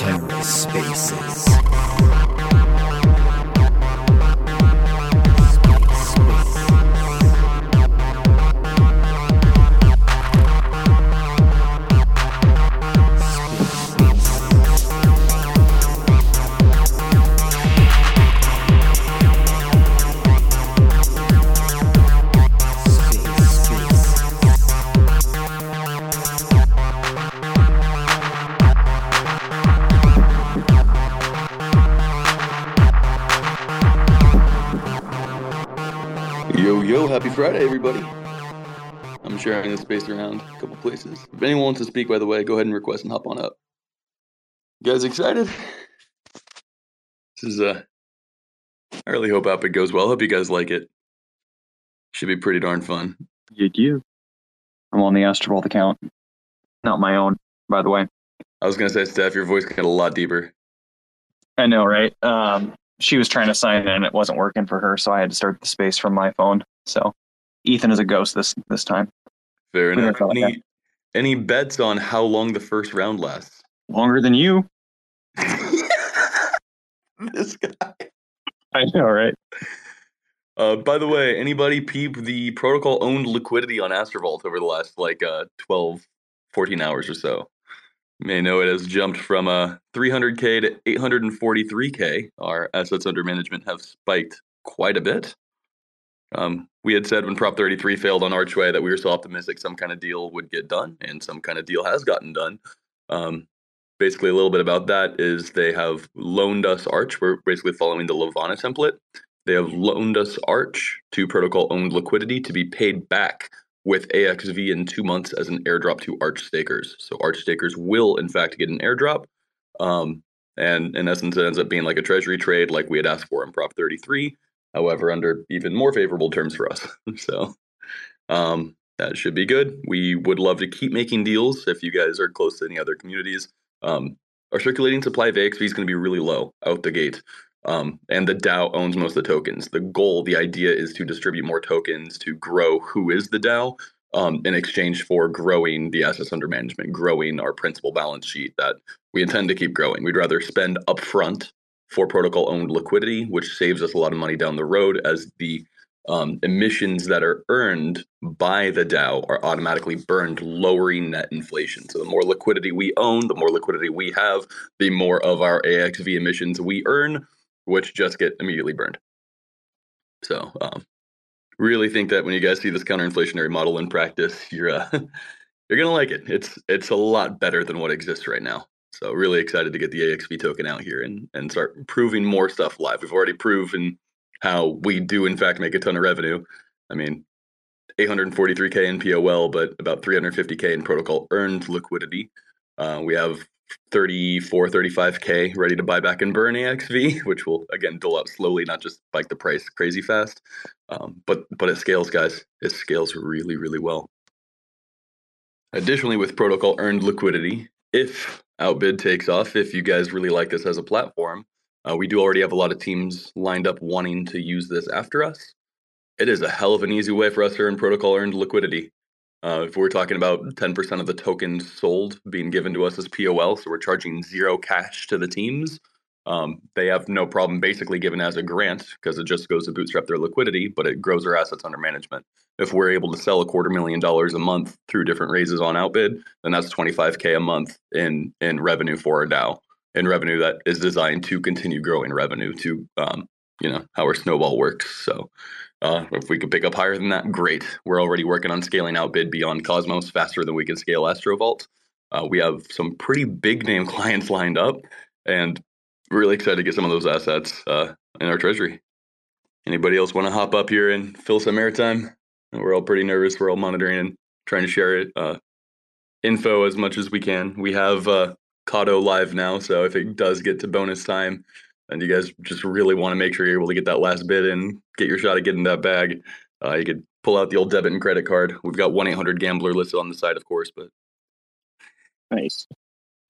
TerraSpaces. Yo, Friday, everybody. I'm sharing this space around a couple places. If anyone wants to speak, by the way, go ahead and request and hop on up. You guys excited? This is, uh, I really hope Outbid goes well. Hope you guys like it. Should be pretty darn fun. You do. I'm on the Astrovault account. Not my own, by the way. I was gonna say, Steph, your voice got a lot deeper. I know, right? Um, she was trying to sign in, it wasn't working for her, so I had to start the space from my phone. So Ethan is a ghost this this time. Fair enough. Any, any bets on how long the first round lasts? Longer than you. this guy. I know, right? Uh, by the way, anybody peep the protocol owned liquidity on Astrovault over the last like uh, 12, 14 hours or so? You may know it has jumped from uh, 300k to 843k. Our assets under management have spiked quite a bit. Um, we had said when Prop 33 failed on Archway that we were so optimistic some kind of deal would get done, and some kind of deal has gotten done. Um, basically, a little bit about that is they have loaned us Arch. We're basically following the Levana template. They have loaned us Arch to protocol owned liquidity to be paid back with AXV in two months as an airdrop to Arch stakers. So Arch stakers will, in fact, get an airdrop. Um, and in essence, it ends up being like a treasury trade, like we had asked for in Prop 33. However, under even more favorable terms for us. so um, that should be good. We would love to keep making deals if you guys are close to any other communities. Um, our circulating supply of AXV is going to be really low out the gate. Um, and the DAO owns most of the tokens. The goal, the idea is to distribute more tokens to grow who is the DAO um, in exchange for growing the assets under management, growing our principal balance sheet that we intend to keep growing. We'd rather spend upfront for protocol owned liquidity, which saves us a lot of money down the road as the um, emissions that are earned by the DAO are automatically burned, lowering net inflation. So the more liquidity we own, the more liquidity we have, the more of our AXV emissions we earn, which just get immediately burned. So, um, really think that when you guys see this counterinflationary model in practice, you're uh, you're gonna like it. It's it's a lot better than what exists right now. So, really excited to get the AXV token out here and and start proving more stuff live. We've already proven how we do in fact make a ton of revenue. I mean, 843k in POL, but about 350k in protocol earned liquidity. Uh, we have 34, 35k ready to buy back and burn AXV, which will again dole out slowly, not just spike the price crazy fast. Um, but but it scales, guys. It scales really, really well. Additionally, with protocol earned liquidity, if Outbid takes off, if you guys really like this as a platform, uh, we do already have a lot of teams lined up wanting to use this after us. It is a hell of an easy way for us to earn protocol earned liquidity. Uh, if we're talking about 10% of the tokens sold being given to us as POL, so we're charging zero cash to the teams, um, they have no problem basically giving as a grant because it just goes to bootstrap their liquidity, but it grows their assets under management. If we're able to sell a quarter million dollars a month through different raises on Outbid, then that's 25k a month in in revenue for our DAO, in revenue that is designed to continue growing revenue to um, you know how our snowball works. So uh, if we could pick up higher than that, great. We're already working on scaling Outbid beyond Cosmos faster than we can scale Astrovault. Uh, we have some pretty big name clients lined up, and really excited to get some of those assets uh, in our treasury. Anybody else want to hop up here and fill some airtime? We're all pretty nervous. We're all monitoring and trying to share it, uh, info as much as we can. We have uh, Kado live now, so if it does get to bonus time, and you guys just really want to make sure you're able to get that last bid and get your shot at getting that bag, uh, you could pull out the old debit and credit card. We've got 1 800 Gambler listed on the side, of course, but Nice.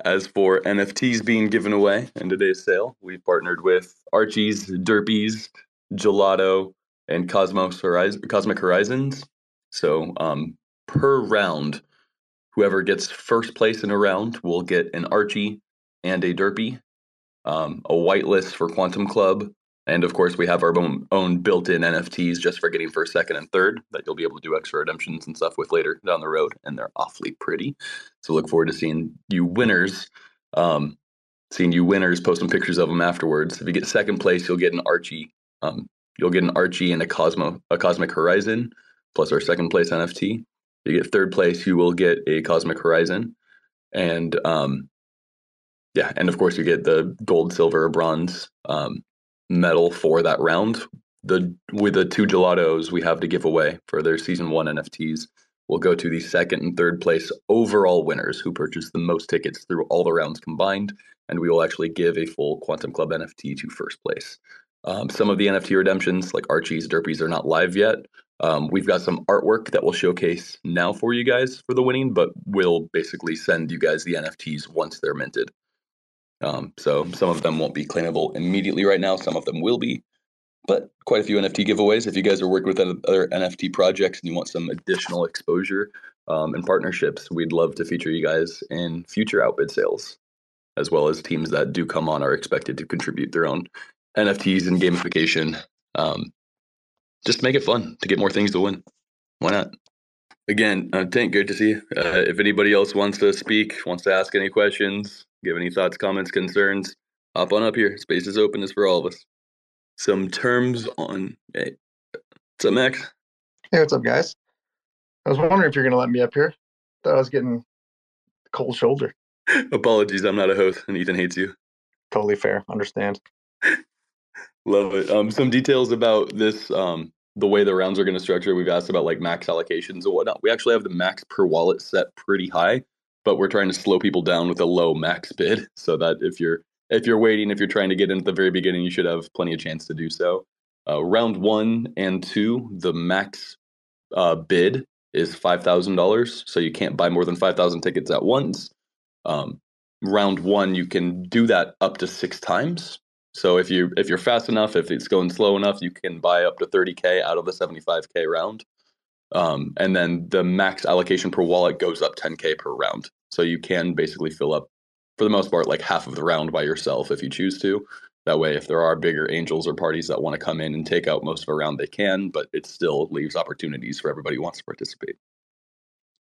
As for NFTs being given away in today's sale, we've partnered with Archie's, Derpies, Gelato, and Cosmos Horizon, Cosmic Horizons. So um, per round, whoever gets first place in a round will get an Archie and a Derpy, um, a whitelist for Quantum Club, and of course we have our own, own built-in NFTs just for getting first, second, and third that you'll be able to do extra redemptions and stuff with later down the road, and they're awfully pretty. So look forward to seeing you winners. Um, seeing you winners post some pictures of them afterwards. If you get second place, you'll get an Archie. Um, you'll get an Archie and a Cosmo, a Cosmic Horizon, plus our second place NFT. If you get third place, you will get a Cosmic Horizon, and um, yeah, and of course you get the gold, silver, or bronze um, medal for that round. The with the two gelatos we have to give away for their season one NFTs will go to the second and third place overall winners who purchased the most tickets through all the rounds combined, and we will actually give a full Quantum Club NFT to first place. Um, some of the NFT redemptions, like Archie's, Derpies, are not live yet. Um, we've got some artwork that we'll showcase now for you guys for the winning, but we'll basically send you guys the NFTs once they're minted. Um, so some of them won't be claimable immediately right now. Some of them will be, but quite a few NFT giveaways. If you guys are working with other NFT projects and you want some additional exposure um, and partnerships, we'd love to feature you guys in future outbid sales, as well as teams that do come on are expected to contribute their own NFTs and gamification. Um, just make it fun to get more things to win. Why not? Again, uh, Tank, good to see you. Uh, if anybody else wants to speak, wants to ask any questions, give any thoughts, comments, concerns, hop on up here. Space is open is for all of us. Some terms on. Hey, what's up, Max? Hey, what's up, guys? I was wondering if you're going to let me up here. Thought I was getting cold shoulder. Apologies, I'm not a host, and Ethan hates you. Totally fair. Understand. Love it. Um, some details about this, um, the way the rounds are going to structure. We've asked about like max allocations and whatnot. We actually have the max per wallet set pretty high, but we're trying to slow people down with a low max bid so that if you're if you're waiting, if you're trying to get in at the very beginning, you should have plenty of chance to do so. Uh, round one and two, the max uh, bid is five thousand dollars, so you can't buy more than five thousand tickets at once. Um, round one, you can do that up to six times. So if you if you're fast enough, if it's going slow enough, you can buy up to 30k out of the 75k round. Um, and then the max allocation per wallet goes up 10k per round. So you can basically fill up, for the most part, like half of the round by yourself if you choose to. That way, if there are bigger angels or parties that want to come in and take out most of a round, they can, but it still leaves opportunities for everybody who wants to participate.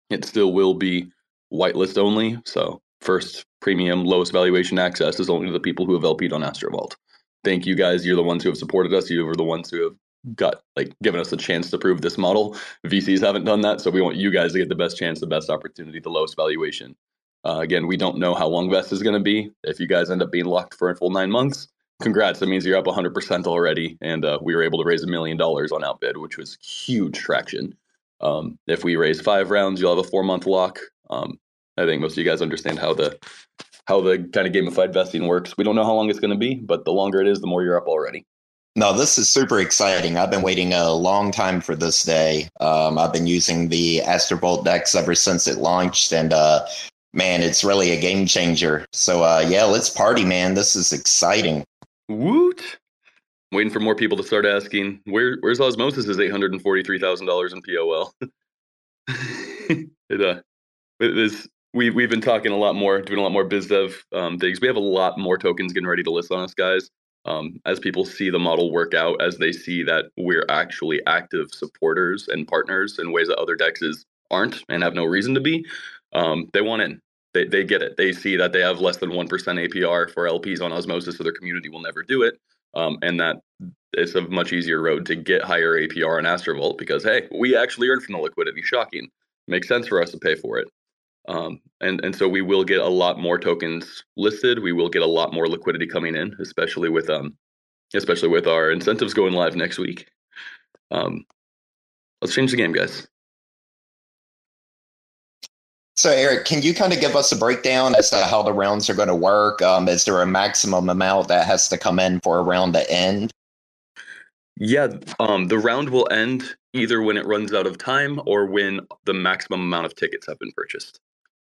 It still will be whitelist only. So, first premium, lowest valuation access is only to the people who have LP'd on Astrovault. Thank you guys. You're the ones who have supported us. You are the ones who have got like given us a chance to prove this model. VCs haven't done that, so we want you guys to get the best chance, the best opportunity, the lowest valuation. Uh, again, we don't know how long Vest is going to be. If you guys end up being locked for a full nine months, congrats. That means you're up 100% already. And uh, we were able to raise a million dollars on Outbid, which was huge traction. Um, if we raise five rounds, you'll have a four month lock. Um, I think most of you guys understand how the how the kind of gamified vesting works. We don't know how long it's going to be, but the longer it is, the more you're up already. No, this is super exciting. I've been waiting a long time for this day. Um, I've been using the Astrovault DEX ever since it launched, and uh, man, it's really a game changer. So uh, yeah, let's party, man. This is exciting. Woot! Waiting for more people to start asking, where where's Osmosis' eight hundred and forty three thousand dollars in POL? it uh, it is. We we've been talking a lot more, doing a lot more biz dev um, things. We have a lot more tokens getting ready to list on us, guys um, as people see the model work out, as they see that we're actually active supporters and partners in ways that other dexes aren't and have no reason to be, um, they want in. They, they get it. They see that they have less than 1% APR for LPs on Osmosis, so their community will never do it. Um, and that it's a much easier road to get higher APR on Astrovault because, hey, we actually earn from the liquidity. Shocking. Makes sense for us to pay for it. Um, and and so we will get a lot more tokens listed. We will get a lot more liquidity coming in, especially with um, especially with our incentives going live next week. Um, let's change the game, guys. So, Eric, can you kind of give us a breakdown as to how the rounds are going to work? Um, is there a maximum amount that has to come in for a round to end? Yeah, um, the round will end either when it runs out of time or when the maximum amount of tickets have been purchased.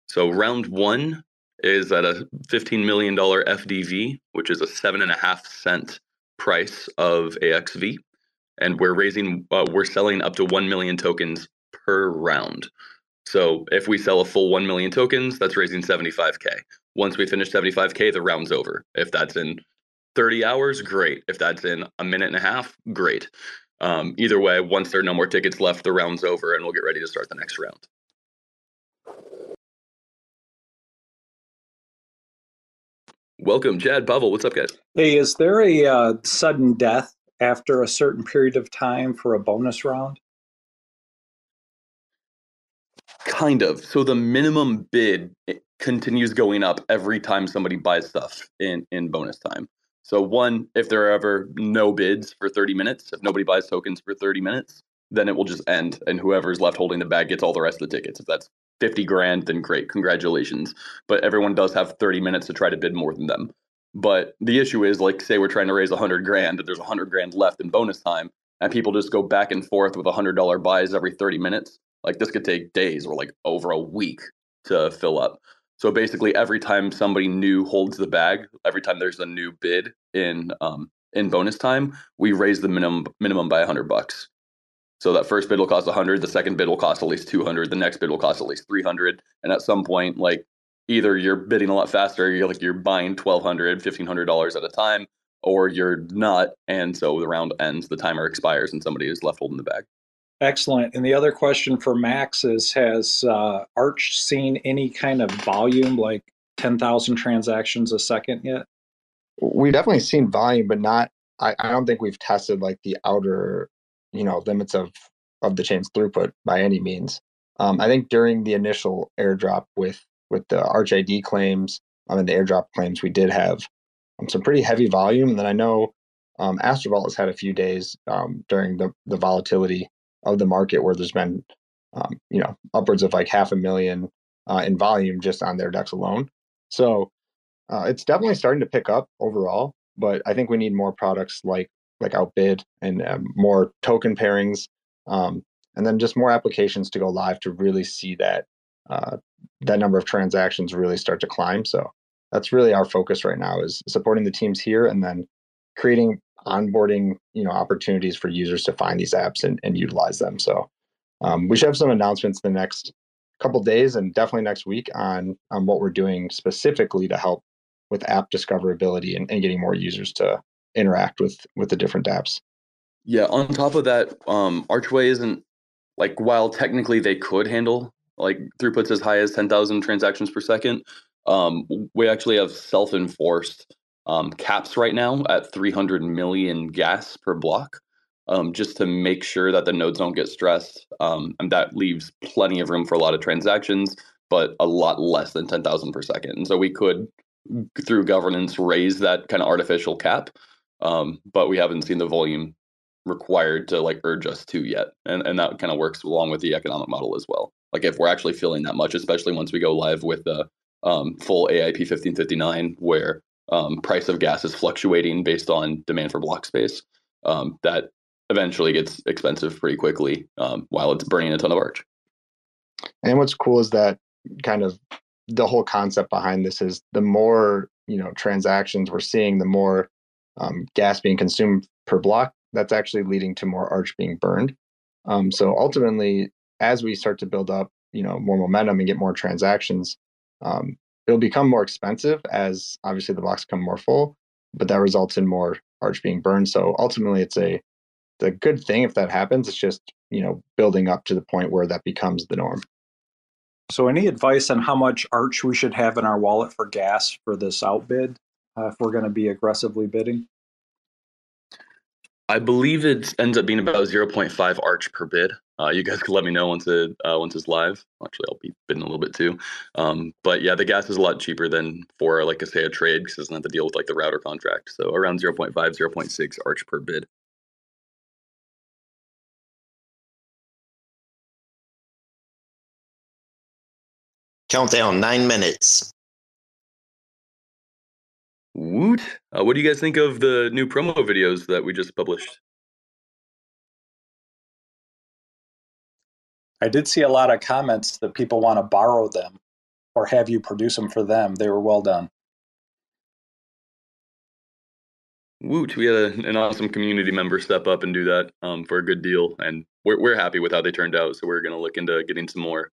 So round one is at a $15 million FDV, which is a seven and a half cent price of AXV. And we're raising, uh, we're selling up to 1 million tokens per round. So if we sell a full 1 million tokens, that's raising 75K. Once we finish 75K, the round's over. If that's in 30 hours, great. If that's in a minute and a half, great. Um, either way, once there are no more tickets left, the round's over and we'll get ready to start the next round. Welcome, Chad Pavel. What's up, guys? Hey, is there a uh, sudden death after a certain period of time for a bonus round? Kind of. So the minimum bid continues going up every time somebody buys stuff in in bonus time. So one, if there are ever no bids for 30 minutes, if nobody buys tokens for 30 minutes, then it will just end, and whoever's left holding the bag gets all the rest of the tickets. If that's 50 grand, then great, congratulations. But everyone does have 30 minutes to try to bid more than them. But the issue is, like, say we're trying to raise 100 grand, and there's 100 grand left in bonus time, and people just go back and forth with $100 buys every 30 minutes. Like, this could take days or like over a week to fill up. So basically, every time somebody new holds the bag, every time there's a new bid in um, in bonus time, we raise the minimum minimum by 100 bucks. So that first bid will cost 100, the second bid will cost at least 200, the next bid will cost at least 300, and at some point like either you're bidding a lot faster, you're like you're buying 1200, 1500 dollars at a time or you're not and so the round ends, the timer expires and somebody is left holding the bag. Excellent. And the other question for Max is Has uh, Arch seen any kind of volume, like 10,000 transactions a second yet? We've definitely seen volume, but not, I, I don't think we've tested like the outer you know limits of of the chain's throughput by any means. Um, I think during the initial airdrop with with the Arch ID claims um, and the airdrop claims, we did have um, some pretty heavy volume. And then I know um, Astrovault has had a few days um, during the the volatility of the market where there's been um, you know upwards of like half a million uh, in volume just on their DEX alone. So uh, it's definitely starting to pick up overall. But I think we need more products like like outbid and um, more token pairings um, and then just more applications to go live to really see that uh, that number of transactions really start to climb. So that's really our focus right now is supporting the teams here and then creating onboarding you know opportunities for users to find these apps and, and utilize them. So um, we should have some announcements the next couple days and definitely next week on on what we're doing specifically to help with app discoverability and, and getting more users to interact with with the different apps. Yeah, on top of that, um, Archway isn't like while technically they could handle like throughputs as high as 10,000 transactions per second, um, we actually have self-enforced um, caps right now at 300 million gas per block, um, just to make sure that the nodes don't get stressed. Um, and that leaves plenty of room for a lot of transactions, but a lot less than 10,000 per second. And so we could, through governance, raise that kind of artificial cap um, but we haven't seen the volume required to like urge us to yet, and and that kind of works along with the economic model as well. Like if we're actually feeling that much, especially once we go live with the um, full EIP 1559, where um, price of gas is fluctuating based on demand for block space, um, that eventually gets expensive pretty quickly um, while it's burning a ton of arch. And what's cool is that kind of the whole concept behind this is the more you know transactions we're seeing, the more um, gas being consumed per block, that's actually leading to more arch being burned. Um, so ultimately, as we start to build up, you know, more momentum and get more transactions, um, it'll become more expensive as obviously the blocks become more full, but that results in more arch being burned. So ultimately, it's a the good thing if that happens. It's just you know building up to the point where that becomes the norm. So, any advice on how much arch we should have in our wallet for gas for this outbid? Uh, if we're going to be aggressively bidding? I believe it ends up being about 0.5 arch per bid. Uh, you guys can let me know once it uh, once it's live. Actually, I'll be bidding a little bit too. Um, but yeah, the gas is a lot cheaper than for like a say a trade because it doesn't have to deal with like the router contract. So around 0.5, 0.6 arch per bid. Countdown nine minutes. Woot! Uh, what do you guys think of the new promo videos that we just published? I did see a lot of comments that people want to borrow them or have you produce them for them. They were well done. Woot! We had a, an awesome community member step up and do that um, for a good deal, and we're we're happy with how they turned out. So we're gonna look into getting some more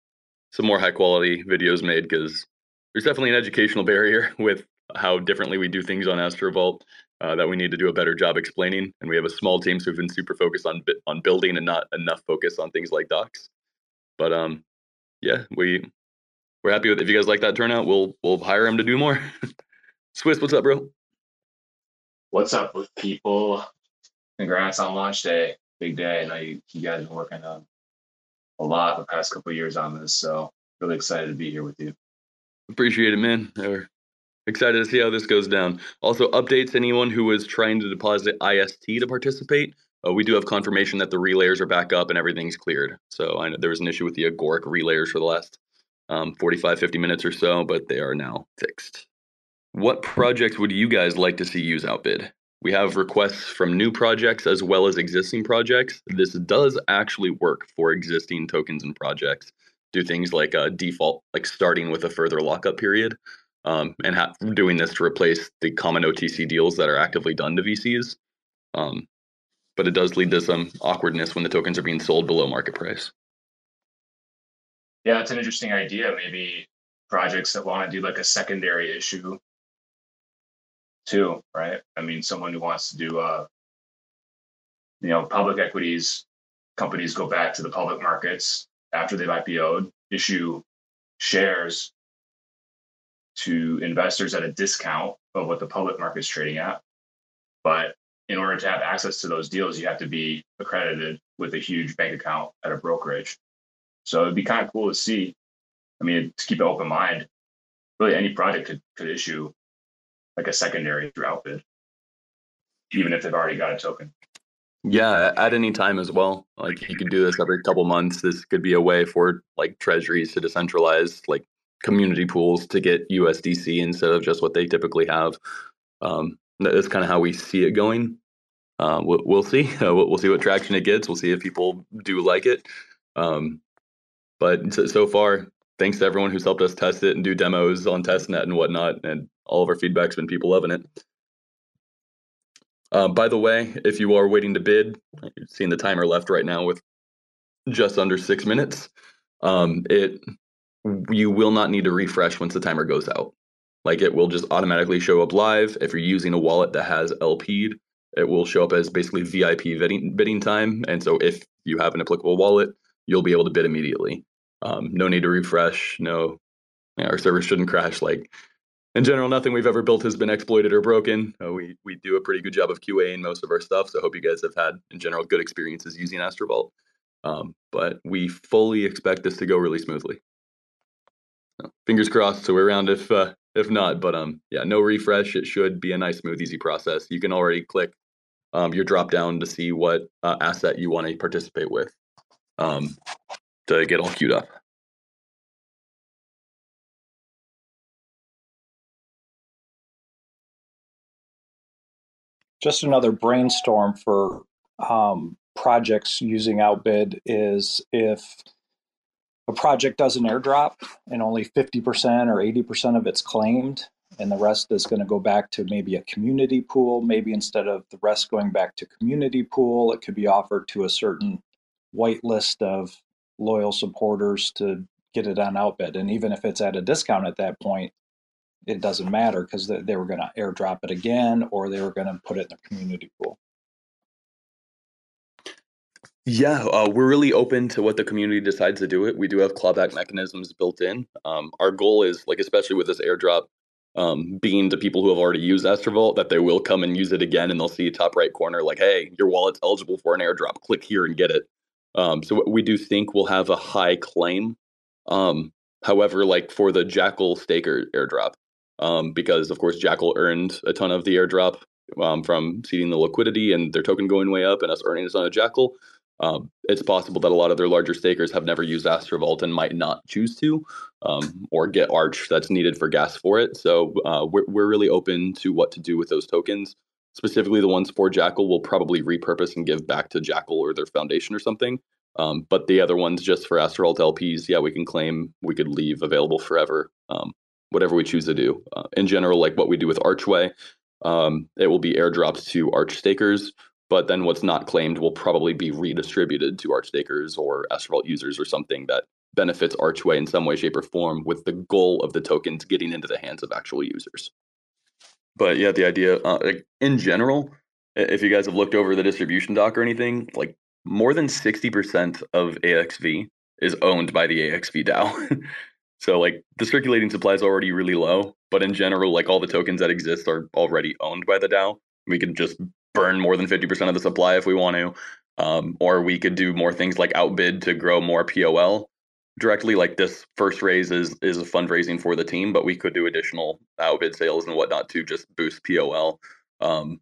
some more high quality videos made because there's definitely an educational barrier with how differently we do things on Astrovault uh, that we need to do a better job explaining. And we have a small team, so we've been super focused on on building and not enough focus on things like docs. But um, yeah, we we're happy with. If you guys like that turnout, we'll we'll hire him to do more. Swiss, what's up, bro? What's up with people? Congrats on launch day. Big day. I know you, you guys have been working on a lot the past couple years on this, so really excited to be here with you. Appreciate it, man. We're excited to see how this goes down. Also, updates anyone who was trying to deposit IST to participate. Uh, we do have confirmation that the relayers are back up and everything's cleared. So I know there was an issue with the agoric relayers for the last um, 45, 50 minutes or so, but they are now fixed. What projects would you guys like to see use outbid? We have requests from new projects as well as existing projects. This does actually work for existing tokens and projects. Do things like a default, like starting with a further lockup period, um, and ha- doing this to replace the common OTC deals that are actively done to VCs. Um, but it does lead to some awkwardness when the tokens are being sold below market price. Yeah, it's an interesting idea. Maybe projects that want to do like a secondary issue too, right? I mean, someone who wants to do, uh, you know, public equities companies go back to the public markets after they've IPO'd, issue shares to investors at a discount of what the public market's trading at. But in order to have access to those deals, you have to be accredited with a huge bank account at a brokerage. So it'd be kind of cool to see. I mean, to keep an open mind, really any project could, could issue like a secondary through outbid, even if they've already got a token. Yeah, at any time as well. Like you could do this every couple months. This could be a way for like treasuries to decentralize like community pools to get USDC instead of just what they typically have. Um, that's kind of how we see it going. Uh, we'll, we'll, see. Uh, we'll, see what traction it gets. We'll see if people do like it. Um, but so, so, far, thanks to everyone who's helped us test it and do demos on testnet and whatnot. And all of our feedback's been people loving it. Uh, by the way, if you are waiting to bid, you're seeing the timer left right now with just under six minutes. Um, it you will not need to refresh once the timer goes out. Like it will just automatically show up live. If you're using a wallet that has LP'd, it will show up as basically VIP bidding, bidding time. And so if you have an applicable wallet, you'll be able to bid immediately. Um, no need to refresh. No, our server shouldn't crash. Like in general, nothing we've ever built has been exploited or broken. Uh, we we do a pretty good job of QA in most of our stuff, so I hope you guys have had in general good experiences using Astrovault. Um, but we fully expect this to go really smoothly. Fingers crossed. So we're around if uh, if not, but um yeah, no refresh. It should be a nice, smooth, easy process. You can already click um, your drop down to see what uh, asset you want to participate with um, to get all queued up. just another brainstorm for um, projects using outbid is if a project does an airdrop and only 50% or 80% of it's claimed and the rest is going to go back to maybe a community pool maybe instead of the rest going back to community pool it could be offered to a certain white list of loyal supporters to get it on outbid and even if it's at a discount at that point it doesn't matter because they, they were going to airdrop it again or they were going to put it in the community pool. Yeah, uh, we're really open to what the community decides to do it. We do have clawback mechanisms built in. Um, our goal is, like, especially with this airdrop, um, being to people who have already used Astrovault, that they will come and use it again, and they'll see a top right corner, like, "Hey, your wallet's eligible for an airdrop. Click here and get it." Um, so we do think we'll have a high claim. Um, however, like for the Jackal Staker airdrop, um, because of course Jackal earned a ton of the airdrop um, from seeding the liquidity and their token going way up and us earning a ton of Jackal. Um, it's possible that a lot of their larger stakers have never used Astrovault and might not choose to, um, or get Arch that's needed for gas for it. So uh, we're we're really open to what to do with those tokens. Specifically, the ones for Jackal will probably repurpose and give back to Jackal or their foundation or something. Um, but the other ones, just for Astrovault LPs, yeah, we can claim we could leave available forever. Um, whatever we choose to do. Uh, in general, like what we do with Archway, um, it will be airdropped to arch stakers. But then what's not claimed will probably be redistributed to arch stakers or Astrovault users or something that benefits Archway in some way, shape, or form, with the goal of the tokens getting into the hands of actual users. But yeah, the idea, uh, like in general, if you guys have looked over the distribution doc or anything, like more than 60% of AXV is owned by the AXV DAO. so like the circulating supply is already really low, but in general, like all the tokens that exist are already owned by the DAO. We can just burn more than 50% of the supply if we want to. Um, or we could do more things like outbid to grow more POL directly. Like this first raise is is a fundraising for the team, but we could do additional outbid sales and whatnot to just boost POL. Um,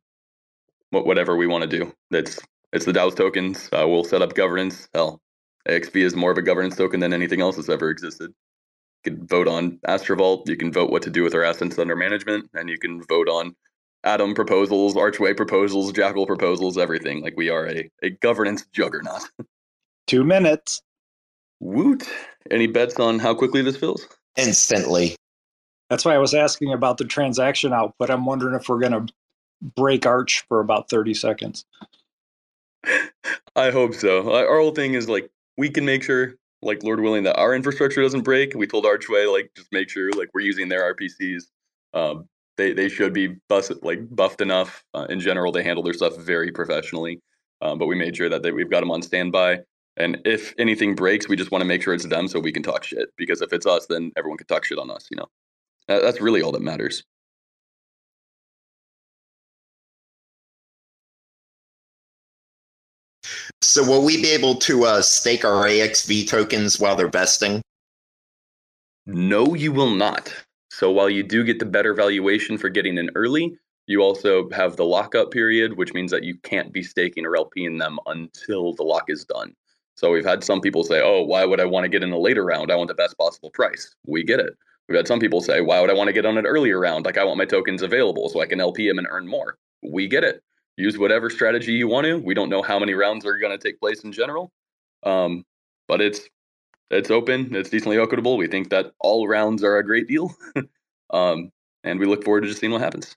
whatever we want to do. That's it's the DAO's tokens. Uh, we'll set up governance. Hell, AXV is more of a governance token than anything else that's ever existed. You can vote on Astrovault. You can vote what to do with our assets under management, and you can vote on Atom proposals, Archway proposals, Jackal proposals, everything. Like we are a, a governance juggernaut. Two minutes. Woot. Any bets on how quickly this fills? Instantly. That's why I was asking about the transaction output. I'm wondering if we're going to break Arch for about 30 seconds. I hope so. Our whole thing is like we can make sure, like Lord willing, that our infrastructure doesn't break. We told Archway like just make sure like we're using their RPCs. Um, they they should be bus- like buffed enough. Uh, in general, they handle their stuff very professionally. Um, but we made sure that they, we've got them on standby. And if anything breaks, we just want to make sure it's them so we can talk shit. Because if it's us, then everyone can talk shit on us. You know, that's really all that matters. So will we be able to uh, stake our AXV tokens while they're vesting? No, you will not. So while you do get the better valuation for getting in early, you also have the lockup period, which means that you can't be staking or LPing them until the lock is done. So we've had some people say, "Oh, why would I want to get in a later round? I want the best possible price." We get it. We've had some people say, "Why would I want to get on an earlier round? Like I want my tokens available so I can LP them and earn more." We get it use whatever strategy you want to. We don't know how many rounds are going to take place in general, um, but it's it's open. It's decently equitable. We think that all rounds are a great deal, um, and we look forward to just seeing what happens.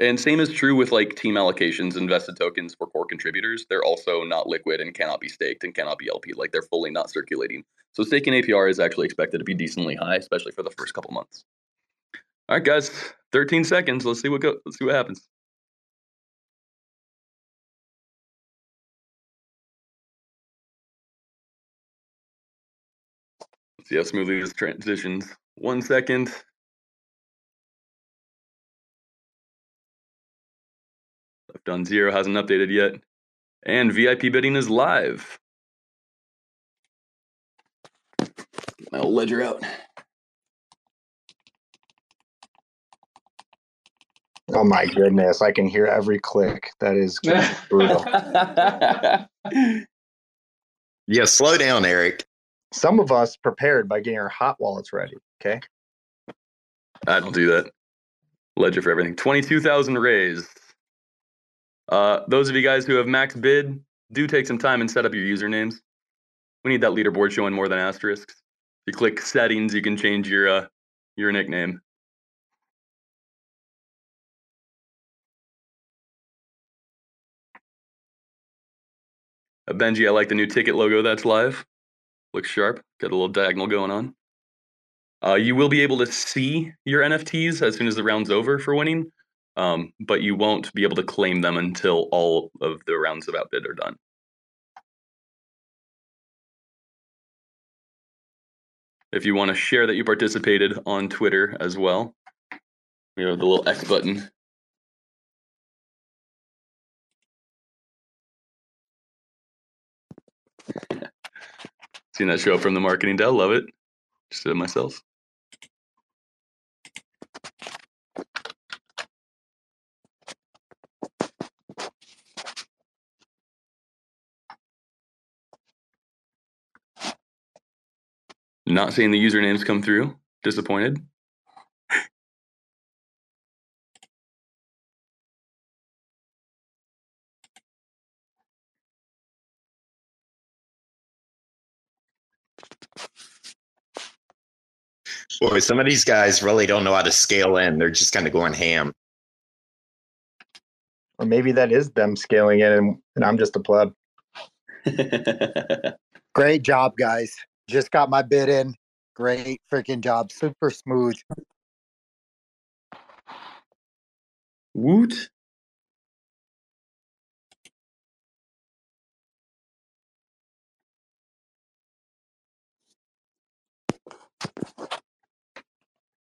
And same is true with like team allocations, invested tokens for core contributors. They're also not liquid and cannot be staked and cannot be LP. Like they're fully not circulating. So staking APR is actually expected to be decently high, especially for the first couple months. All right, guys, 13 seconds. Let's see what go. Let's see what happens. See how smoothly this transitions. One second. Left on zero hasn't updated yet. And VIP bidding is live. My ledger out. Oh my goodness, I can hear every click. That is brutal. yeah, slow down, Eric. Some of us prepared by getting our hot wallets ready. Okay. I don't do that. Ledger for everything. 22,000 raised. Uh, those of you guys who have max bid, do take some time and set up your usernames. We need that leaderboard showing more than asterisks. If you click settings, you can change your uh, your nickname. Uh, Benji, I like the new ticket logo that's live. Looks sharp. Got a little diagonal going on. Uh, you will be able to see your NFTs as soon as the round's over for winning, um, but you won't be able to claim them until all of the rounds of outbid are done. If you want to share that you participated on Twitter as well, you have the little X button Seen that show from the marketing Dell. Love it. Just did it myself. Not seeing the usernames come through. Disappointed. Boy, some of these guys really don't know how to scale in. They're just kind of going ham. Or maybe that is them scaling in and, and I'm just a pleb. Great job, guys. Just got my bid in. Great freaking job. Super smooth. Woot.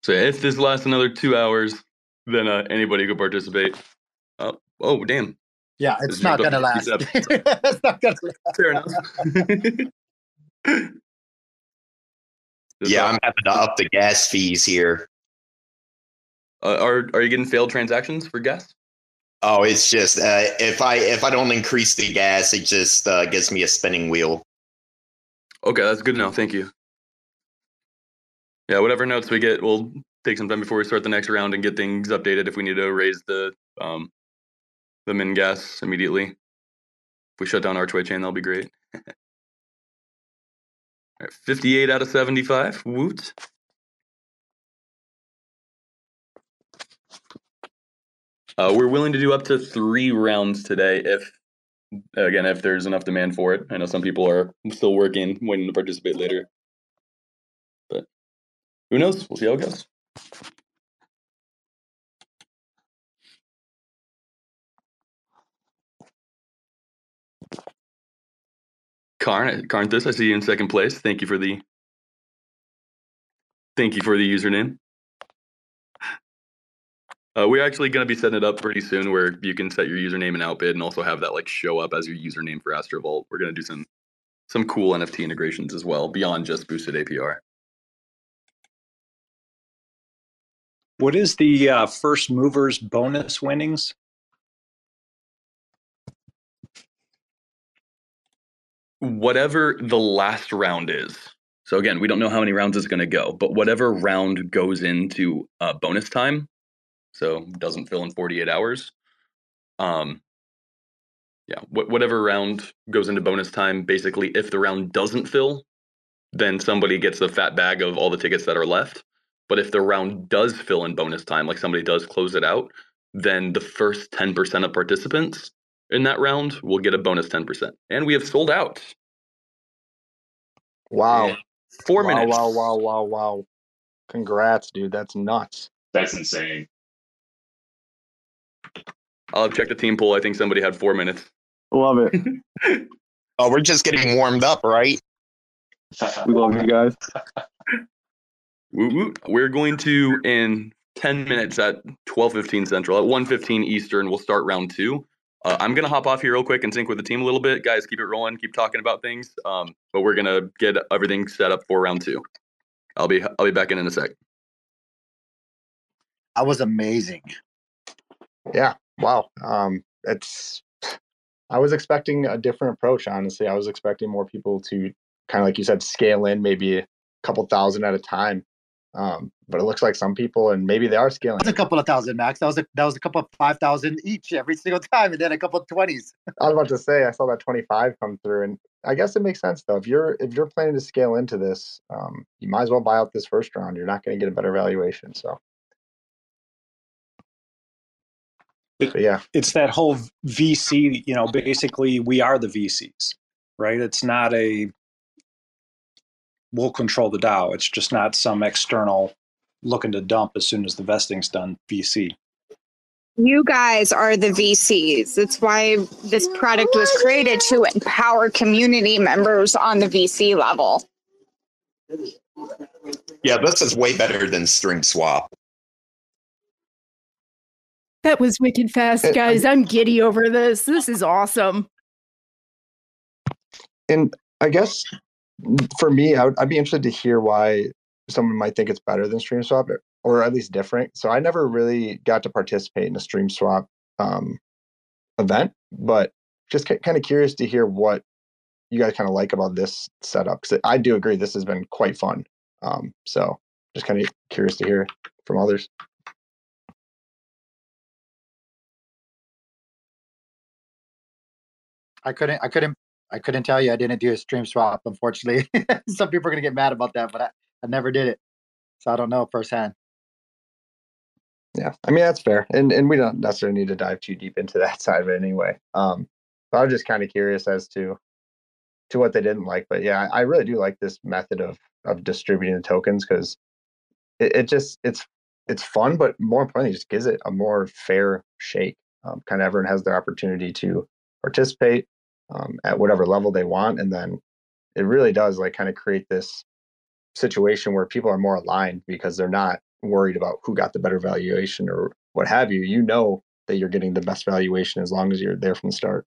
So if this lasts another two hours, then uh, anybody could participate. Oh, oh, damn. Yeah, This it's not gonna last. to it's not gonna last. Fair enough. Yeah, uh, I'm having to up the gas fees here. uh, are are you getting failed transactions for gas? Oh, it's just uh, if I if I don't increase the gas, it just uh, gives me a spinning wheel. Okay, that's good now. Thank you. Yeah, whatever notes we get, we'll take some time before we start the next round and get things updated if we need to raise the um the min gas immediately. If we shut down Archway chain, that'll be great. All right, 58 out of 75. Woot. Uh, we're willing to do up to three rounds today if again if there's enough demand for it. I know some people are still working, waiting to participate later. Who knows? We'll see how it goes. Karn, Karnthus, I see you in second place. Thank you for the thank you for the username. Uh, we're actually going to be setting it up pretty soon where you can set your username and outbid and also have that like show up as your username for Astrovault. We're going to do some some cool NFT integrations as well beyond just boosted APR. What is the uh, first movers bonus winnings? Whatever the last round is. So again, we don't know how many rounds it's going to go, but whatever round goes into uh, bonus time, so doesn't fill in 48 hours. Um, yeah, wh- whatever round goes into bonus time, basically, if the round doesn't fill, then somebody gets the fat bag of all the tickets that are left. But if the round does fill in bonus time, like somebody does close it out, then the first 10% of participants in that round will get a bonus 10%. And we have sold out. Wow. Four wow, minutes. Wow, wow, wow, wow. Congrats, dude. That's nuts. That's insane. I'll check the team pool. I think somebody had four minutes. Love it. Oh, we're just getting warmed up, right? We love you guys. We're going to in 10 minutes at 12:15 Central, at 1:15 Eastern, we'll start round two. Uh, I'm gonna hop off here real quick and sync with the team a little bit, guys. Keep it rolling, keep talking about things. Um, but we're gonna get everything set up for round two. I'll be I'll be back in in a sec. That was amazing. Yeah. Wow. Um, it's. I was expecting a different approach. Honestly, I was expecting more people to kind of like you said, scale in maybe a couple thousand at a time. Um, but it looks like some people, and maybe they are scaling. That was a couple of thousand, Max. That was a that was a couple of five thousand each every single time, and then a couple of twenties. I was about to say I saw that 25 come through, and I guess it makes sense though. If you're if you're planning to scale into this, um, you might as well buy out this first round. You're not going to get a better valuation. So, but yeah, It's that whole VC, you know, basically we are the VCs, right? It's not a we'll control the DAO. It's just not some external looking to dump as soon as the vesting's done VC. You guys are the VCs. That's why this product was created to empower community members on the VC level. Yeah, this is way better than StreamSwap. That was wicked fast, Uh, guys. I'm giddy over this. This is awesome. and I guess for me, I would, I'd be interested to hear why someone might think it's better than Stream Swap or at least different. So I never really got to participate in a StreamSwap um, event, but just kind of curious to hear what you guys kind of like about this setup because I do agree this has been quite fun. Um, so just kind of curious to hear from others. I couldn't I couldn't I couldn't tell you I didn't do a stream swap, unfortunately. Some people are gonna get mad about that, but I, I never did it. so I don't know firsthand. Yeah, I mean that's fair, and and we don't necessarily need to dive too deep into that side of it anyway. Um, but I was just kind of curious as to to what they didn't like. But yeah, I, really do like this method of of distributing the tokens because it, it just it's it's fun, but more importantly, just gives it a more fair shake. Um, kind of everyone has their opportunity to participate um, at whatever level they want, and then it really does like kind of create this situation where people are more aligned because they're not worried about who got the better valuation or what have you. You know that you're getting the best valuation as long as you're there from the start.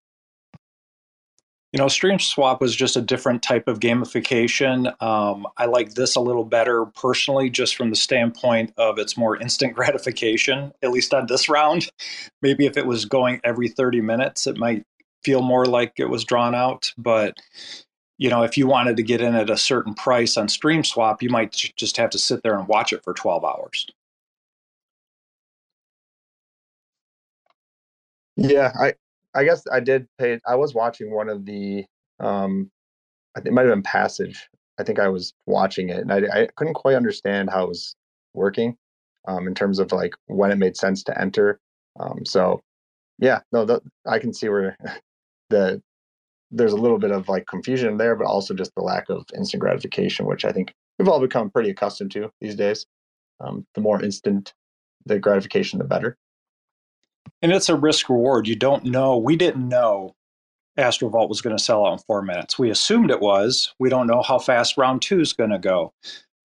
You know, StreamSwap was just a different type of gamification. Um, I like this a little better personally, just from the standpoint of it's more instant gratification, at least on this round. Maybe if it was going every 30 minutes, it might feel more like it was drawn out. But, you know, if you wanted to get in at a certain price on StreamSwap, you might just have to sit there and watch it for 12 hours. Yeah, I, I guess I did pay. I was watching one of the. Um, I think it might have been Passage. I think I was watching it, and I, I couldn't quite understand how it was working, um, in terms of like when it made sense to enter. Um, so, yeah, no, the, I can see where the there's a little bit of like confusion there, but also just the lack of instant gratification, which I think we've all become pretty accustomed to these days. Um, the more instant the gratification, the better. And it's a risk reward. You don't know. We didn't know Astrovault was going to sell out in four minutes. We assumed it was. We don't know how fast round two is going to go.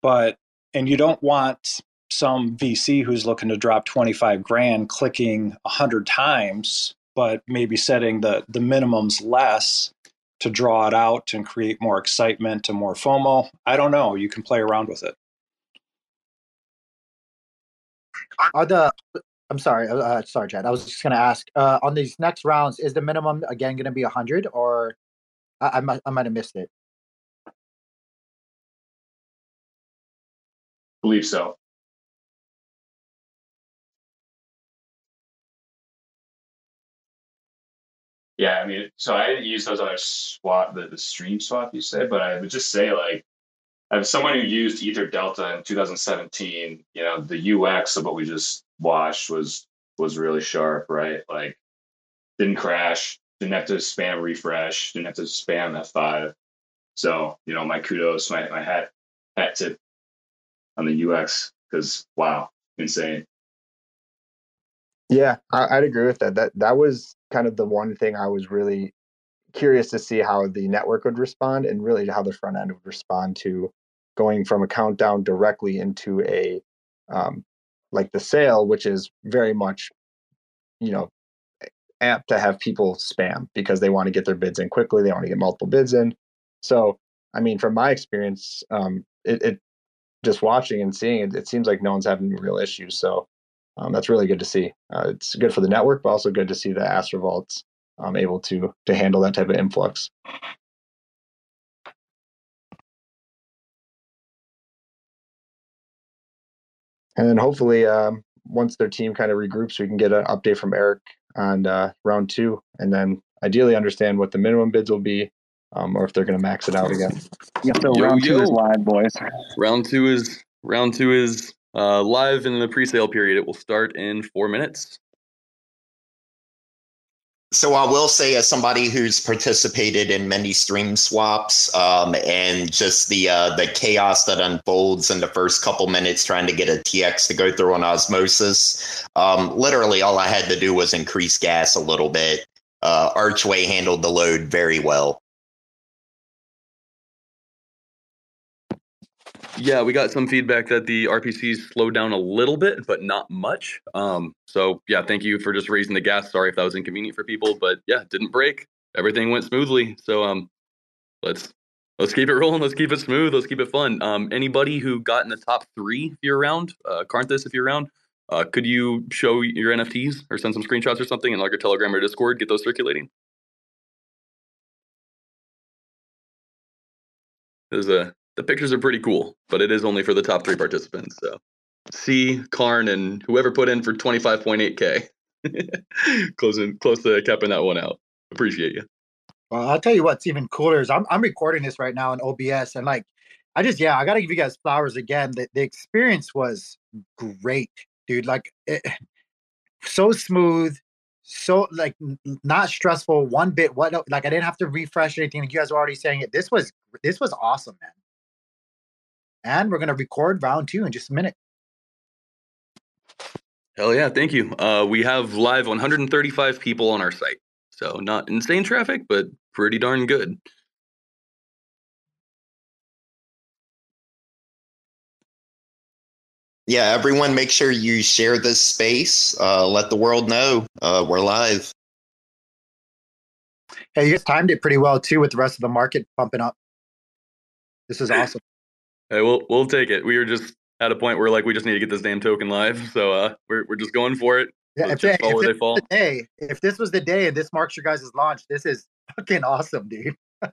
But, and you don't want some VC who's looking to drop 25 grand clicking 100 times, but maybe setting the, the minimums less to draw it out and create more excitement and more FOMO. I don't know. You can play around with it. Are the I'm sorry, uh, uh, sorry, Chad. I was just going to ask uh, on these next rounds, is the minimum again going to be hundred, or I, I might I might have missed it. believe so. Yeah, I mean, so I didn't use those other swap, the, the stream swap you said, but I would just say like, as someone who used EtherDelta in 2017, you know, the UX of what we just watched was was really sharp, right? Like, didn't crash, didn't have to spam refresh, didn't have to spam F5. So, you know, my kudos, my, my hat hat tip on the UX because wow, insane. Yeah, I, would agree with that. That that was kind of the one thing I was really curious to see how the network would respond and really how the front end would respond to going from a countdown directly into a um, like the sale, which is very much, you know, apt to have people spam because they want to get their bids in quickly. They want to get multiple bids in. So, I mean, from my experience, um, it, it just watching and seeing it, it seems like no one's having real issues. So um, that's really good to see. Uh, it's good for the network, but also good to see the Astrovault's um, able to to handle that type of influx. and then hopefully um, once their team kind of regroups, we can get an update from Eric on uh, round two, and then ideally understand what the minimum bids will be, um, or if they're going to max it out again. Yeah, so yo, round two is live, boys. Round two is round two is uh, live in the pre-sale period. It will start in four minutes. So I will say, as somebody who's participated in many stream swaps, um, and just the uh, the chaos that unfolds in the first couple minutes trying to get a TX to go through on osmosis, um, literally all I had to do was increase gas a little bit. Uh, Archway handled the load very well. Yeah, we got some feedback that the RPCs slowed down a little bit, but not much. Um, so yeah, thank you for just raising the gas. Sorry if that was inconvenient for people, but yeah, didn't break. Everything went smoothly. So um, let's let's keep it rolling. Let's keep it smooth. Let's keep it fun. Um, anybody who got in the top three if you're around, uh, Carnthus if you're around, uh, could you show your NFTs or send some screenshots or something in like a Telegram or Discord? Get those circulating. There's a the pictures are pretty cool, but it is only for the top three participants. So C, Karn, and whoever put in for 25.8K. Closing close to capping that one out. Appreciate you. Well, I'll tell you what's even cooler is I'm I'm recording this right now in OBS and like I just yeah, I gotta give you guys flowers again. The the experience was great, dude. Like it, so smooth, so like not stressful one bit. What like I didn't have to refresh anything. Like you guys were already saying it. This was this was awesome, man. And we're gonna record round two in just a minute. Hell yeah, thank you. Uh, we have live 135 people on our site. So not insane traffic, but pretty darn good. Yeah, everyone, make sure you share this space. Uh, let the world know uh, we're live. Hey, you guys timed it pretty well too with the rest of the market pumping up. This is awesome. Hey, we'll we'll take it. We were just at a point where like we just need to get this damn token live, so uh, we're we're just going for it. Yeah, if, they- if this they fall. was the day, if this was the day and this marks your guys' launch, this is fucking awesome, dude.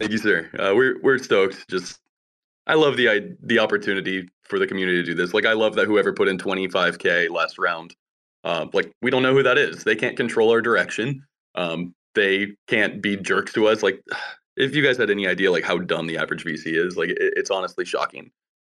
Thank you, sir. Uh, we're we're stoked. Just I love the i- the opportunity for the community to do this. Like I love that whoever put in 25k last round, uh, like we don't know who that is. They can't control our direction. Um, they can't be jerks to us. Like if you guys had any idea like how dumb the average VC is, like it, it's honestly shocking.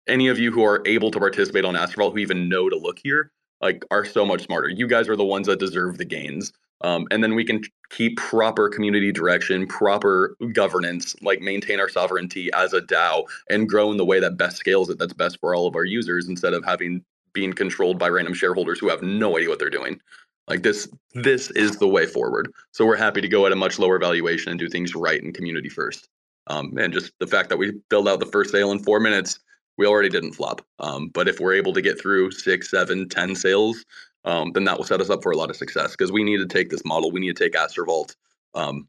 Any of you who are able to participate on Astrovault who even know to look here, like are so much smarter. You guys are the ones that deserve the gains. Um, and then we can keep proper community direction, proper governance, like maintain our sovereignty as a DAO and grow in the way that best scales it. That's best for all of our users instead of having being controlled by random shareholders who have no idea what they're doing. Like this, this is the way forward. So we're happy to go at a much lower valuation and do things right and community first. Um, and just the fact that we filled out the first sale in four minutes, we already didn't flop. Um, but if we're able to get through six, seven, ten sales, um, then that will set us up for a lot of success because we need to take this model. We need to take Astrovault um,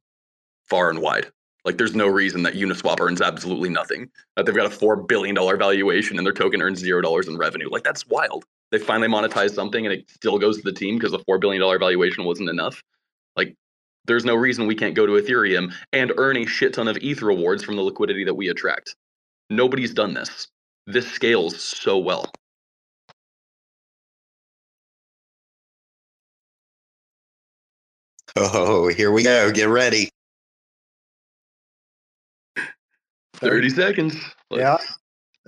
far and wide. Like, there's no reason that Uniswap earns absolutely nothing. That they've got a four billion dollar valuation and their token earns zero dollars in revenue. Like, that's wild. They finally monetized something and it still goes to the team because the four billion dollar valuation wasn't enough. Like, there's no reason we can't go to Ethereum and earn a shit ton of ETH rewards from the liquidity that we attract. Nobody's done this. This scales so well. Oh, here we go. Get ready. 30 seconds. Let's- Yeah.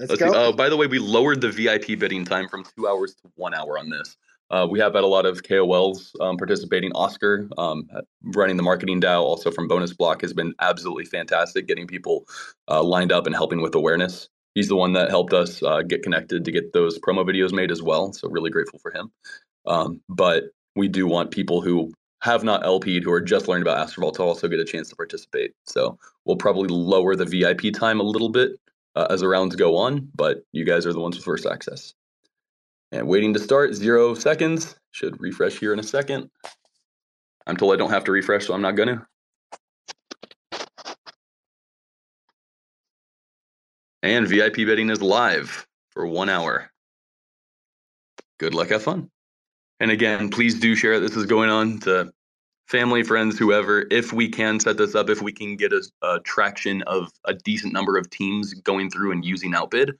Let's, Let's go. see. Oh, by the way, we lowered the VIP bidding time from two hours to one hour on this. Uh, we have had a lot of KOLs um, participating. Oscar, um, running the marketing DAO, also from BonusBlock, has been absolutely fantastic, getting people uh, lined up and helping with awareness. He's the one that helped us uh, get connected to get those promo videos made as well. So really grateful for him. Um, but we do want people who have not LP'd, who are just learning about Astrovault, to also get a chance to participate. So we'll probably lower the VIP time a little bit uh, as the rounds go on, but you guys are the ones with first access. And waiting to start, zero seconds. Should refresh here in a second. I'm told I don't have to refresh, so I'm not gonna. And VIP betting is live for one hour. Good luck, have fun. And again, please do share. This is going on to family, friends, whoever. If we can set this up, if we can get a, a traction of a decent number of teams going through and using Outbid,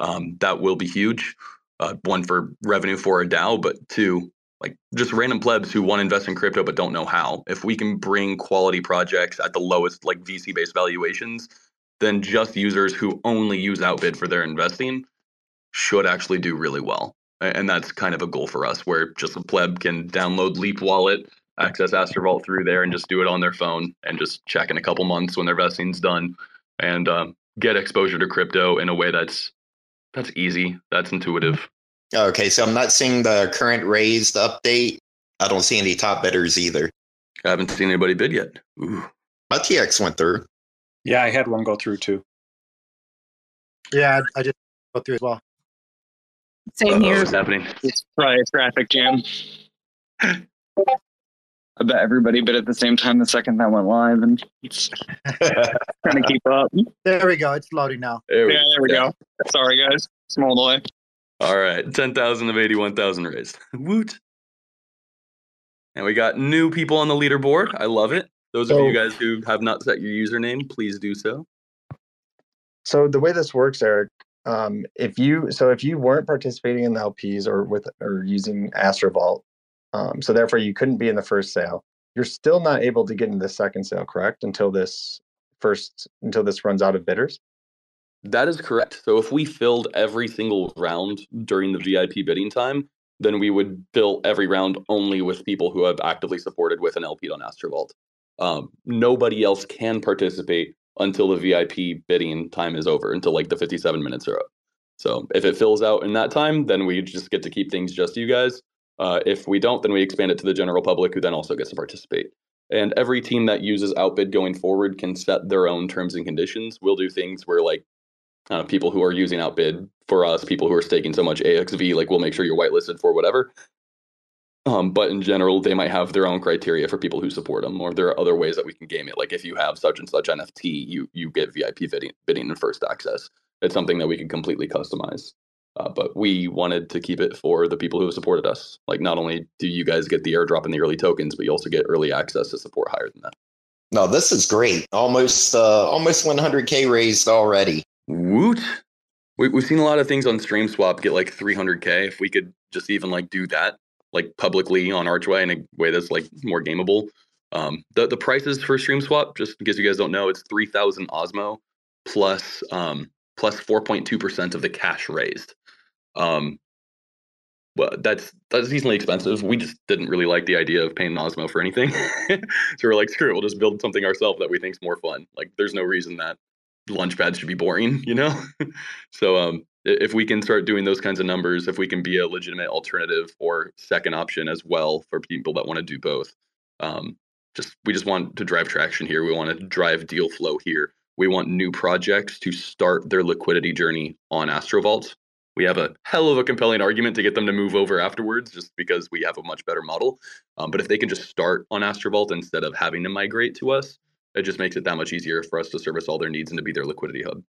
um, that will be huge. Uh, one for revenue for a DAO, but two, like just random plebs who want to invest in crypto but don't know how. If we can bring quality projects at the lowest like VC based valuations, then just users who only use Outbid for their investing should actually do really well. And that's kind of a goal for us where just a pleb can download Leap Wallet, access Astrovault through there, and just do it on their phone and just check in a couple months when their vesting's done and um, get exposure to crypto in a way that's that's easy, that's intuitive. Okay, so I'm not seeing the current raised update. I don't see any top bidders either. I haven't seen anybody bid yet. Ooh. My TX went through. Yeah, I had one go through too. Yeah, I I just go through as well. Same Uh-oh, here. What's happening? It's probably a traffic jam. I bet everybody but at the same time the second that went live, and it's trying to keep up. There we go. It's loading now. There we Yeah, there we go. Sorry, guys. Small delay. All right, 10,000 of 81,000 raised. Woot. And we got new people on the leaderboard. I love it. Those of you guys who have not set your username, please do so. So the way this works, Eric, um, if you so if you weren't participating in the LPs or with or using Astrovault, um, so therefore you couldn't be in the first sale, you're still not able to get into the second sale, correct? Until this first until this runs out of bidders. That is correct. So if we filled every single round during the VIP bidding time, then we would fill every round only with people who have actively supported with an LP on Astrovault. Um, nobody else can participate until the VIP bidding time is over, until like the 57 minutes are up. So if it fills out in that time, then we just get to keep things just you guys. Uh, if we don't, then we expand it to the general public, who then also gets to participate. And every team that uses Outbid going forward can set their own terms and conditions. We'll do things where like uh, people who are using Outbid for us, people who are staking so much AXV, like we'll make sure you're whitelisted for whatever. Um, but in general, they might have their own criteria for people who support them, or there are other ways that we can game it. Like if you have such and such NFT, you you get VIP bidding, bidding and first access. It's something that we can completely customize. Uh, but we wanted to keep it for the people who have supported us. Like, not only do you guys get the airdrop and the early tokens, but you also get early access to support higher than that. No, this is great. Almost, uh, almost 100k raised already. Woot! We, we've seen a lot of things on StreamSwap get like 300k. If we could just even like do that, like publicly on Archway in a way that's like more gameable. Um, the the prices for StreamSwap, just in case you guys don't know, it's 3,000 Osmo plus um, plus 4.2% of the cash raised. Um, well, that's that's decently expensive. We just didn't really like the idea of paying Osmo for anything, so we're like, screw it, we'll just build something ourselves that we think's more fun. Like, there's no reason that launchpads should be boring, you know. so, um, if we can start doing those kinds of numbers, if we can be a legitimate alternative or second option as well for people that want to do both, um, just we just want to drive traction here. We want to drive deal flow here. We want new projects to start their liquidity journey on Astrovault we have a hell of a compelling argument to get them to move over afterwards just because we have a much better model. Um, but if they can just start on Astrovault instead of having to migrate to us, it just makes it that much easier for us to service all their needs and to be their liquidity hub.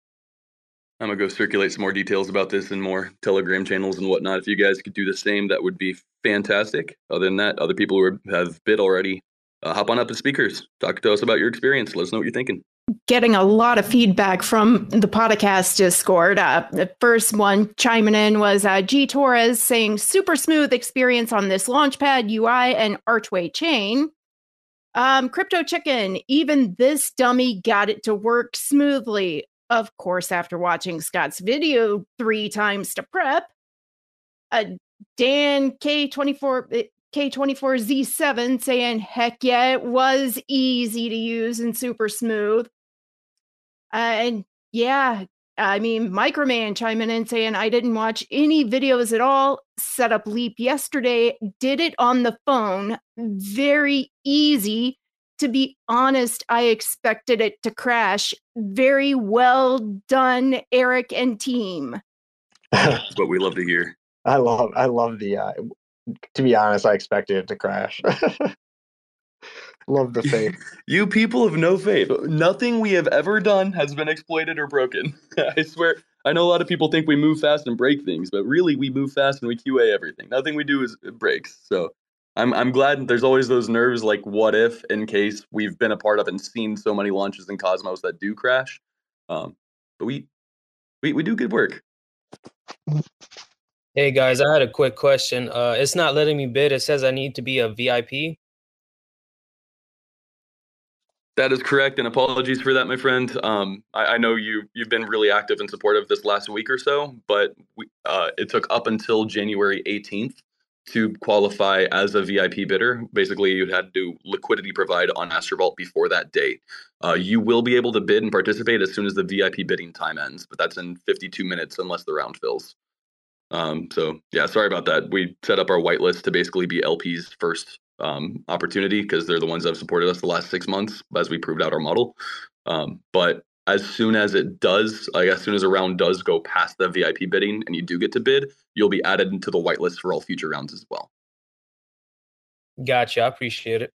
I'm gonna go circulate some more details about this in more Telegram channels and whatnot. If you guys could do the same, that would be fantastic. Other than that, other people who have bid already, uh, hop on up as speakers. Talk to us about your experience. Let us know what you're thinking getting a lot of feedback from the podcast Discord. Uh, the first one chiming in was uh, G Torres saying super smooth experience on this Launchpad UI and Archway chain. Um, Crypto Chicken, even this dummy got it to work smoothly. Of course, after watching Scott's video three times to prep. Uh, Dan K24 K24Z7 saying, heck yeah, it was easy to use and super smooth. Uh, and yeah, I mean, Microman chiming in saying, I didn't watch any videos at all. Set up Leap yesterday, did it on the phone. Very easy. To be honest, I expected it to crash. Very well done, Eric and team. That's what we love to hear. I love I love the uh, to be honest, I expected it to crash. Love the faith. you people of no faith. Nothing we have ever done has been exploited or broken. I swear. I know a lot of people think we move fast and break things, but really we move fast and we QA everything. Nothing we do is breaks. So I'm I'm glad there's always those nerves like what if in case we've been a part of and seen so many launches in Cosmos that do crash. Um, but we we we do good work. Hey guys, I had a quick question. Uh, it's not letting me bid. It says I need to be a VIP. That is correct, and apologies for that, my friend. Um, I, I, know you you've been really active and supportive this last week or so, but we, uh, it took up until January 18th to qualify as a VIP bidder. Basically, you had to liquidity provide on Astrovault before that date. Uh, you will be able to bid and participate as soon as the VIP bidding time ends, but that's in 52 minutes unless the round fills. Um, so yeah, sorry about that. We set up our whitelist to basically be LP's first um, opportunity because they're the ones that have supported us the last six months as we proved out our model. Um, but as soon as it does, like as soon as a round does go past the VIP bidding and you do get to bid, you'll be added into the whitelist for all future rounds as well. Gotcha. I appreciate it.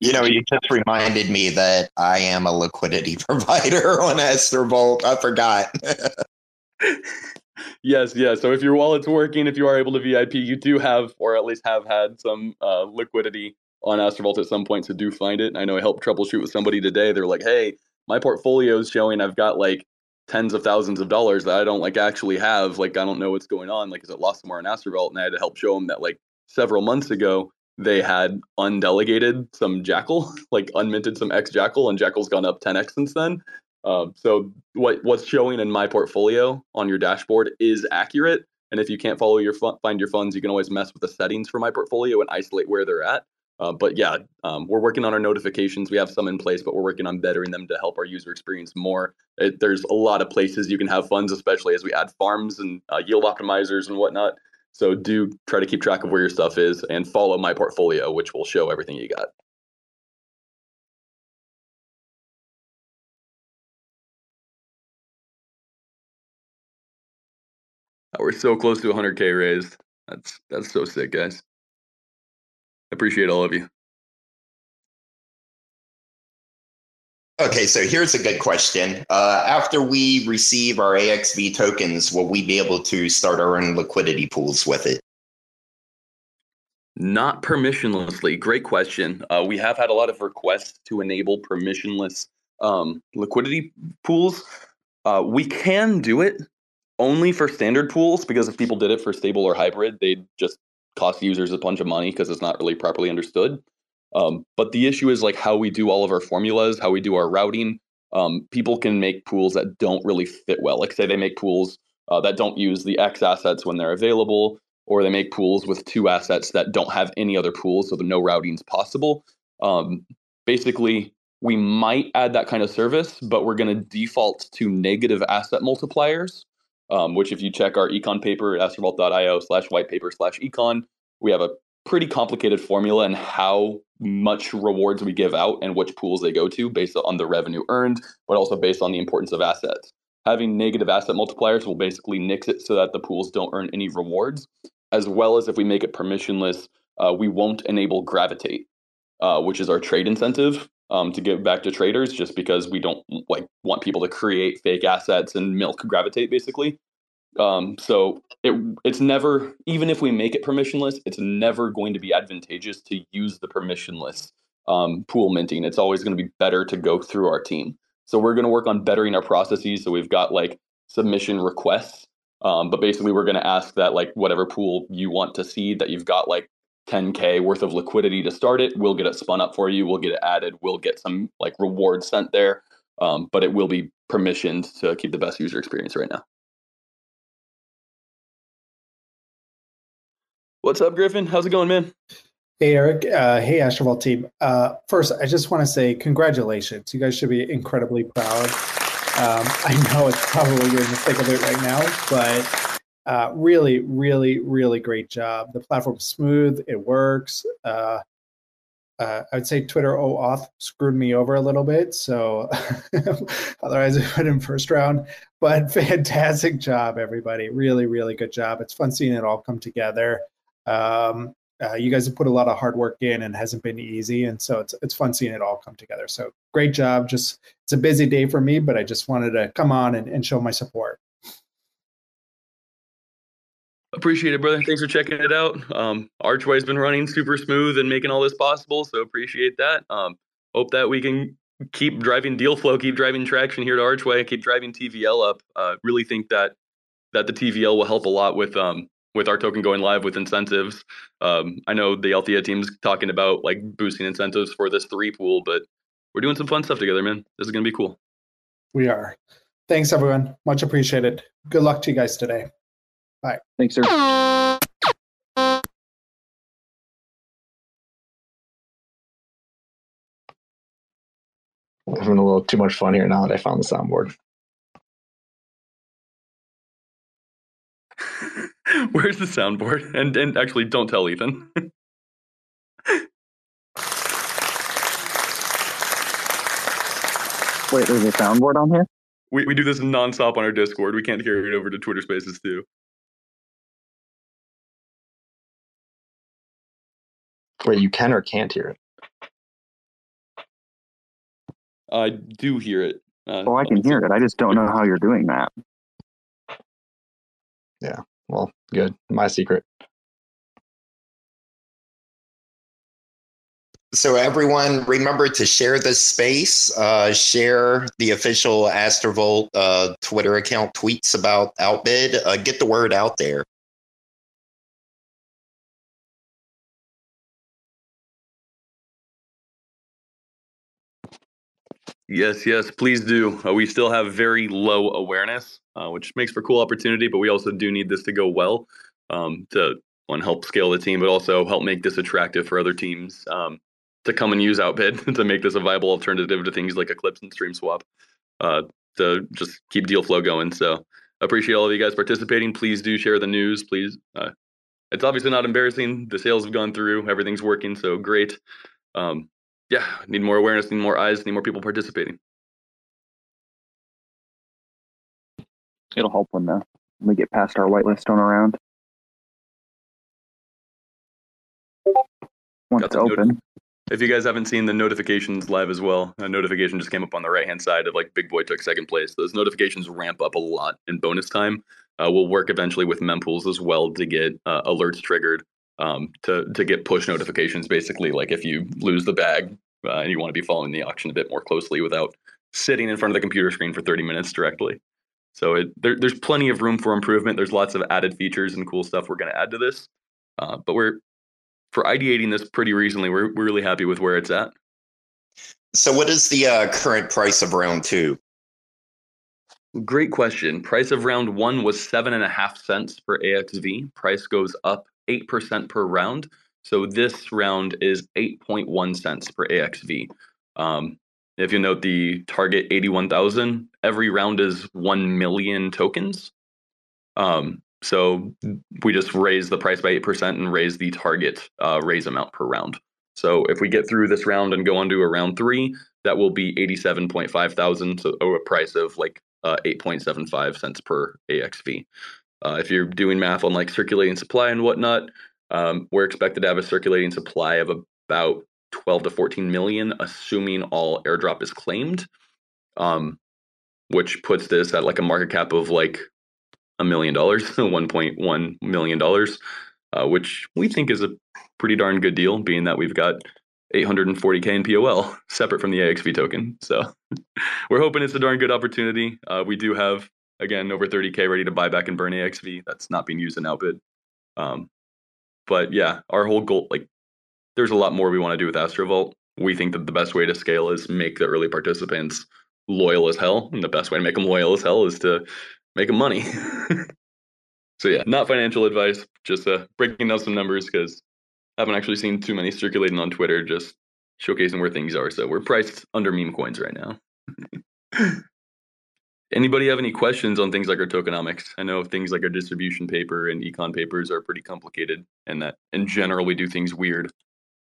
You know, you just reminded me that I am a liquidity provider on Astrovault. I forgot. yes, yes. So if your wallet's working, if you are able to VIP, you do have, or at least have had some uh, liquidity on Astrovault at some point. So do find it. I know I helped troubleshoot with somebody today. They're like, "Hey, my portfolio is showing I've got like tens of thousands of dollars that I don't like actually have. Like, I don't know what's going on. Like, is it lost somewhere on Astrovault?" And I had to help show them that like several months ago, they had undelegated some Jackal, like unminted some X Jackal, and Jackal's gone up 10x since then. Uh, so what what's showing in my portfolio on your dashboard is accurate. And if you can't follow your find your funds, you can always mess with the settings for my portfolio and isolate where they're at. Uh, but yeah, um, we're working on our notifications. We have some in place, but we're working on bettering them to help our user experience more. It, there's a lot of places you can have funds, especially as we add farms and uh, yield optimizers and whatnot. So do try to keep track of where your stuff is and follow my portfolio, which will show everything you got. We're so close to 100k raised. That's that's so sick, guys. Appreciate all of you. Okay, so here's a good question. Uh, after we receive our AXV tokens, will we be able to start our own liquidity pools with it? Not permissionlessly. Great question. Uh, we have had a lot of requests to enable permissionless um, liquidity pools. Uh, we can do it only for standard pools because if people did it for stable or hybrid, they'd just cost users a bunch of money because it's not really properly understood. Um, but the issue is like how we do all of our formulas, how we do our routing. Um, people can make pools that don't really fit well. Like say they make pools uh, that don't use the X assets when they're available, or they make pools with two assets that don't have any other pools, so the no routing is possible. Um, basically, we might add that kind of service, but we're going to default to negative asset multipliers um, which if you check our econ paper at astrovault.io slash white paper slash econ, we have a pretty complicated formula and how much rewards we give out and which pools they go to based on the revenue earned, but also based on the importance of assets. Having negative asset multipliers will basically nix it so that the pools don't earn any rewards, as well as if we make it permissionless, uh, we won't enable gravitate, uh, which is our trade incentive um, to give back to traders just because we don't like want people to create fake assets and milk gravitate basically. Um, so it it's never even if we make it permissionless, it's never going to be advantageous to use the permissionless um, pool minting. It's always going to be better to go through our team. So we're going to work on bettering our processes. So we've got like submission requests, um, but basically we're going to ask that like whatever pool you want to see that you've got like 10k worth of liquidity to start it. We'll get it spun up for you. We'll get it added. We'll get some like rewards sent there. Um, but it will be permissioned to keep the best user experience right now. What's up griffin? How's it going man? Hey Eric, uh, hey Astrovault team. Uh, first, I just want to say congratulations. You guys should be incredibly proud. Um, I know it's probably you're in the thick of it right now, but uh, really, really, really great job. The platform's smooth. It works. Uh, uh, I'd say Twitter OAuth screwed me over a little bit. So otherwise, I put in first round. But fantastic job, everybody. Really, really good job. It's fun seeing it all come together. Um, uh, you guys have put a lot of hard work in and hasn't been easy. And so it's, it's fun seeing it all come together. So great job. Just it's a busy day for me, but I just wanted to come on and, and show my support. Appreciate it, brother. Thanks for checking it out. Um, Archway's been running super smooth and making all this possible, so appreciate that. Um, hope that we can keep driving deal flow, keep driving traction here to Archway, keep driving TVL up. Uh, really think that that the TVL will help a lot with um, with our token going live with incentives. Um, I know the Althea team's talking about like boosting incentives for this three pool, but we're doing some fun stuff together, man. This is gonna be cool. We are. Thanks, everyone. Much appreciated. Good luck to you guys today. Bye. Thanks, sir. I'm having a little too much fun here now that I found the soundboard. Where's the soundboard? And and actually, don't tell Ethan. Wait, there's a soundboard on here? we, we do this nonstop on our Discord. We can't carry it over to Twitter Spaces too. Wait, you can or can't hear it? I do hear it. Uh, Oh, I can hear it. I just don't know how you're doing that. Yeah. Well, good. My secret. So everyone, remember to share this space. Uh, share the official Astrovault uh, Twitter account tweets about Outbid. Uh, get the word out there. Yes, yes, please do. Uh, we still have very low awareness, uh, which makes for cool opportunity, but we also do need this to go well um, to one help scale the team, but also help make this attractive for other teams um, to come and use Outbid to make this a viable alternative to things like Eclipse and StreamSwap uh, to just keep deal flow going. So appreciate all of you guys participating. Please do share the news. Please, uh, it's obviously not embarrassing. The sales have gone through, everything's working, so great. Um, yeah, need more awareness, need more eyes, need more people participating. It'll help when, uh, when we get past our whitelist on around. Once it's open. If you guys haven't seen the notifications live as well, a notification just came up on the right hand side of like Big Boy took second place. Those notifications ramp up a lot in bonus time. Uh, we'll work eventually with mempools as well to get uh, alerts triggered um, to to get push notifications. Basically, like if you lose the bag uh, and you want to be following the auction a bit more closely without sitting in front of the computer screen for 30 minutes directly. So it, there, there's plenty of room for improvement. There's lots of added features and cool stuff we're going to add to this. Uh, but we're for ideating this pretty recently. We're we're really happy with where it's at. So, what is the uh, current price of round two? Great question. Price of round one was seven and a half cents per AXV. Price goes up eight percent per round. So this round is eight point one cents per AXV. Um, if you note the target eighty one thousand, every round is one million tokens. Um, so we just raise the price by eight percent and raise the target uh, raise amount per round. So if we get through this round and go on to a round three, that will be eighty-seven point five thousand, so a price of like uh, eight point seven five cents per AXV. Uh, if you're doing math on like circulating supply and whatnot, um, we're expected to have a circulating supply of about twelve to fourteen million, assuming all airdrop is claimed, um, which puts this at like a market cap of like a million dollars, one point one million dollars, uh, which we think is a pretty darn good deal, being that we've got 840k in POL separate from the AXV token. So we're hoping it's a darn good opportunity. Uh, we do have again over 30k ready to buy back and burn AXV. That's not being used in Outbid. Um, but yeah, our whole goal, like, there's a lot more we want to do with Astrovault. We think that the best way to scale is make the early participants loyal as hell, and the best way to make them loyal as hell is to make them money. so yeah, not financial advice, just uh, breaking down some numbers because I haven't actually seen too many circulating on Twitter, just showcasing where things are. So we're priced under meme coins right now. Anybody have any questions on things like our tokenomics? I know things like our distribution paper and econ papers are pretty complicated, and that in general we do things weird.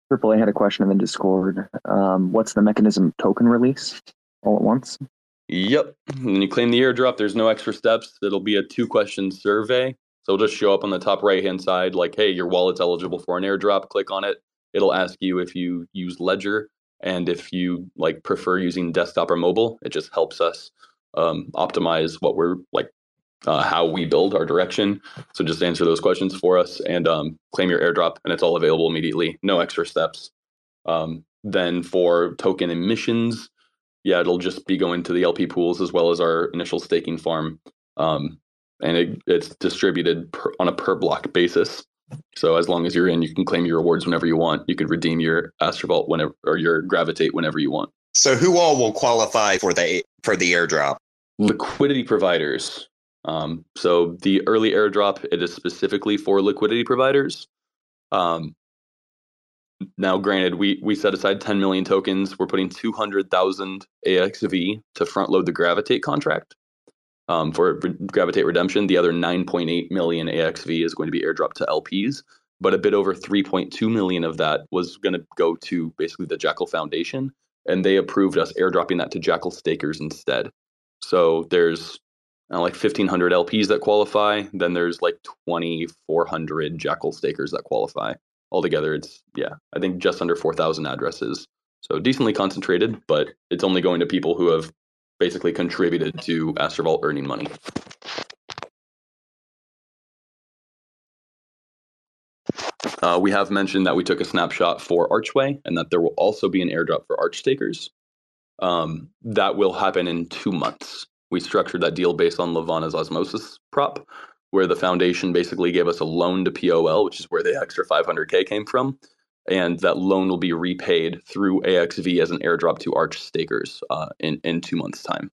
Triple A had a question in the Discord. Um, what's the mechanism token release all at once? Yep. When you claim the airdrop, there's no extra steps. It'll be a two question survey. So it'll just show up on the top right hand side, like, hey, your wallet's eligible for an airdrop. Click on it. It'll ask you if you use Ledger and if you like prefer using desktop or mobile. It just helps us um, optimize what we're like, uh, how we build our direction. So just answer those questions for us and um, claim your airdrop, and it's all available immediately. No extra steps. Um, then for token emissions, yeah, it'll just be going to the LP pools as well as our initial staking farm. Um, and it, it's distributed per, on a per block basis. So as long as you're in, you can claim your rewards whenever you want. You can redeem your Astrovault whenever or your Gravitate whenever you want. So, who all will qualify for the for the airdrop? Liquidity providers. Um, so the early airdrop it is specifically for liquidity providers. Um, now, granted, we we set aside 10 million tokens. We're putting 200,000 AXV to front load the Gravitate contract um, for Gravitate Redemption. The other 9.8 million AXV is going to be airdropped to LPs, but a bit over 3.2 million of that was going to go to basically the Jackal Foundation, and they approved us airdropping that to Jackal stakers instead. So there's uh, like 1,500 LPs that qualify. Then there's like 2,400 Jackal stakers that qualify. Altogether, it's yeah, I think just under 4,000 addresses. So decently concentrated, but it's only going to people who have basically contributed to Astrovault earning money. Uh, we have mentioned that we took a snapshot for Archway and that there will also be an airdrop for Arch stakers. Um, that will happen in two months. We structured that deal based on Levana's osmosis prop, where the foundation basically gave us a loan to POL, which is where the extra 500k came from. and that loan will be repaid through AXV as an airdrop to Arch stakers uh, in in two months' time.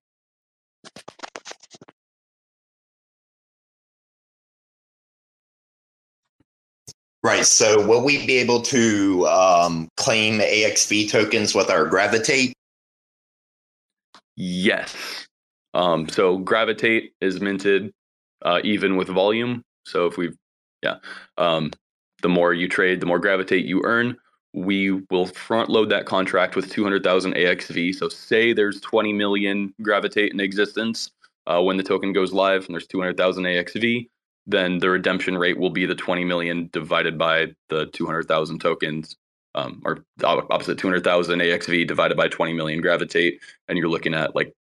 Right. So, will we be able to um, claim AXV tokens with our Gravitate? Yes. Um, so Gravitate is minted uh, even with volume. So if we, yeah, um, the more you trade, the more Gravitate you earn. We will front load that contract with 200,000 AXV. So say there's 20 million Gravitate in existence uh, when the token goes live, and there's 200,000 AXV then the redemption rate will be the 20 million divided by the 200,000 tokens, um, or opposite 200,000 AXV divided by 20 million gravitate, and you're looking at like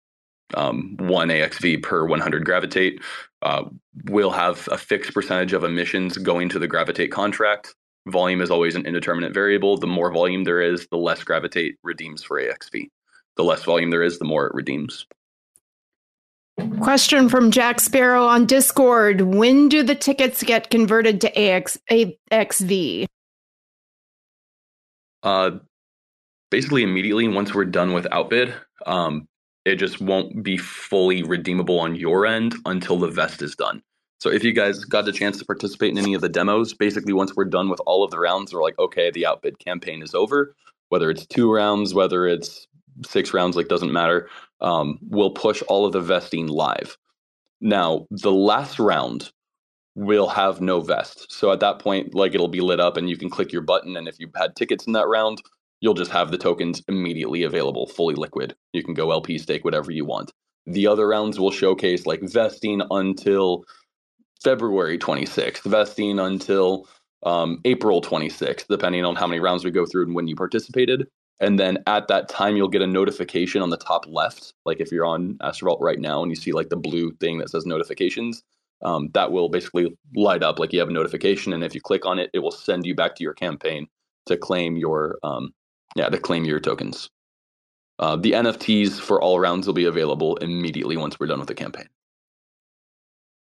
um, one AXV per 100 gravitate. Uh, we'll have a fixed percentage of emissions going to the gravitate contract. Volume is always an indeterminate variable. The more volume there is, the less gravitate redeems for AXV. The less volume there is, the more it redeems. Question from Jack Sparrow on Discord. When do the tickets get converted to AX, AXV? Uh, basically, immediately once we're done with Outbid, um, it just won't be fully redeemable on your end until the vest is done. So if you guys got the chance to participate in any of the demos, basically once we're done with all of the rounds, we're like, okay, the Outbid campaign is over. Whether it's two rounds, whether it's six rounds, like doesn't matter um, we'll push all of the vesting live. Now, the last round will have no vest. So at that point, like it'll be lit up and you can click your button. And if you had tickets in that round, you'll just have the tokens immediately available, fully liquid. You can go LP stake whatever you want. The other rounds will showcase like vesting until February 26th, vesting until um, April 26th, depending on how many rounds we go through and when you participated. And then at that time, you'll get a notification on the top left. Like if you're on Astrovault right now and you see like the blue thing that says notifications, um, that will basically light up like you have a notification. And if you click on it, it will send you back to your campaign to claim your, um, yeah, to claim your tokens. Uh, the NFTs for all rounds will be available immediately once we're done with the campaign,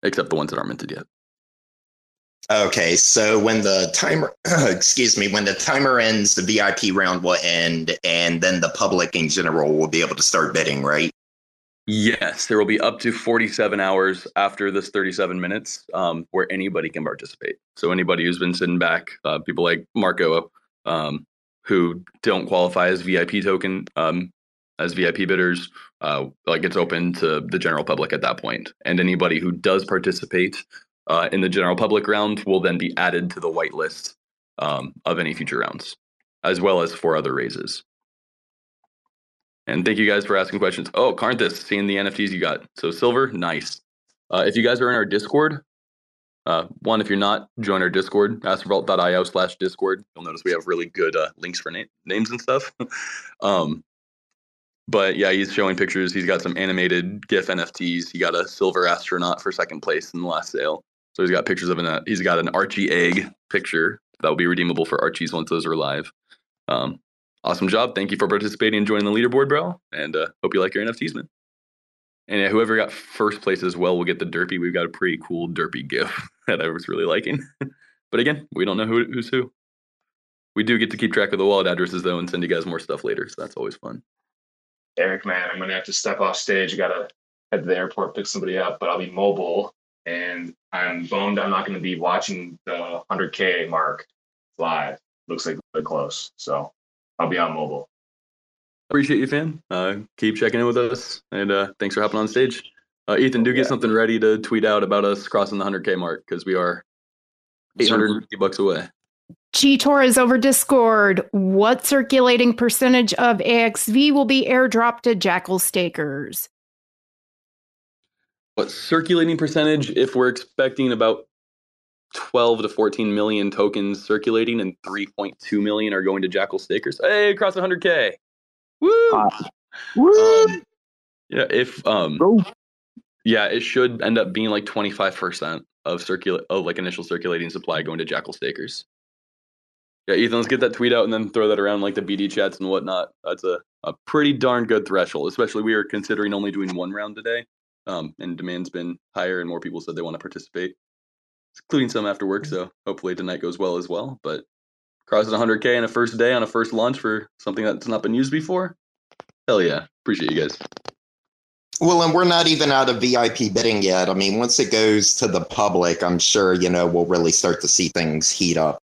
except the ones that aren't minted yet. Okay, so when the timer, excuse me, when the timer ends, the VIP round will end, and then the public in general will be able to start bidding, right? Yes, there will be up to 47 hours after this 37 minutes um, where anybody can participate. So anybody who's been sitting back, uh, people like Marco, um, who don't qualify as VIP token, um, as VIP bidders, uh, like it's open to the general public at that point. And anybody who does participate uh, in the general public round will then be added to the whitelist um, of any future rounds, as well as for other raises. And thank you guys for asking questions. Oh, Carnthus, seeing the NFTs you got. So silver, nice. Uh, if you guys are in our Discord, uh, one, if you're not, join our Discord, astrovault.io slash Discord. You'll notice we have really good uh, links for na- names and stuff. um, but yeah, he's showing pictures. He's got some animated GIF NFTs. He got a silver astronaut for second place in the last sale. So he's got pictures of an he's got an Archie egg picture that will be redeemable for Archies once those are live. Um, awesome job! Thank you for participating and joining the leaderboard, bro. And uh, hope you like your NFTs, man. And yeah, whoever got first place as well will get the derpy. We've got a pretty cool derpy GIF that I was really liking. but again, we don't know who, who's who. We do get to keep track of the wallet addresses though, and send you guys more stuff later. So that's always fun. Eric, man, I'm gonna have to step off stage. I gotta head to the airport, pick somebody up, but I'll be mobile and I'm bummed I'm not to be watching the 100K mark live. Looks like they're close, so I'll be on mobile. Appreciate you, fan. Uh, keep checking in with us, and uh, thanks for hopping on stage. Uh, Ethan, do get yeah. something ready to tweet out about us crossing the 100K mark because we are 850 bucks away. G-Tor is over Discord. What circulating percentage of AXV will be airdropped to Jackal stakers? What circulating percentage, if we're expecting about 12 to 14 million tokens circulating and 3.2 million are going to Jackal stakers. Hey, across 100k. Woo! Uh, woo! Um, yeah, if um yeah, it should end up being like 25% of circulate of like initial circulating supply going to Jackal stakers. Yeah, Ethan, let's get that tweet out and then throw that around like the BD chats and whatnot. That's a, a pretty darn good threshold, especially we are considering only doing one round today um, and demand's been higher, and more people said they want to participate, including some after work. Mm-hmm. So hopefully tonight goes well as well. But crossing 100k in a first day on a first launch for something that's not been used before. Hell yeah, appreciate you guys. Well, and we're not even out of VIP bidding yet. I mean, once it goes to the public, I'm sure, you know, we'll really start to see things heat up.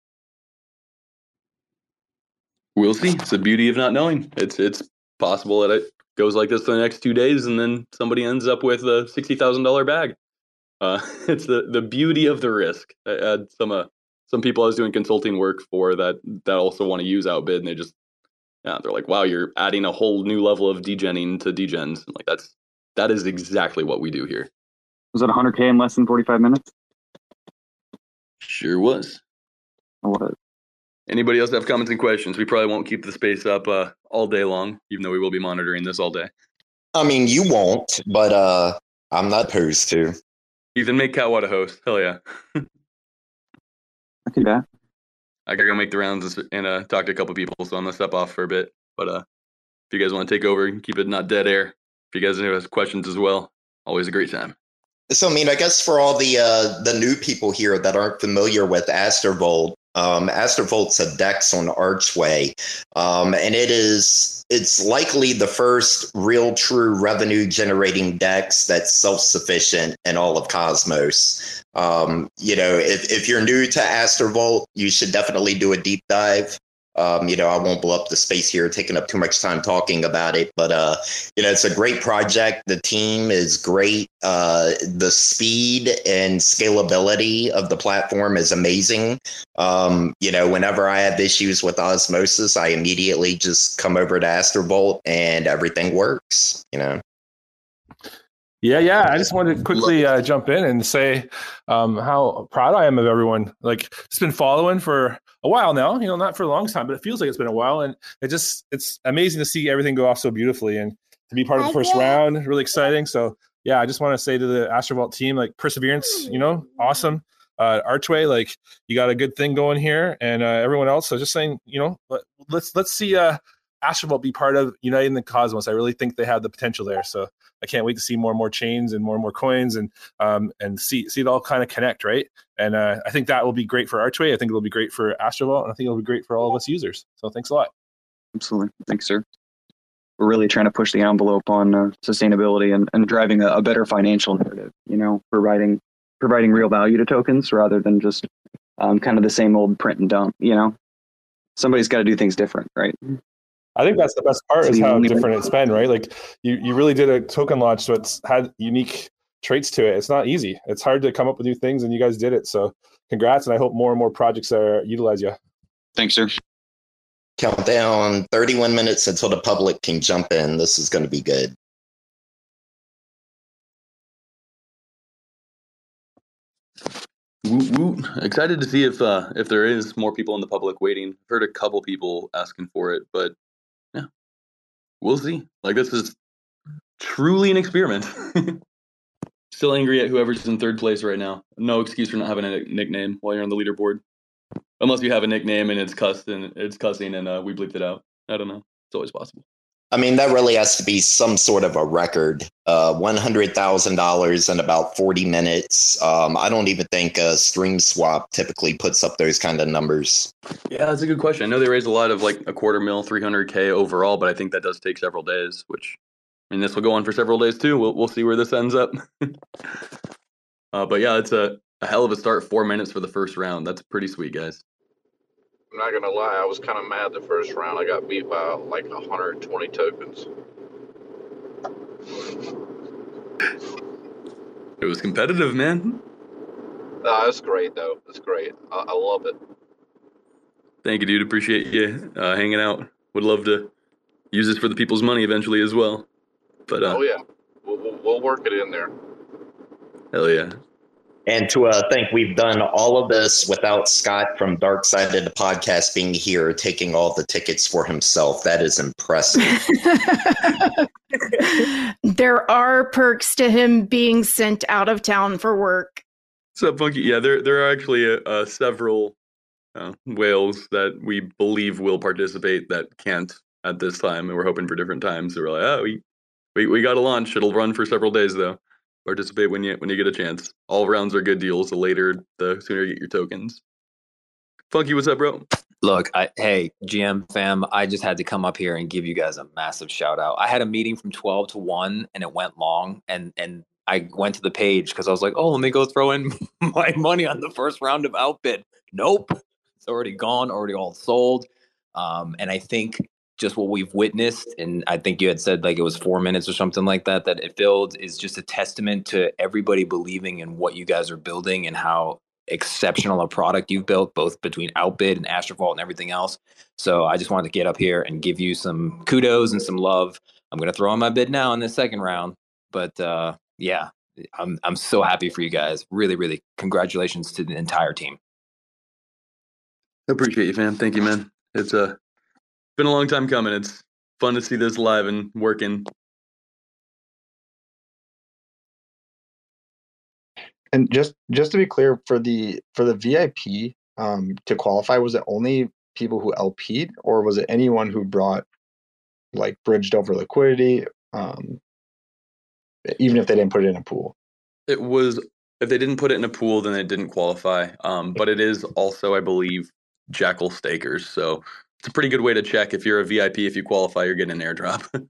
We'll see. It's the beauty of not knowing. It's it's possible that it goes like this for the next two days, and then somebody ends up with a sixty thousand dollar bag. Uh, it's the the beauty of the risk. I had some uh, some people I was doing consulting work for that that also want to use Outbid, and they just yeah, they're like, wow, you're adding a whole new level of degenning to degens. I'm like that's that is exactly what we do here. Was it 100k in less than 45 minutes? Sure was. What? Anybody else have comments and questions? We probably won't keep the space up uh, all day long, even though we will be monitoring this all day. I mean, you won't, but uh, I'm not opposed to. Ethan, make Catwater host. Hell yeah. I can do that. I gotta go make the rounds and uh, talk to a couple people, so I'm gonna step off for a bit. But uh, if you guys want to take over and keep it not dead air, if you guys have questions as well, always a great time. So, I mean, I guess for all the uh, the new people here that aren't familiar with Astrovault, um, Astrovault's a DEX on Archway, um, and it is it's likely the first real true revenue generating DEX that's self sufficient in all of Cosmos. Um, you know, if, if you're new to Astrovault, you should definitely do a deep dive. Um, you know, I won't blow up the space here, taking up too much time talking about it, but uh, you know, it's a great project. The team is great. Uh, the speed and scalability of the platform is amazing. Um, you know, whenever I have issues with osmosis, I immediately just come over to Astrovault and everything works. You know. Yeah, yeah. I just wanted to quickly uh, jump in and say um, how proud I am of everyone. Like, it's been following for a while now. You know, not for a long time, but it feels like it's been a while, and it just it's amazing to see everything go off so beautifully and to be part of the first round. Really exciting. So, yeah, I just want to say to the Astrovault team, like perseverance. You know, awesome. Uh, Archway, like you got a good thing going here, and uh, everyone else. So, just saying, you know, let, let's let's see. Uh, Astrovault be part of uniting the cosmos. I really think they have the potential there. So I can't wait to see more and more chains and more and more coins and um, and see see it all kind of connect, right? And uh, I think that will be great for Archway. I think it'll be great for Astrovault, and I think it'll be great for all of us users. So thanks a lot. Absolutely, thanks, sir. We're really trying to push the envelope on uh, sustainability and, and driving a, a better financial narrative. You know, providing providing real value to tokens rather than just um, kind of the same old print and dump. You know, somebody's got to do things different, right? I think that's the best part is how different it's been, right? Like you, you really did a token launch, so it's had unique traits to it. It's not easy. It's hard to come up with new things, and you guys did it. So congrats, and I hope more and more projects are utilize you. Thanks, sir. Countdown 31 minutes until the public can jump in. This is going to be good. Woot, woot. Excited to see if uh, if there is more people in the public waiting. I've heard a couple people asking for it, but yeah, we'll see. Like this is truly an experiment. Still angry at whoever's in third place right now. No excuse for not having a nickname while you're on the leaderboard, unless you have a nickname and it's cussed and it's cussing and uh, we bleeped it out. I don't know. It's always possible. I mean, that really has to be some sort of a record. Uh, $100,000 in about 40 minutes. Um, I don't even think a StreamSwap typically puts up those kind of numbers. Yeah, that's a good question. I know they raised a lot of like a quarter mil, 300K overall, but I think that does take several days, which, I mean, this will go on for several days too. We'll, we'll see where this ends up. uh, but yeah, it's a, a hell of a start. Four minutes for the first round. That's pretty sweet, guys. I'm not gonna lie, I was kind of mad the first round. I got beat by like 120 tokens. It was competitive, man. Nah, it's great though. It's great. I, I love it. Thank you, dude. Appreciate you uh, hanging out. Would love to use this for the people's money eventually as well. But uh, oh yeah, we'll, we'll, we'll work it in there. Hell yeah. And to uh, think we've done all of this without Scott from Dark Side of the Podcast being here, taking all the tickets for himself. That is impressive. there are perks to him being sent out of town for work. So Phunky. Yeah, there there are actually uh, uh, several uh, whales that we believe will participate that can't at this time, and we're hoping for different times. So we're like, oh, we we we got to launch. It'll run for several days though participate when you when you get a chance. All rounds are good deals. The later, the sooner you get your tokens. Phunky, what's up, bro? Look, I, hey, GM fam, I just had to come up here and give you guys a massive shout out. I had a meeting from 12 to 1 and it went long and and I went to the page because I was like, oh, let me go throw in my money on the first round of outbid. Nope. It's already gone, already all sold. Um, and I think just what we've witnessed, and I think you had said like it was four minutes or something like that, that it filled is just a testament to everybody believing in what you guys are building and how exceptional a product you've built, both between Outbid and Astrovault and everything else. So I just wanted to get up here and give you some kudos and some love. I'm going to throw in my bid now in the second round, but uh, yeah, I'm I'm so happy for you guys. Really, really, congratulations to the entire team. Appreciate you, fam. Thank you, man. It's uh, been a long time coming. It's fun to see this live and working. And just just to be clear, for the for the VIP um, to qualify, was it only people who LP'd, or was it anyone who brought like bridged over liquidity, um, even if they didn't put it in a pool? It was if they didn't put it in a pool, then it didn't qualify. Um, but it is also, I believe, Jackal stakers. So it's a pretty good way to check if you're a VIP. If you qualify, you're getting an airdrop.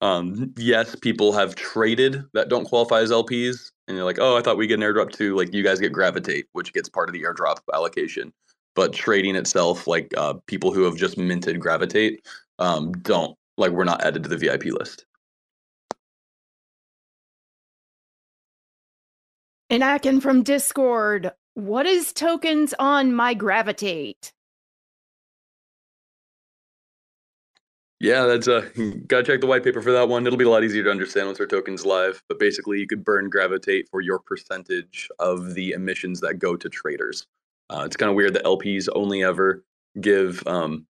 um, yes, people have traded that don't qualify as LPs, and you're like, oh, I thought we get an airdrop too. Like you guys get gravitate, which gets part of the airdrop allocation. But trading itself, like uh, people who have just minted gravitate, um, don't like we're not added to the VIP list. And Akin from Discord, what is tokens on my gravitate? Yeah, that's uh gotta check the white paper for that one. It'll be a lot easier to understand once our token's live. But basically you could burn gravitate for your percentage of the emissions that go to traders. Uh, it's kind of weird that LPs only ever give um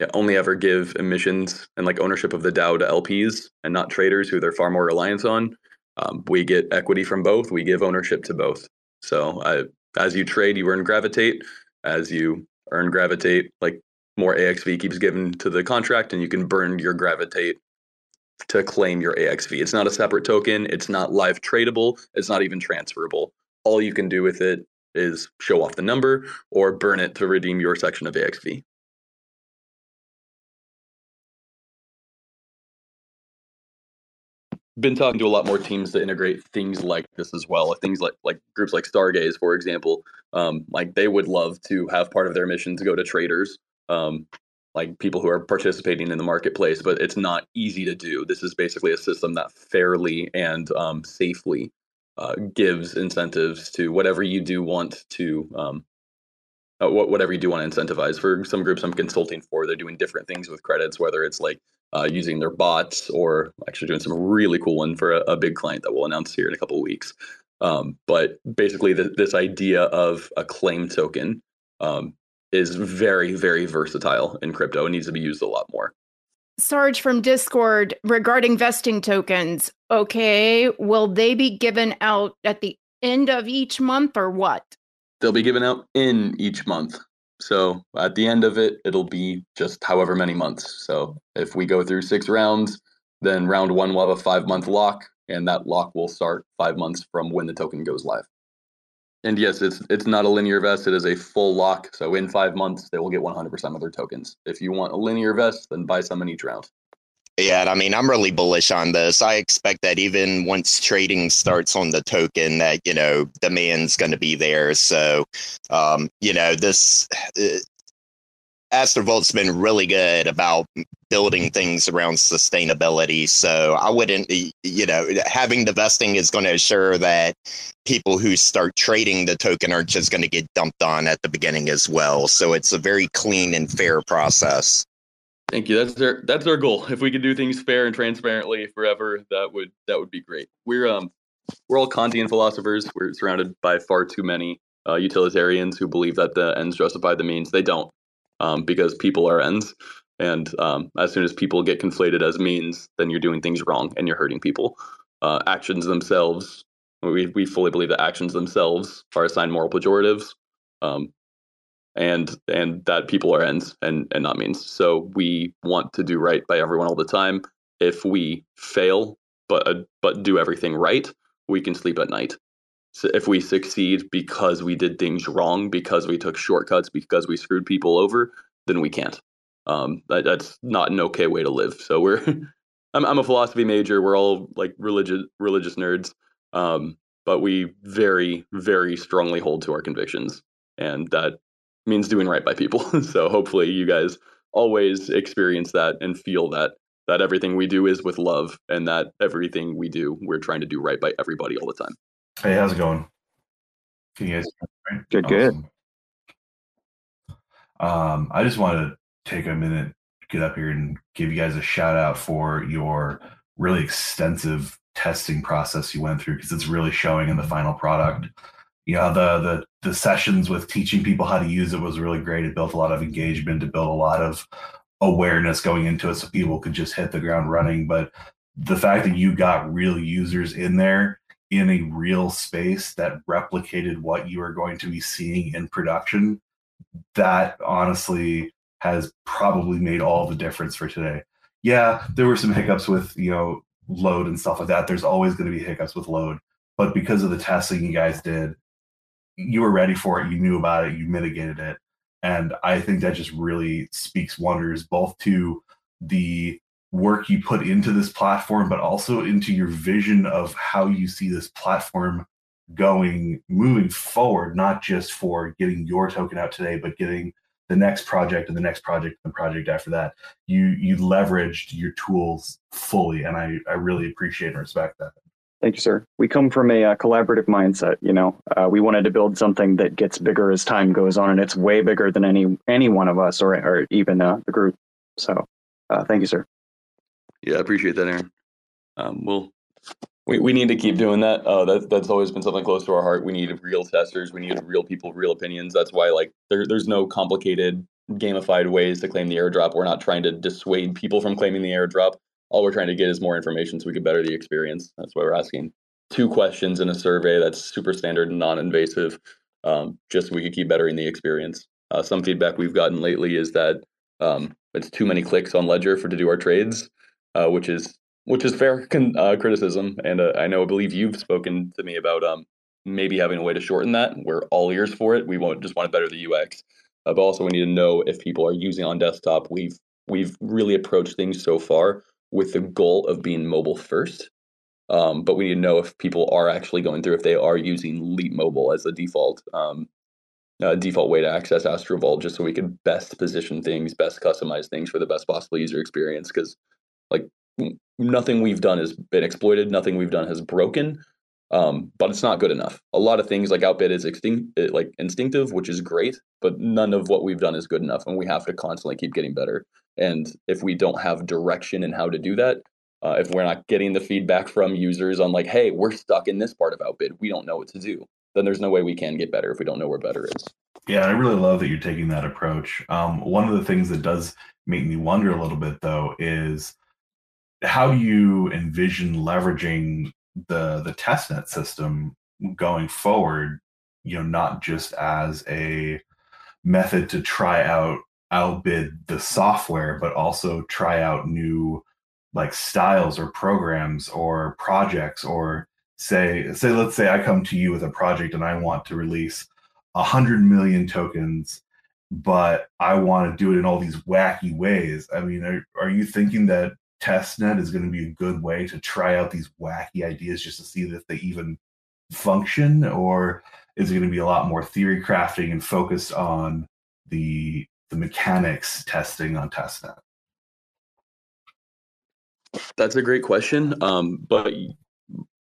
yeah, only ever give emissions and like ownership of the DAO to LPs and not traders who they're far more reliant on. Um, we get equity from both. We give ownership to both. So I, as you trade, you earn gravitate. As you earn gravitate, like more AXV keeps given to the contract, and you can burn your gravitate to claim your AXV. It's not a separate token. It's not live tradable. It's not even transferable. All you can do with it is show off the number or burn it to redeem your section of AXV. been talking to a lot more teams to integrate things like this as well. Things like like groups like Stargaze, for example, um, like they would love to have part of their mission to go to traders, um, like people who are participating in the marketplace. But it's not easy to do. This is basically a system that fairly and um, safely uh, gives incentives to whatever you do want to. Um, uh, whatever you do want to incentivize. For some groups I'm consulting for, they're doing different things with credits, whether it's like uh, using their bots or actually doing some really cool one for a, a big client that we'll announce here in a couple weeks. Um, but basically, the, this idea of a claim token um, is very, very versatile in crypto and needs to be used a lot more. Sarge from Discord regarding vesting tokens. Okay, will they be given out at the end of each month or what? They'll be given out in each month. So at the end of it, it'll be just however many months. So if we go through six rounds, then round one will have a five month lock, and that lock will start five months from when the token goes live. And yes, it's it's not a linear vest; it is a full lock. So in five months, they will get 100% of their tokens. If you want a linear vest, then buy some in each round. Yeah, I mean, I'm really bullish on this. I expect that even once trading starts on the token, that you know demand's going to be there. So, um, you know, this Astrovault's been really good about building things around sustainability. So I wouldn't, you know, having the vesting is going to assure that people who start trading the token aren't just going to get dumped on at the beginning as well. So it's a very clean and fair process. Thank you. That's our that's our goal. If we could do things fair and transparently forever, that would that would be great. We're um we're all Kantian philosophers. We're surrounded by far too many uh, utilitarians who believe that the ends justify the means. They don't, um, because people are ends, and um, as soon as people get conflated as means, then you're doing things wrong and you're hurting people. Uh, actions themselves, we we fully believe that actions themselves are assigned moral pejoratives. Um, and and that people are ends and and not means. So we want to do right by everyone all the time. If we fail, but uh, but do everything right, we can sleep at night. If we succeed because we did things wrong, because we took shortcuts, because we screwed people over, then we can't. Um, that, that's not an okay way to live. So we're, I'm, I'm a philosophy major. We're all like religious religious nerds, um, but we very very strongly hold to our convictions, and that means doing right by people. so hopefully you guys always experience that and feel that that everything we do is with love, and that everything we do we're trying to do right by everybody all the time. Hey, how's it going? Can you guys? Good, good. Um, I just want to take a minute, get up here, and give you guys a shout out for your really extensive testing process you went through because it's really showing in the final product. You know, the the the sessions with teaching people how to use it was really great. It built a lot of engagement, to build a lot of awareness going into it so people could just hit the ground running. But the fact that you got real users in there in a real space that replicated what you are going to be seeing in production, that honestly has probably made all the difference for today. Yeah, there were some hiccups with, you know, load and stuff like that. There's always going to be hiccups with load. But because of the testing you guys did, you were ready for it, you knew about it, you mitigated it. And I think that just really speaks wonders both to the work you put into this platform, but also into your vision of how you see this platform going moving forward, not just for getting your token out today, but getting the next project and the next project and the project after that. You you leveraged your tools fully, and I I really appreciate and respect that. Thank you, sir. We come from a uh, collaborative mindset. You know, uh, we wanted to build something that gets bigger as time goes on, and it's way bigger than any any one of us or or even uh, the group. So, uh, thank you, sir. Yeah, I appreciate that, Erin. Um, we'll we, we need to keep doing that. Uh, that that's always been something close to our heart. We need real testers. We need real people, real opinions. That's why like there, there's no complicated gamified ways to claim the airdrop. We're not trying to dissuade people from claiming the airdrop. All we're trying to get is more information so we can better the experience. That's why we're asking two questions in a survey that's super standard and non-invasive, um, just so we could keep bettering the experience. Uh, some feedback we've gotten lately is that um, it's too many clicks on Ledger for to do our trades uh, which is which is fair con- uh, criticism. And uh, I know I believe you've spoken to me about um, maybe having a way to shorten that. We're all ears for it. We won't just want to better the UX, uh, but also we need to know if people are using on desktop. We've we've really approached things so far with the goal of being mobile first. Um, but we need to know if people are actually going through if they are using Leap Mobile as the default um, uh, default way to access Astrovault, just so we can best position things, best customize things for the best possible user experience. Because nothing we've done has been exploited. Nothing we've done has broken. Um, but it's not good enough. A lot of things like Outbid is extinct, eh, like instinctive, which is great, but none of what we've done is good enough, and we have to constantly keep getting better. And if we don't have direction in how to do that, uh, if we're not getting the feedback from users on like, hey, we're stuck in this part of Outbid, we don't know what to do, then there's no way we can get better if we don't know where better is. Yeah, I really love that you're taking that approach. Um, one of the things that does make me wonder a little bit though is how do you envision leveraging the the testnet system going forward you know not just as a method to try out outbid the software but also try out new like styles or programs or projects or say say let's say i come to you with a project and i want to release a hundred million tokens but i want to do it in all these wacky ways. I mean are, are you thinking that testnet is going to be a good way to try out these wacky ideas just to see if they even function or is it going to be a lot more theory crafting and focused on the the mechanics testing on testnet that's a great question um, but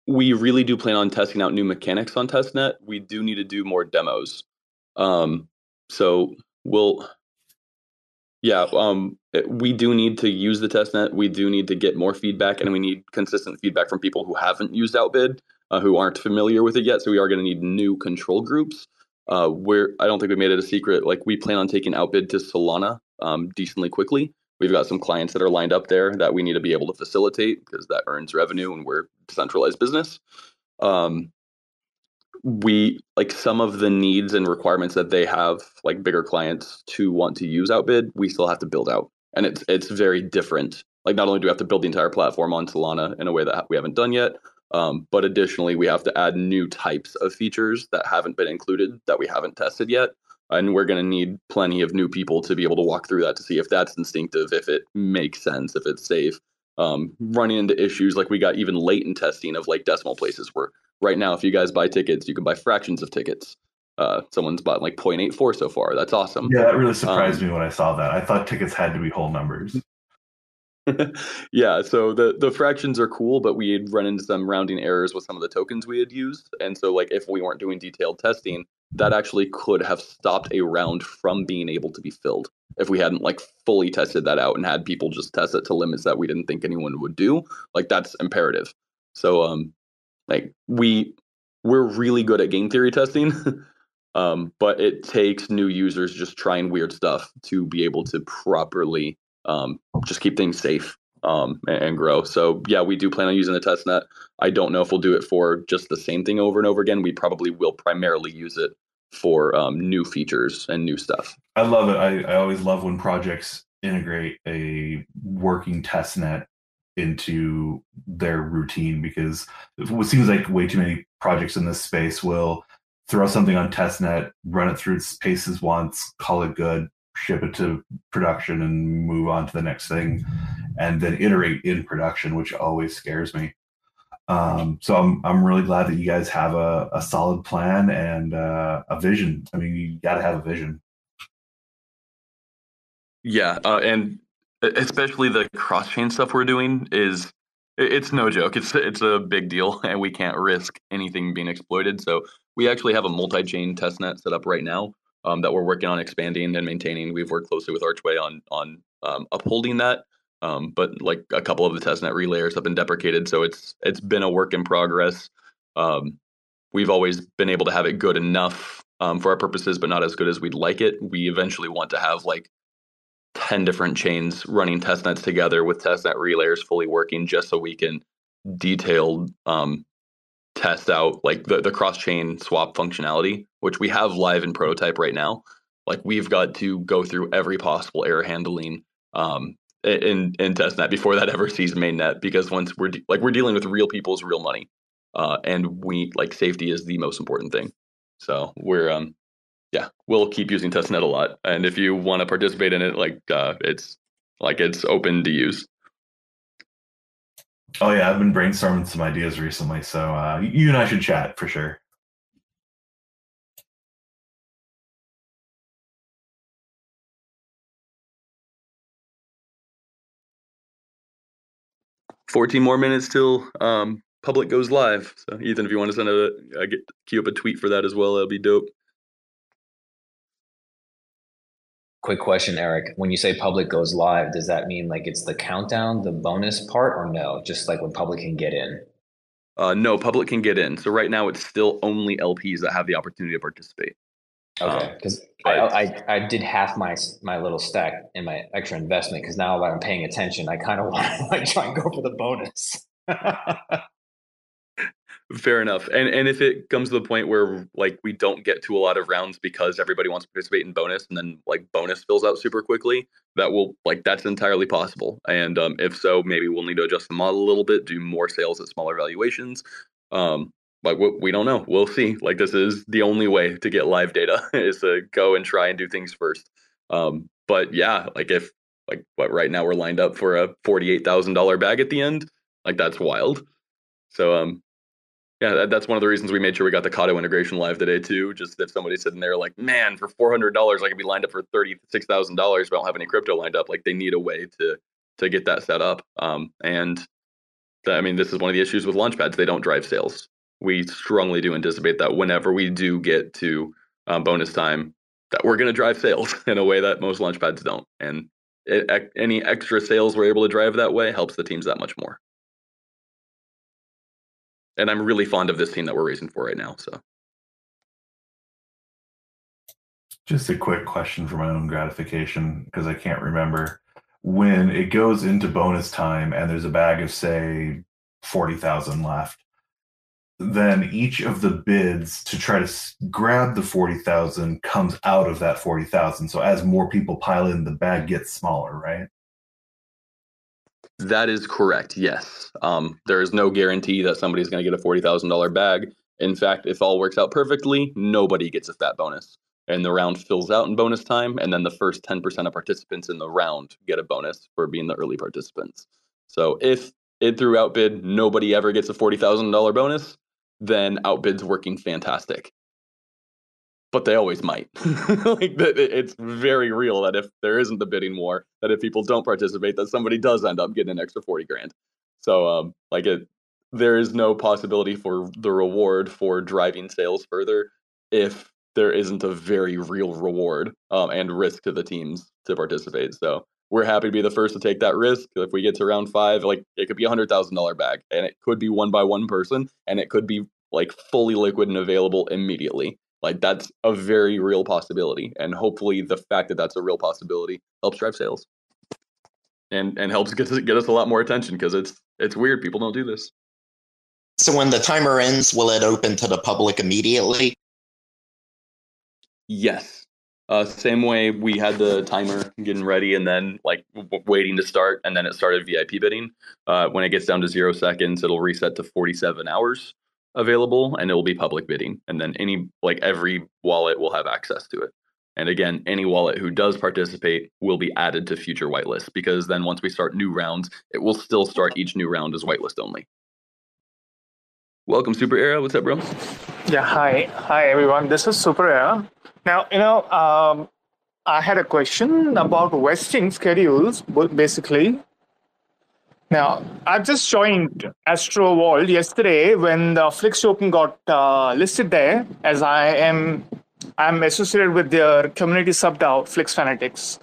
we really do plan on testing out new mechanics on testnet we do need to do more demos. Um, so we'll yeah, um, eh, we do need to use the test net. We do need to get more feedback, and we need consistent feedback from people who haven't used Outbid, uh, who aren't familiar with it yet. So we are going to need new control groups. Uh, where I don't think we made it a secret. Like we plan on taking Outbid to Solana um, decently quickly. We've got some clients that are lined up there that we need to be able to facilitate because that earns revenue, and we're decentralized business. Um, we like some of the needs and requirements that they have like bigger clients to want to use outbid we still have to build out and it's it's very different like not only do we have to build the entire platform on solana in a way that we haven't done yet Um, but additionally, we have to add new types of features that haven't been included that we haven't tested yet. And we're going to need plenty of new people to be able to walk through that to see if that's instinctive, if it makes sense, if it's safe. Um, running into issues like we got even latent testing of like decimal places where right now, if you guys buy tickets, you can buy fractions of tickets. Uh, someone's bought like 0.84 so far. That's awesome. Yeah, that really surprised Um, me when I saw that. I thought tickets had to be whole numbers. yeah, so the the fractions are cool, but we had run into some rounding errors with some of the tokens we had used, and so like if we weren't doing detailed testing, that actually could have stopped a round from being able to be filled if we hadn't like fully tested that out and had people just test it to limits that we didn't think anyone would do. Like that's imperative. So um, like we we're really good at game theory testing. um, but it takes new users just trying weird stuff to be able to properly um, just keep things safe um, and, and grow. So yeah, we do plan on using the test net. I don't know if we'll do it for just the same thing over and over again. We probably will primarily use it for um, new features and new stuff. I love it. I, I always love when projects integrate a working test net into their routine because what seems like way too many projects in this space will throw something on testnet, run it through its paces once, call it good, ship it to production, and move on to the next thing, and then iterate in production, which always scares me. Um, so I'm I'm really glad that you guys have a, a solid plan and uh, a vision. I mean, you got to have a vision. Yeah, uh, and especially the cross chain stuff we're doing is it's no joke. It's it's a big deal, and we can't risk anything being exploited. So we actually have a multi-chain testnet set up right now um, that we're working on expanding and maintaining. We've worked closely with Archway on on um, upholding that, um, but like a couple of the testnet relayers have been deprecated, so it's it's been a work in progress. Um, we've always been able to have it good enough um, for our purposes, but not as good as we'd like it. We eventually want to have like 10 different chains running testnets together with testnet relayers fully working just so we can detailed um, test out like the, the cross chain swap functionality, which we have live in prototype right now. Like we've got to go through every possible error handling um, in in testnet before that ever sees mainnet because once we're de- like we're dealing with real people's real money, uh, and we like safety is the most important thing. So we're um yeah, we'll keep using testnet a lot. And if you want to participate in it, like uh, it's like it's open to use. Oh yeah, I've been brainstorming some ideas recently, so uh, you and I should chat for sure. Fourteen more minutes till um, public goes live. So Ethan, if you want to send a, a get queue up a tweet for that as well, that'd be dope. Quick question, Eric. When you say public goes live, does that mean like it's the countdown, the bonus part, or no? Just like when public can get in? Uh, no, public can get in. So right now it's still only LPs that have the opportunity to participate. Okay, because I, I I did half my my little stack in my extra investment because now that I'm paying attention, I kind of want to like try and go for the bonus. Fair enough. And and if it comes to the point where like we don't get to a lot of rounds because everybody wants to participate in bonus and then like bonus fills out super quickly, that will like that's entirely possible. And um, if so, maybe we'll need to adjust the model a little bit, do more sales at smaller valuations. Um, like we, we don't know. We'll see. Like this is the only way to get live data is to go and try and do things first. Um, but yeah, like if like what right now we're lined up for a forty-eight thousand dollar bag at the end, like that's wild. So um, yeah, that, that's one of the reasons we made sure we got the Kado integration live today too. Just if somebody's sitting there like, man, for four hundred dollars, I could be lined up for thirty six thousand dollars, but I don't have any crypto lined up. Like they need a way to to get that set up. Um, and I mean, this is one of the issues with launchpads; they don't drive sales. We strongly do anticipate that whenever we do get to um, bonus time, that we're going to drive sales in a way that most launchpads don't. And it, any extra sales we're able to drive that way helps the teams that much more and I'm really fond of this team that we're raising for right now. So. Just a quick question for my own gratification because I can't remember. When it goes into bonus time and there's a bag of say 40,000 left then each of the bids to try to grab the 40,000 comes out of that 40,000 so as more people pile in the bag gets smaller right That is correct. Yes. Um, there is no guarantee that somebody's going to get a forty thousand dollar bag. In fact, if all works out perfectly, nobody gets a fat bonus, and the round fills out in bonus time, and then the first ten percent of participants in the round get a bonus for being the early participants. So if it through outbid nobody ever gets a forty thousand dollar bonus, then outbid's working fantastic. But they always might. like it's very real that if there isn't the bidding war, that if people don't participate, that somebody does end up getting an extra forty grand. So um, like it, there is no possibility for the reward for driving sales further if there isn't a very real reward um, and risk to the teams to participate. So we're happy to be the first to take that risk. If we get to round five, like it could be a hundred thousand dollar bag, and it could be one by one person, and it could be like fully liquid and available immediately. Like that's a very real possibility, and hopefully the fact that that's a real possibility helps drive sales, and and helps get us, get us a lot more attention because it's it's weird people don't do this. So when the timer ends, will it open to the public immediately? Yes. Uh, same way we had the timer getting ready and then like w- waiting to start, and then it started VIP bidding. Uh, when it gets down to zero seconds, it'll reset to 47 hours available, and it will be public bidding. And then any like every wallet will have access to it. And again, any wallet who does participate will be added to future whitelist because then once we start new rounds, it will still start each new round as whitelist only. Welcome, Super Era. What's up, bro? Yeah, hi. Hi, everyone. This is Super Era. Now, you know, um, I had a question about vesting schedules, basically. Now, I've just joined Astrovault yesterday when the Flix token got uh, listed there, as I am I'm associated with their community sub DAO, Flix Fanatics.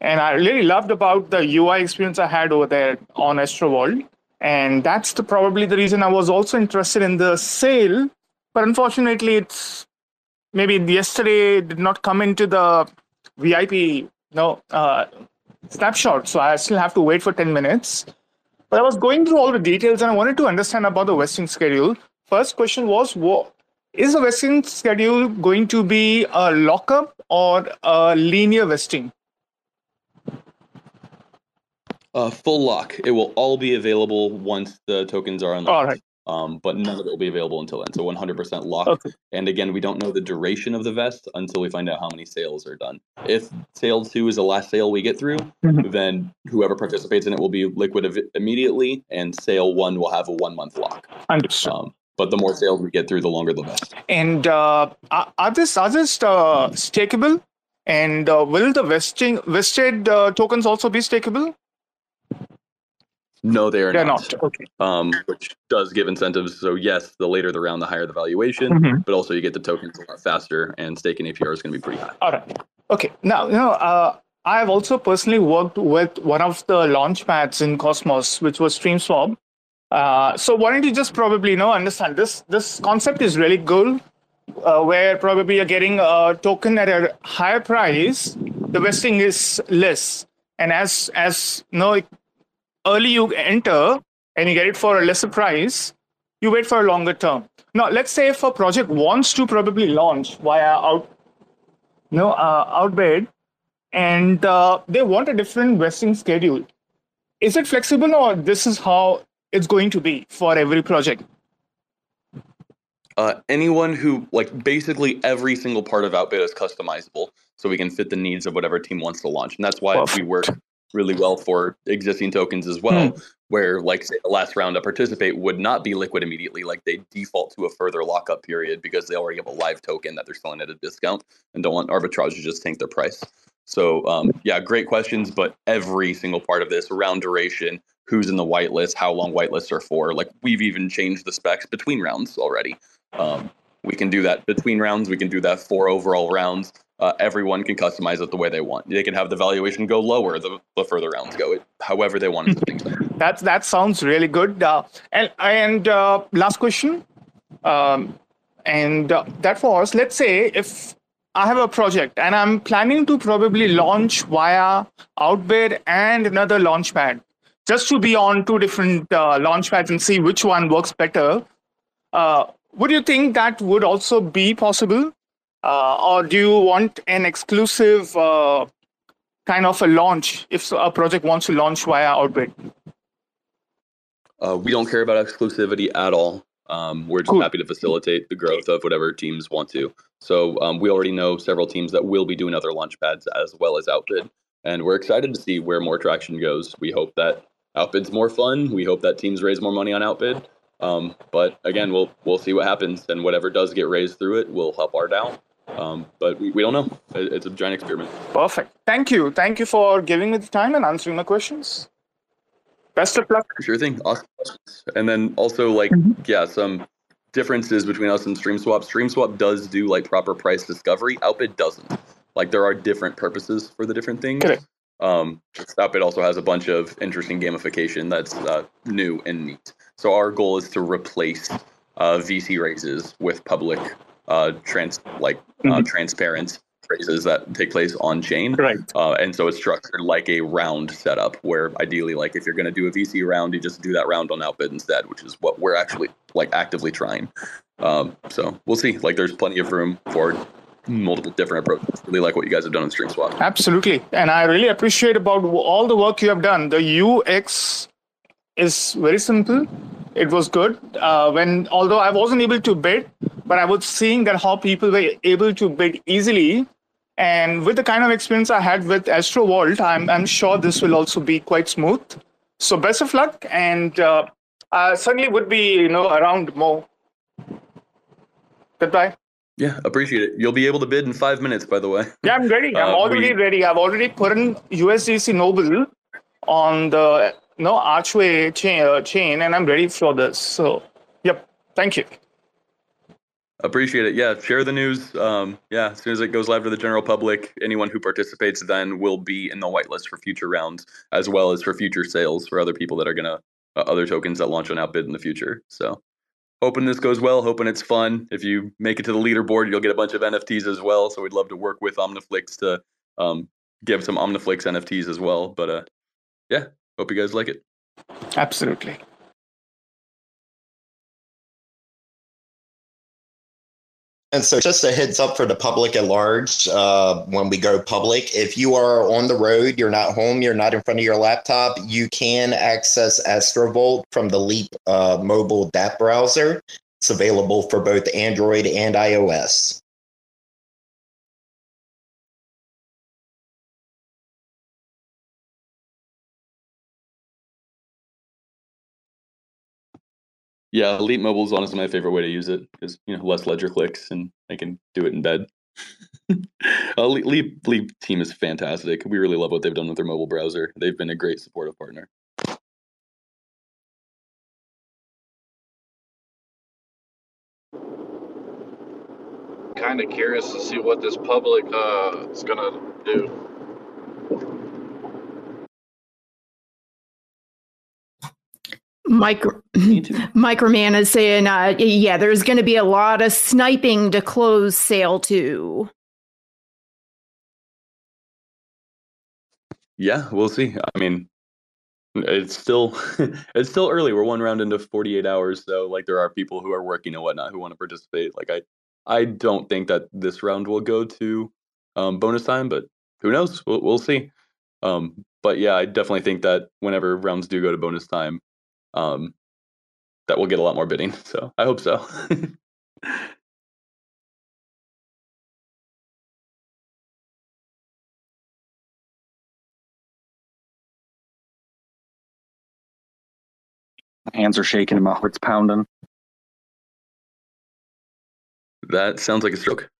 And I really loved about the UI experience I had over there on Astrovault. And that's the, probably the reason I was also interested in the sale. But unfortunately, it's maybe yesterday did not come into the VIP know, uh, snapshot. So I still have to wait for 10 minutes. But I was going through all the details and I wanted to understand about the vesting schedule. First question was what, is the vesting schedule going to be a lockup or a linear vesting? Uh, full lock. It will all be available once the tokens are unlocked. All right. Um, but none of it will be available until then. So 100% locked. Okay. And again, we don't know the duration of the vest until we find out how many sales are done. If sale two is the last sale we get through, Mhm. then whoever participates in it will be liquid av- immediately, and sale one will have a one month lock. Understood. Um, but the more sales we get through, the longer the vest. And uh, are are this are this uh, stakeable? And uh, will the vesting vested uh, tokens also be stakeable? No, they are They're not. not. Okay. Um, which does give incentives. So yes, the later the round, the higher the valuation. Mhm. But also, you get the tokens a lot faster, and staking APR is going to be pretty high. All right. Okay. Now, you know, uh, I have also personally worked with one of the launch pads in Cosmos, which was StreamSwap. Uh, so, why don't you just probably you know understand this? This concept is really good, uh, where probably you're getting a token at a higher price, the vesting is less, and as as you know, early you enter and you get it for a lesser price, you wait for a longer term. Now, let's say if a project wants to probably launch via out no uh, outbid and uh, they want a different vesting schedule is it flexible or this is how it's going to be for every project Uh, anyone who like basically every single part of Outbid is customizable, so we can fit the needs of whatever team wants to launch, and that's why we work really well for existing tokens as well. Where like say the last round to participate would not be liquid immediately, like they default to a further lockup period because they already have a live token that they're selling at a discount and don't want arbitrage to just tank their price. So um, yeah, great questions, but every single part of this around duration, who's in the whitelist, how long whitelists are for, like we've even changed the specs between rounds already. Um, we can do that between rounds. We can do that for overall rounds. Uh, everyone can customize it the way they want. They can have the valuation go lower the, the further rounds go, it, however they want it to that that sounds really good uh, and and uh, last question. Um, and uh, that was let's say if i have a project and i'm planning to probably launch via outbid and another launchpad just to be on two different uh, launchpads and see which one works better uh, would you think that would also be possible or do you want an exclusive uh, kind of a launch if a project wants to launch via outbid Uh, we don't care about exclusivity at all. Um, we're just Cool. happy to facilitate the growth of whatever teams want to. So um, we already know several teams that will be doing other launch pads as well as Outbid, and we're excited to see where more traction goes. We hope that Outbid's more fun. We hope that teams raise more money on Outbid. Um, but again, we'll we'll see what happens, and whatever does get raised through it will help our DAO. Um, but we, we don't know. It's a giant experiment. Perfect. Thank you. Thank you for giving me the time and answering my questions. Best of luck. Sure thing. Awesome. And then also like yeah, some differences between us and StreamSwap. StreamSwap does do like proper price discovery. Outbid doesn't. Like there are different purposes for the different things. Correct. Um, Outbid also has a bunch of interesting gamification that's uh, new and neat. So our goal is to replace uh, VC raises with public, uh, trans like uh, transparent phrases that take place on chain. Right. Uh, and so it's structured like a round setup where ideally, like if you're going to do a VC round, you just do that round on Outbid instead, which is what we're actually like actively trying. Um, so we'll see. Like there's plenty of room for multiple different approaches. Really like what you guys have done on StreamSwap. Absolutely. And I really appreciate about all the work you have done. The UX is very simple. It was good. Uh, when although I wasn't able to bid, but I was seeing that how people were able to bid easily. And with the kind of experience I had with Astrovault, I'm, I'm sure this will also be quite smooth. So best of luck, and uh, I certainly would be you know around more. Goodbye. Yeah, appreciate it. You'll be able to bid in five minutes, by the way. Yeah, I'm ready. I'm Uh, already we- ready. I've already put in USDC Noble on the no Archway chain, uh, chain, and I'm ready for this. So, yep. Thank you. Appreciate it. Yeah, share the news. Um, yeah, as soon as it goes live to the general public, anyone who participates then will be in the whitelist for future rounds, as well as for future sales for other people that are gonna uh, other tokens that launch on Outbid in the future. So, hoping this goes well. Hoping it's fun. If you make it to the leaderboard, you'll get a bunch of NFTs as well. So we'd love to work with Omniflix to um, give some Omniflix NFTs as well. But uh, yeah, hope you guys like it. Absolutely. And so, just a heads up for the public at large uh, when we go public, if you are on the road, you're not home, you're not in front of your laptop, you can access Astrovault from the Leap uh, mobile DApp browser. It's available for both Android and iOS. Yeah, Elite Mobile is honestly my favorite way to use it because you know less ledger clicks and I can do it in bed. uh, Leap, Leap team is fantastic. We really love what they've done with their mobile browser. They've been a great supportive partner. Kind of curious to see what this public uh, is gonna do. Micro Microman is saying, uh, yeah, there's going to be a lot of sniping to close sale too. Yeah, we'll see. I mean, it's still it's still early. We're one round into 48 hours, so like there are people who are working and whatnot who want to participate. Like I I don't think that this round will go to um, bonus time, but who knows? We'll we'll see. Um, but yeah, I definitely think that whenever rounds do go to bonus time, um, that we'll get a lot more bidding. So I hope so. My hands are shaking and my heart's pounding. that sounds like a stroke.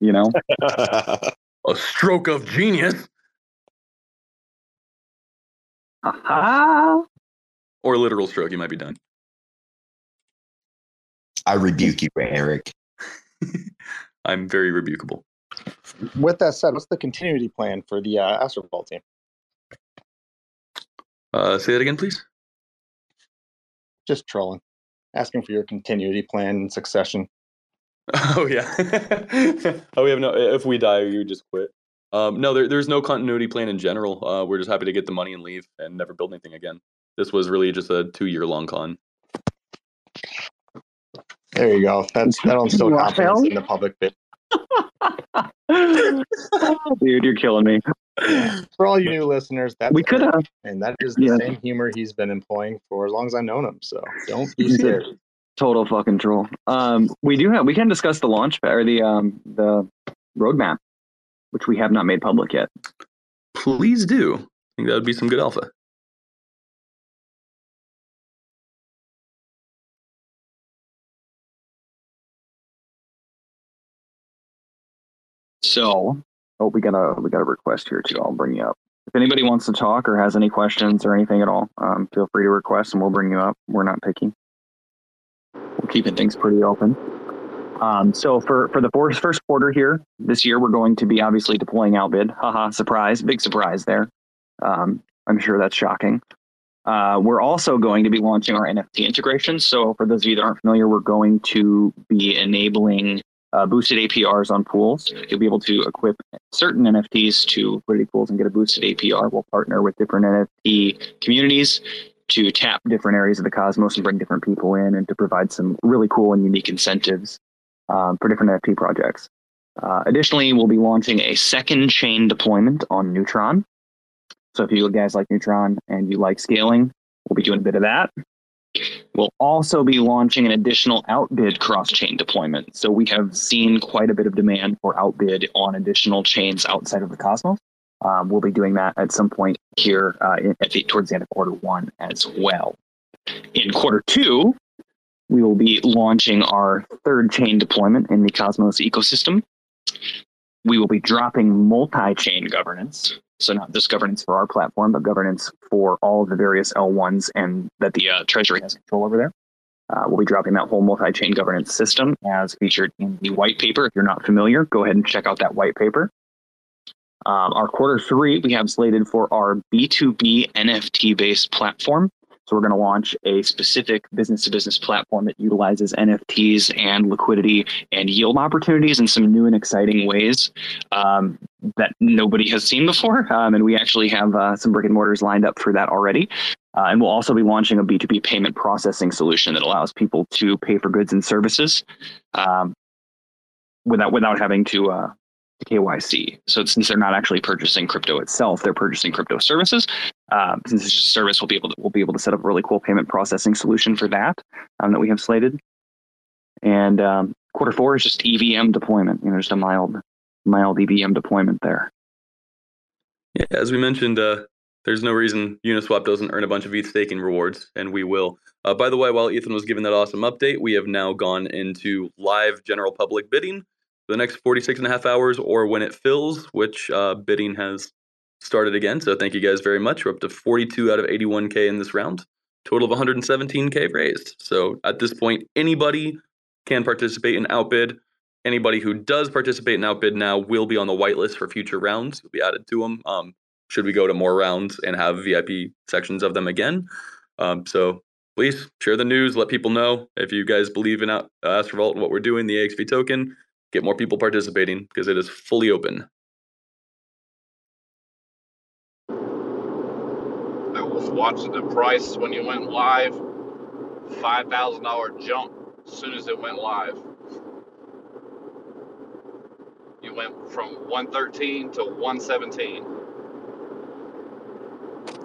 You know, A stroke of genius, Ah. Or literal stroke. You might be done. I rebuke you, Eric. I'm very rebukable. With that said, what's the continuity plan for the uh, Astrovault team? Uh, say that again, please. Just trolling, asking for your continuity plan and succession. Oh yeah. oh, we have no. If we die, you just quit. Um, no, there, there's no continuity plan in general. Uh, we're just happy to get the money and leave and never build anything again. This was really just a two year long con. There you go. That's that'll instill confidence in the public bid. dude, you're killing me. For all you new listeners, that We could have. and that is the Yeah. same humor he's been employing for as long as I've known him. So don't be He's scared. Total fucking troll. Um, we do have. We can discuss the launch pad or the um the roadmap, which we have not made public yet. Please do. I think that would be some good alpha. So, oh, we got a we got a request here too. I'll bring you up. If anybody wants to talk or has any questions or anything at all, um, feel free to request and we'll bring you up. We're not picky. We're keeping things pretty open. Um, so for for the first first quarter here this year, we're going to be obviously deploying Outbid. Haha, surprise! Big surprise there. Um, I'm sure that's shocking. Uh, we're also going to be launching our NFT integration. So for those of you that aren't familiar, we're going to be enabling uh, boosted APRs on pools. You'll be able to equip certain NFTs to liquidity pools and get a boosted APR. We'll partner with different NFT communities to tap different areas of the cosmos and bring different people in and to provide some really cool and unique incentives um, for different NFT projects. Uh, additionally, we'll be launching a second chain deployment on Neutron. So if you guys like Neutron and you like scaling, we'll be doing a bit of that. We'll also be launching an additional Outbid cross-chain deployment. So we have seen quite a bit of demand for Outbid on additional chains outside of the Cosmos. Um, we'll be doing that at some point here uh, at the, towards the end of quarter one as well. In quarter two, we will be launching our third chain deployment in the Cosmos ecosystem. We will be dropping multi-chain governance. So not just governance for our platform, but governance for all of the various L1s and that the uh, Treasury has control over there. Uh, we'll be dropping that whole multi-chain governance system as featured in the white paper. If you're not familiar, go ahead and check out that white paper. Um, our quarter three, we have slated for our B2B NFT based platform. So we're going to launch a specific business to business platform that utilizes NFTs and liquidity and yield opportunities in some new and exciting ways um, that nobody has seen before. Um, and we actually have uh, some brick and mortars lined up for that already. Uh, and we'll also be launching a B2B payment processing solution that allows people to pay for goods and services um, without without having to uh, KYC. So since they're not actually purchasing crypto itself, they're purchasing crypto services. Um, since it's just a service, we'll be able to we'll be able to set up a really cool payment processing solution for that um, that we have slated. And um, quarter four is just EVM deployment. You know, just a mild mild EVM deployment there. Yeah, as we mentioned, uh, there's no reason Uniswap doesn't earn a bunch of ETH staking rewards, and we will. Uh, by the way, while Ethan was giving that awesome update, we have now gone into live general public bidding the next 46 and a half hours, or when it fills, which uh, bidding has started again. So thank you guys very much. We're up to 42 out of 81K in this round, total of 117K raised. So at this point, anybody can participate in Outbid. Anybody who does participate in Outbid now will be on the whitelist for future rounds. Will be added to them. Um, should we go to more rounds and have VIP sections of them again? Um, so please share the news. Let people know if you guys believe in uh, Astrovault and what we're doing, the AXV token. Get more people participating because it is fully open. I was watching the price when you went live. Five thousand dollar jump as soon as it went live. You went from one thirteen to one seventeen.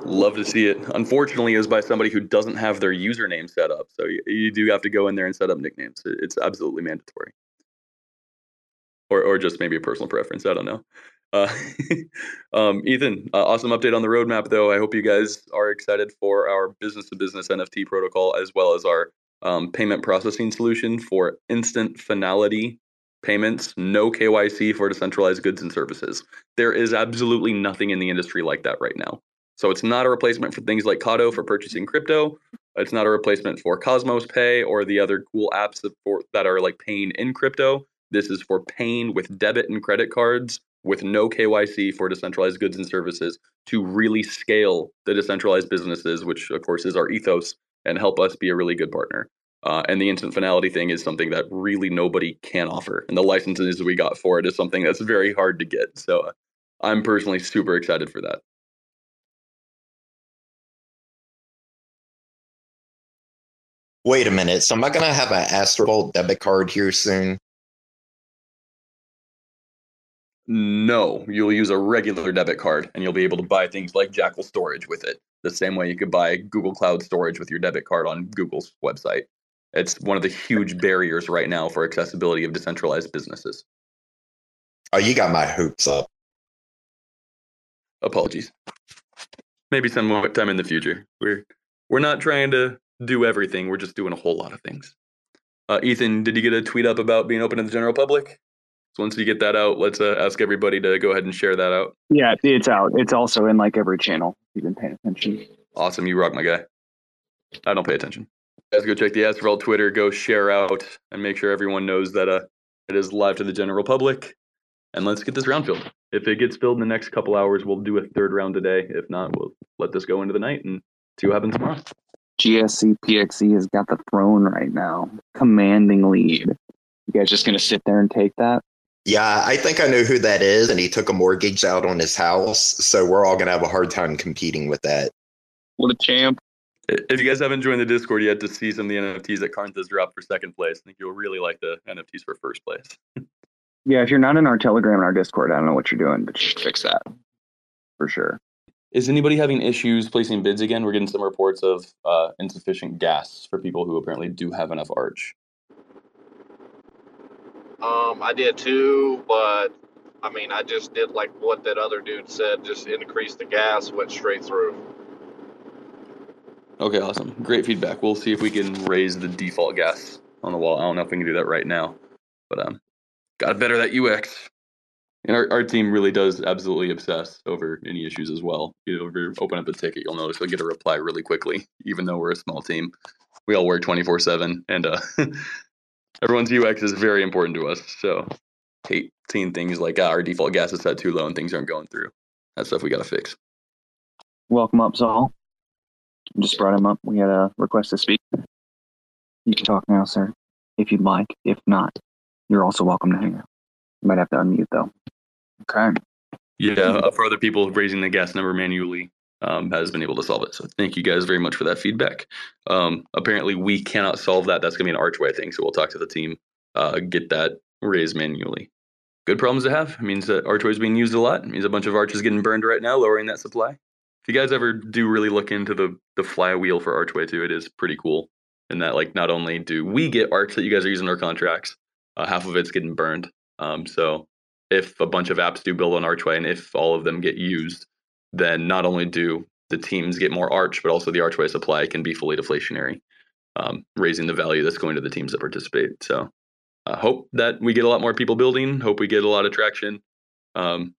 Love to see it. Unfortunately, it was by somebody who doesn't have their username set up. So you, you do have to go in there and set up nicknames. It's absolutely mandatory. Or, or just maybe a personal preference. I don't know. Uh, um, Ethan, uh, awesome update on the roadmap, though. I hope you guys are excited for our business to business NFT protocol as well as our um, payment processing solution for instant finality payments, no KYC for decentralized goods and services. There is absolutely nothing in the industry like that right now. So it's not a replacement for things like Kado for purchasing crypto. It's not a replacement for Cosmos Pay or the other cool apps that, for, that are like paying in crypto. This is for paying with debit and credit cards with no KYC for decentralized goods and services to really scale the decentralized businesses, which of course is our ethos, and help us be a really good partner. Uh, and the instant finality thing is something that really nobody can offer. And the licenses we got for it is something that's very hard to get. So uh, I'm personally super excited for that. Wait a minute. So am I gonna have an Astrovault debit card here soon? No, you'll use a regular debit card and you'll be able to buy things like Jackal Storage with it. The same way you could buy Google Cloud Storage with your debit card on Google's website. It's one of the huge barriers right now for accessibility of decentralized businesses. Oh, you got my hoops up. Apologies. Maybe some more time in the future. We're we're not trying to do everything. We're just doing a whole lot of things. Uh, Ethan, did you get a tweet up about being open to the general public? So once you get that out, let's uh, ask everybody to go ahead and share that out. Yeah, it's out. It's also in like every channel. You've been paying attention. Awesome, you rock, my guy. I don't pay attention. Guys, go check the Astrovault Twitter. Go share out and make sure everyone knows that uh, it is live to the general public. And let's get this round filled. If it gets filled in the next couple hours, we'll do a third round today. If not, we'll let this go into the night and see what happens tomorrow. GSC PXE has got the throne right now, commanding lead. You guys just gonna sit there and take that? Yeah, I think I know who that is, and he took a mortgage out on his house. So we're all going to have a hard time competing with that. What a champ. If you guys haven't joined the Discord yet to see some of the NFTs that Karnth has dropped for second place, I think you'll really like the NFTs for first place. Yeah, if you're not in our Telegram and our Discord, I don't know what you're doing, but you should fix that for sure. Is anybody having issues placing bids again? We're getting some reports of uh, insufficient gas for people who apparently do have enough arch. Um, I did too, but I mean, I just did like what that other dude said, just increase the gas, went straight through. Okay, awesome. Great feedback. We'll see if we can raise the default gas on the wall. I don't know if we can do that right now, but um, got to better that UX. And our, our team really does absolutely obsess over any issues as well. You know, if you open up a ticket, you'll notice we'll get a reply really quickly, even though we're a small team. We all work 24 7, and uh, everyone's UX is very important to us. So, hate seeing things like ah, our default gas is set too low and things aren't going through. That stuff we got to fix. Welcome up, Saul. Just brought him up. We had a request to speak. You can talk now, sir, if you'd like. If not, you're also welcome to hang out. You might have to unmute though. Okay. Yeah, uh, for other people, raising the gas number manually um, has been able to solve it. So thank you guys very much for that feedback. Um, apparently, we cannot solve that. That's going to be an archway thing. So we'll talk to the team, uh, get that raised manually. Good problems to have. It means that archway is being used a lot. It means a bunch of arches getting burned right now, lowering that supply. If you guys ever do really look into the the flywheel for archway too, it is pretty cool. In that, like, not only do we get arcs that you guys are using our contracts, uh, half of it's getting burned. Um, so if a bunch of apps do build on Archway and if all of them get used, then not only do the teams get more Arch, but also the Archway supply can be fully deflationary, um, raising the value that's going to the teams that participate. So uh, hope that we get a lot more people building. Hope we get a lot of traction. Um,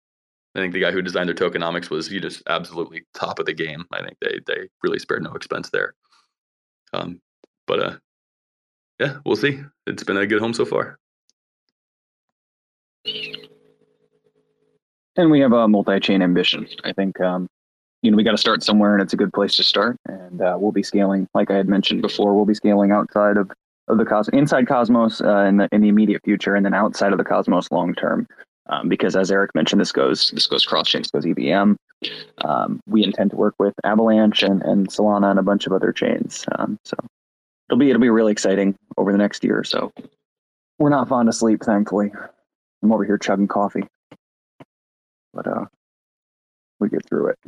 I think the guy who designed their tokenomics was he just absolutely top of the game. I think they they really spared no expense there. Um, but uh, yeah, we'll see. It's been a good home so far. And we have a multi-chain ambition. I think um, you know we got to start somewhere, and it's a good place to start. And uh, we'll be scaling, like I had mentioned before, we'll be scaling outside of of the cosmos, inside Cosmos uh, in the in the immediate future, and then outside of the Cosmos long term. Um, because as Eric mentioned, this goes this goes cross chain, this goes EVM. Um, we intend to work with Avalanche and, and Solana and a bunch of other chains. Um, so it'll be it'll be really exciting over the next year or so. We're not fond of sleep, thankfully. I'm over here chugging coffee, but uh, we get through it,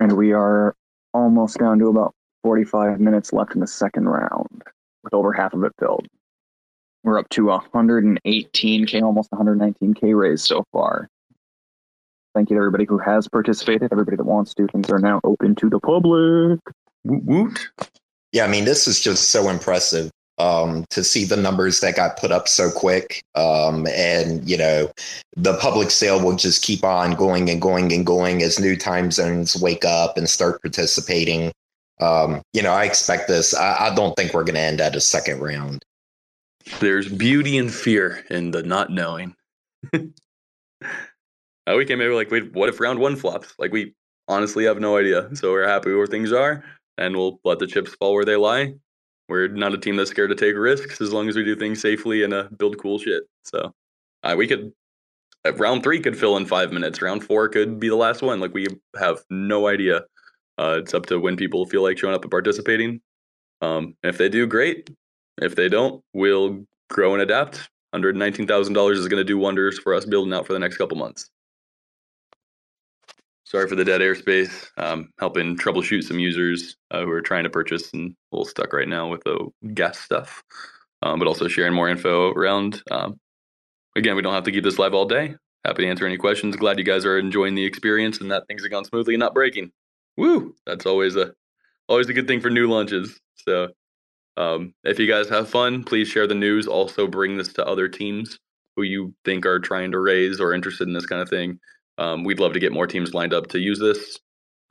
and we are almost down to about 45 minutes left in the second round, with over half of it filled. We're up to 118k, almost 119k raised so far. Thank you to everybody who has participated. Everybody that wants to. Things are now open to the public. Woot woot. Yeah, I mean, this is just so impressive um, to see the numbers that got put up so quick. Um, and, you know, the public sale will just keep on going and going and going as new time zones wake up and start participating. Um, you know, I expect this. I, I don't think we're going to end at a second round. There's beauty and fear in the not knowing. uh, we came maybe like, wait, what if round one flops? Like, we honestly have no idea. So we're happy where things are, and we'll let the chips fall where they lie we're not a team that's scared to take risks as long as we do things safely and uh, build cool shit. So uh, we could uh, round three could fill in five minutes. Round four could be the last one. Like we have no idea. Uh, it's up to when people feel like showing up and participating. Um, if they do, great. If they don't, we'll grow and adapt. Hundred nineteen thousand dollars is going to do wonders for us building out for the next couple months. Sorry for the dead airspace. Um, helping troubleshoot some users uh, who are trying to purchase and a little stuck right now with the gas stuff, um, but also sharing more info around. Um, again, we don't have to keep this live all day. Happy to answer any questions. Glad you guys are enjoying the experience and that things have gone smoothly and not breaking. Woo! That's always a always a good thing for new launches. So um, if you guys have fun, please share the news. Also, bring this to other teams who you think are trying to raise or interested in this kind of thing. Um, we'd love to get more teams lined up to use this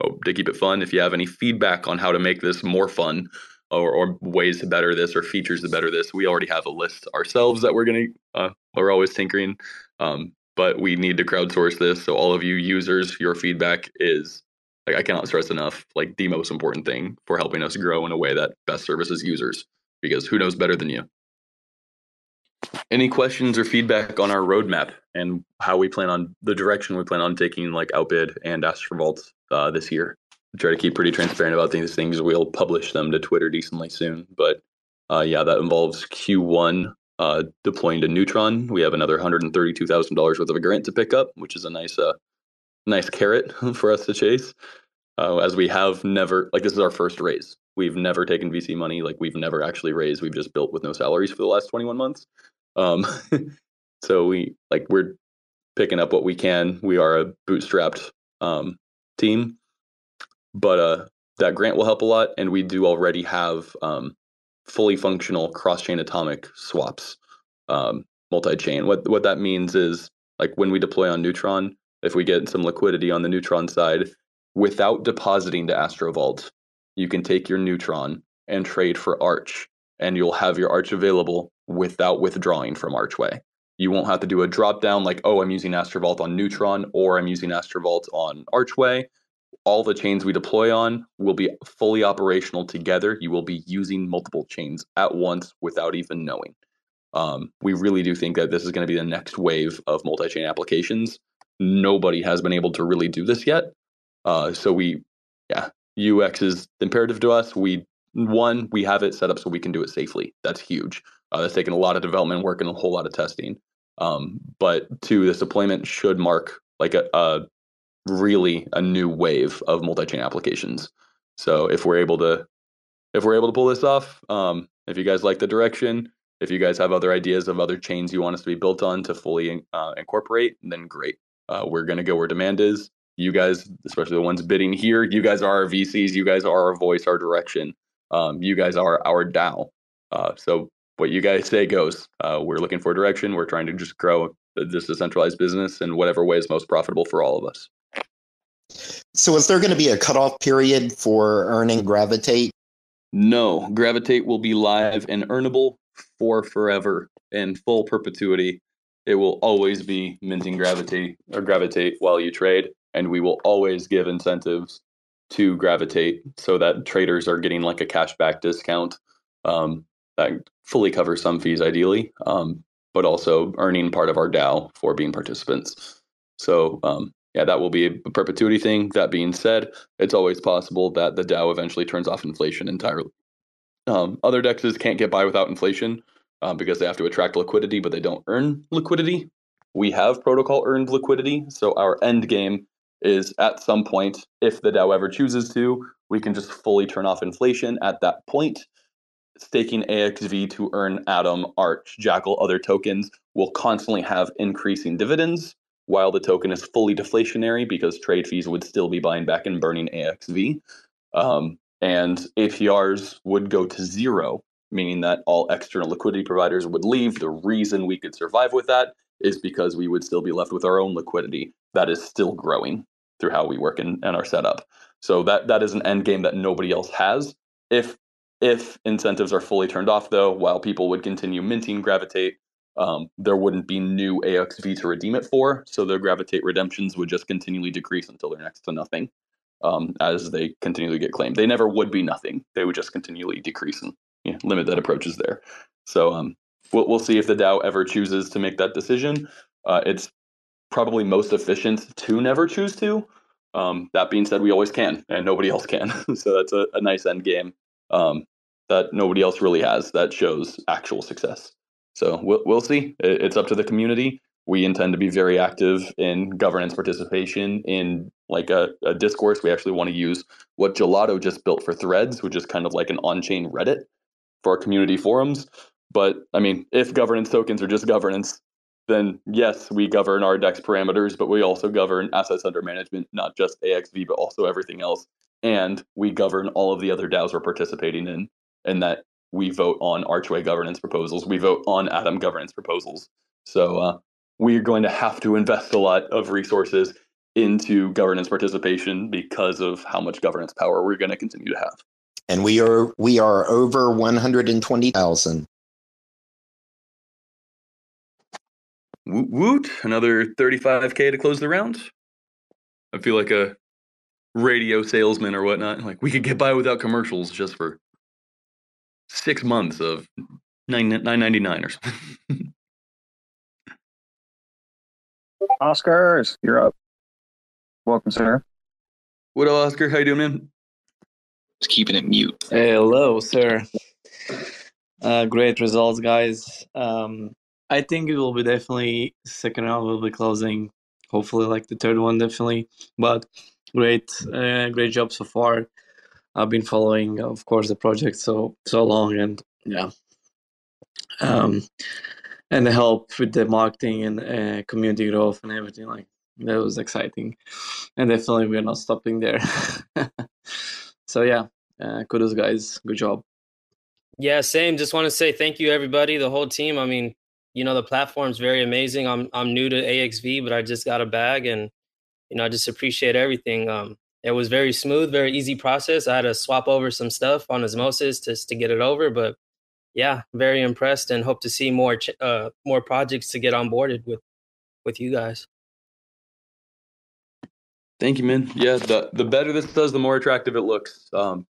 oh, to keep it fun. If you have any feedback on how to make this more fun or, or ways to better this or features to better this, we already have a list ourselves that we're going to, uh, we're always tinkering. Um, but we need to crowdsource this. So all of you users, your feedback is like I cannot stress enough, like the most important thing for helping us grow in a way that best services users. Because who knows better than you? Any questions or feedback on our roadmap and how we plan on the direction we plan on taking like Outbid and Astrovault uh, this year? We try to keep pretty transparent about these things. We'll publish them to Twitter decently soon, but uh, yeah, that involves Q1 uh, deploying to Neutron. We have another $132,000 worth of a grant to pick up, which is a nice, uh, nice carrot for us to chase. Uh, as we have never, like, this is our first raise. We've never taken VC money. Like, we've never actually raised. We've just built with no salaries for the last 21 months. Um, so we, like, we're picking up what we can. We are a bootstrapped um, team, but uh, that grant will help a lot. And we do already have um, fully functional cross-chain atomic swaps, um, multi-chain. What what that means is like when we deploy on Neutron, if we get some liquidity on the Neutron side, without depositing to Astrovault, you can take your Neutron and trade for Arch, and you'll have your Arch available without withdrawing from Archway. You won't have to do a drop down like, oh, I'm using Astrovault on Neutron or I'm using Astrovault on Archway all the chains we deploy on will be fully operational together. You will be using multiple chains at once without even knowing. Um, we really do think that this is going to be the next wave of multi-chain applications. Nobody has been able to really do this yet. Uh, so we, yeah, UX is imperative to us. We one, we have it set up so we can do it safely. That's huge. Uh, that's taken a lot of development work and a whole lot of testing. Um, but two, this deployment should mark like a, a really a new wave of multi-chain applications. So if we're able to if we're able to pull this off, um, if you guys like the direction, if you guys have other ideas of other chains you want us to be built on to fully uh, incorporate, then great. Uh, we're going to go where demand is. You guys, especially the ones bidding here, you guys are our VCs. You guys are our voice, our direction. Um, you guys are our DAO. Uh, so what you guys say goes. Uh, we're looking for direction. We're trying to just grow this decentralized business in whatever way is most profitable for all of us. So, is there going to be a cutoff period for earning Gravitate? No, Gravitate will be live and earnable for forever in full perpetuity. It will always be minting Gravitate or Gravitate while you trade, and we will always give incentives to Gravitate so that traders are getting like a cashback discount um, that fully covers some fees, ideally, um, but also earning part of our DAO for being participants. So um, yeah, that will be a perpetuity thing. That being said, it's always possible that the DAO eventually turns off inflation entirely. Um, other dexes can't get by without inflation uh, because they have to attract liquidity, but they don't earn liquidity. We have protocol earned liquidity, so our end game is at some point, if the DAO ever chooses to, we can just fully turn off inflation at that point. Staking AXV to earn Atom, Arch, Jackal, other tokens will constantly have increasing dividends while the token is fully deflationary because trade fees would still be buying back and burning AXV. Um, and APRs would go to zero, meaning that all external liquidity providers would leave. The reason we could survive with that is because we would still be left with our own liquidity that is still growing through how we work and, and our setup. So that that is an end game that nobody else has. If if incentives are fully turned off, though, while people would continue minting gravitate um, there wouldn't be new AXV to redeem it for. So the gravitate redemptions would just continually decrease until they're next to nothing um, as they continually get claimed. They never would be nothing. They would just continually decrease and you know, limit that approach is there. So um, we'll, we'll see if the DAO ever chooses to make that decision. Uh, it's probably most efficient to never choose to. Um, that being said, we always can, and nobody else can. so that's a, a nice end game um, that nobody else really has that shows actual success. So we'll we'll see. It's up to the community. we intend to be very active in governance participation in like a, a discourse. We actually want to use what Gelato just built for Threads, which is kind of like an on-chain Reddit for our community forums. But I mean, if governance tokens are just governance, then yes, we govern our DEX parameters, but we also govern assets under management, not just AXV, but also everything else. And we govern all of the other DAOs we're participating in, and that we vote on Archway governance proposals. We vote on Atom governance proposals. So uh, we're going to have to invest a lot of resources into governance participation because of how much governance power we're going to continue to have. And we are we are over one hundred and twenty thousand. Woot woot! Another thirty-five k to close the round. I feel like a radio salesman or whatnot. Like we could get by without commercials just for six months of nine nine ninety nine or something. Oskars, you're up. Welcome, sir. What up, Oscar? How you doing, man? Just keeping it mute. Hello, sir. Uh, great results, guys. Um, I think it will be definitely second round will be closing. Hopefully, like the third one, definitely. But great, uh, great job so far. I've been following, of course, the project so so long, and yeah, um, and the help with the marketing and uh, community growth and everything like that was exciting, and definitely we're not stopping there. so yeah, uh, kudos, guys. Good job. Yeah, same. Just want to say thank you, everybody, the whole team. I mean, you know, the platform's very amazing. I'm I'm new to AXV, but I just got a bag, and you know, I just appreciate everything. Um, it was very smooth, very easy process. I had to swap over some stuff on Osmosis just to get it over, but yeah, very impressed and hope to see more ch- uh, more projects to get onboarded with with you guys. Thank you, man. Yeah, the the better this does, the more attractive it looks. Um,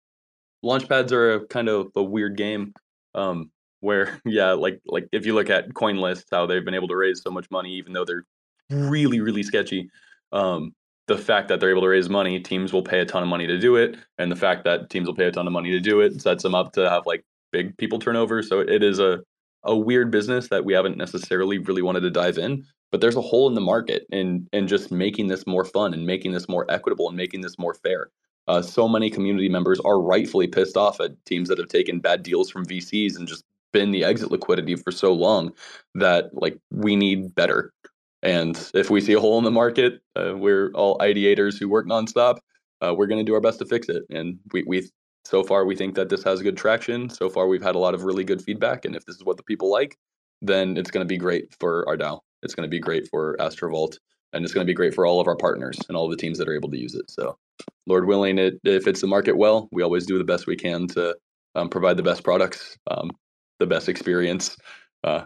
launch pads are a kind of a weird game. Um, where yeah, like like if you look at CoinList, how they've been able to raise so much money, even though they're really really sketchy. Um, the fact that they're able to raise money, teams will pay a ton of money to do it, and the fact that teams will pay a ton of money to do it sets them up to have like big people turnover. So it is a a weird business that we haven't necessarily really wanted to dive in, but there's a hole in the market and and just making this more fun and making this more equitable and making this more fair. Uh, so many community members are rightfully pissed off at teams that have taken bad deals from VCs and just been the exit liquidity for so long that like we need better. And if we see a hole in the market, uh, we're all ideators who work nonstop. Uh, we're going to do our best to fix it. And we, we, so far, we think that this has good traction. So far, we've had a lot of really good feedback. And if this is what the people like, then it's going to be great for our DAO. It's going to be great for Astrovault, and it's going to be great for all of our partners and all the teams that are able to use it. So, Lord willing, it if it's the market well, we always do the best we can to um, provide the best products, um, the best experience, uh,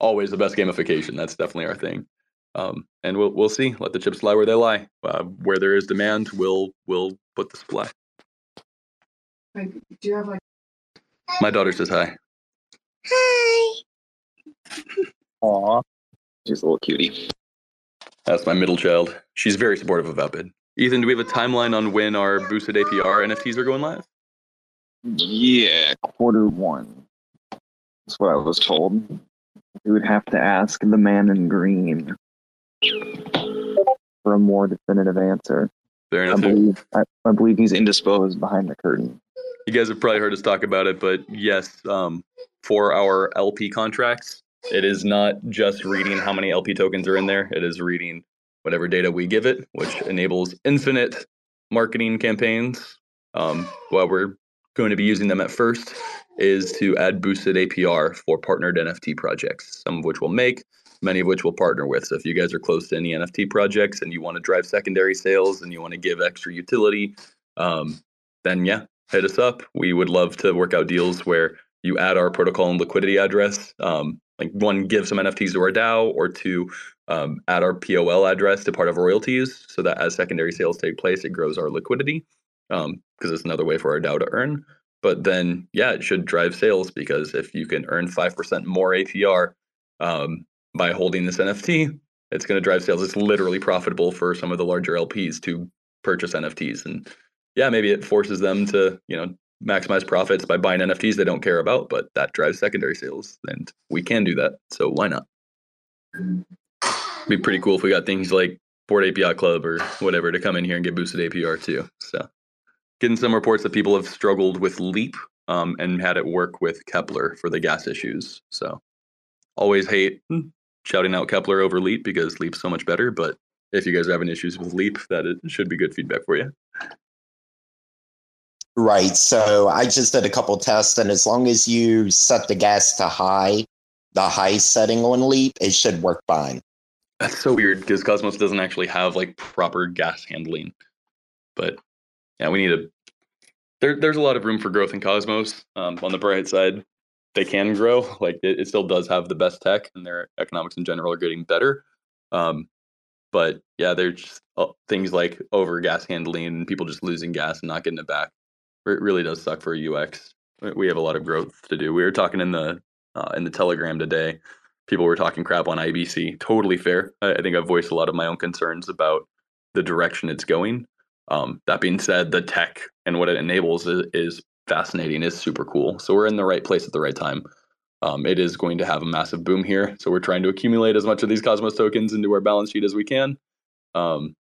always the best gamification. That's definitely our thing. Um, and we'll we'll see. Let the chips lie where they lie. Uh, where there is demand, we'll we'll put the supply. Like, do you have like? My daughter says hi. Hi. Aw, she's a little cutie. That's my middle child. She's very supportive of Outbid. Ethan, do we have a timeline on when our boosted APR NFTs are going live? Yeah, quarter one. That's what I was told. You would have to ask the man in green for a more definitive answer. Fair I enough. believe, I, I believe he's indisposed behind the curtain. You guys have probably heard us talk about it, but yes, um, for our LP contracts, it is not just reading how many LP tokens are in there. It is reading whatever data we give it, which enables infinite marketing campaigns. Um, while we're going to be using them at first, is to add boosted APR for partnered NFT projects, some of which we'll make, many of which we'll partner with. So if you guys are close to any NFT projects and you want to drive secondary sales and you want to give extra utility, um, then yeah, hit us up. We would love to work out deals where you add our protocol and liquidity address. Um, like one, give some NFTs to our DAO, or two, um, add our POL address to part of royalties, so that as secondary sales take place, it grows our liquidity because it's another way for our DAO to earn. But then, yeah, it should drive sales because if you can earn five percent more APR um, by holding this NFT, it's going to drive sales. It's literally profitable for some of the larger LPs to purchase NFTs, and yeah, maybe it forces them to you know maximize profits by buying NFTs they don't care about, but that drives secondary sales, and we can do that. So why not? It'd be pretty cool if we got things like Bored Ape Club or whatever to come in here and get boosted APR too. So, getting some reports that people have struggled with Leap um, and had it work with Keplr for the gas issues. So, always hate shouting out Keplr over Leap because Leap's so much better. But if you guys are having issues with Leap, that it should be good feedback for you. Right. So I just did a couple tests, and as long as you set the gas to high, the high setting on Leap, it should work fine. That's so weird because Cosmos doesn't actually have like proper gas handling. But yeah, we need a. There, there's a lot of room for growth in Cosmos. Um, on the bright side, they can grow. Like it, it, still does have the best tech, and their economics in general are getting better. Um, but yeah, there's uh, things like over gas handling and people just losing gas and not getting it back. It really does suck for UX. We have a lot of growth to do. We were talking in the uh, in the Telegram today people were talking crap on IBC. Totally fair. I, I think I've voiced a lot of my own concerns about the direction it's going. Um, that being said, the tech and what it enables is, is, fascinating, is super cool. So we're in the right place at the right time. Um, it is going to have a massive boom here. So we're trying to accumulate as much of these Cosmos tokens into our balance sheet as we can. Um,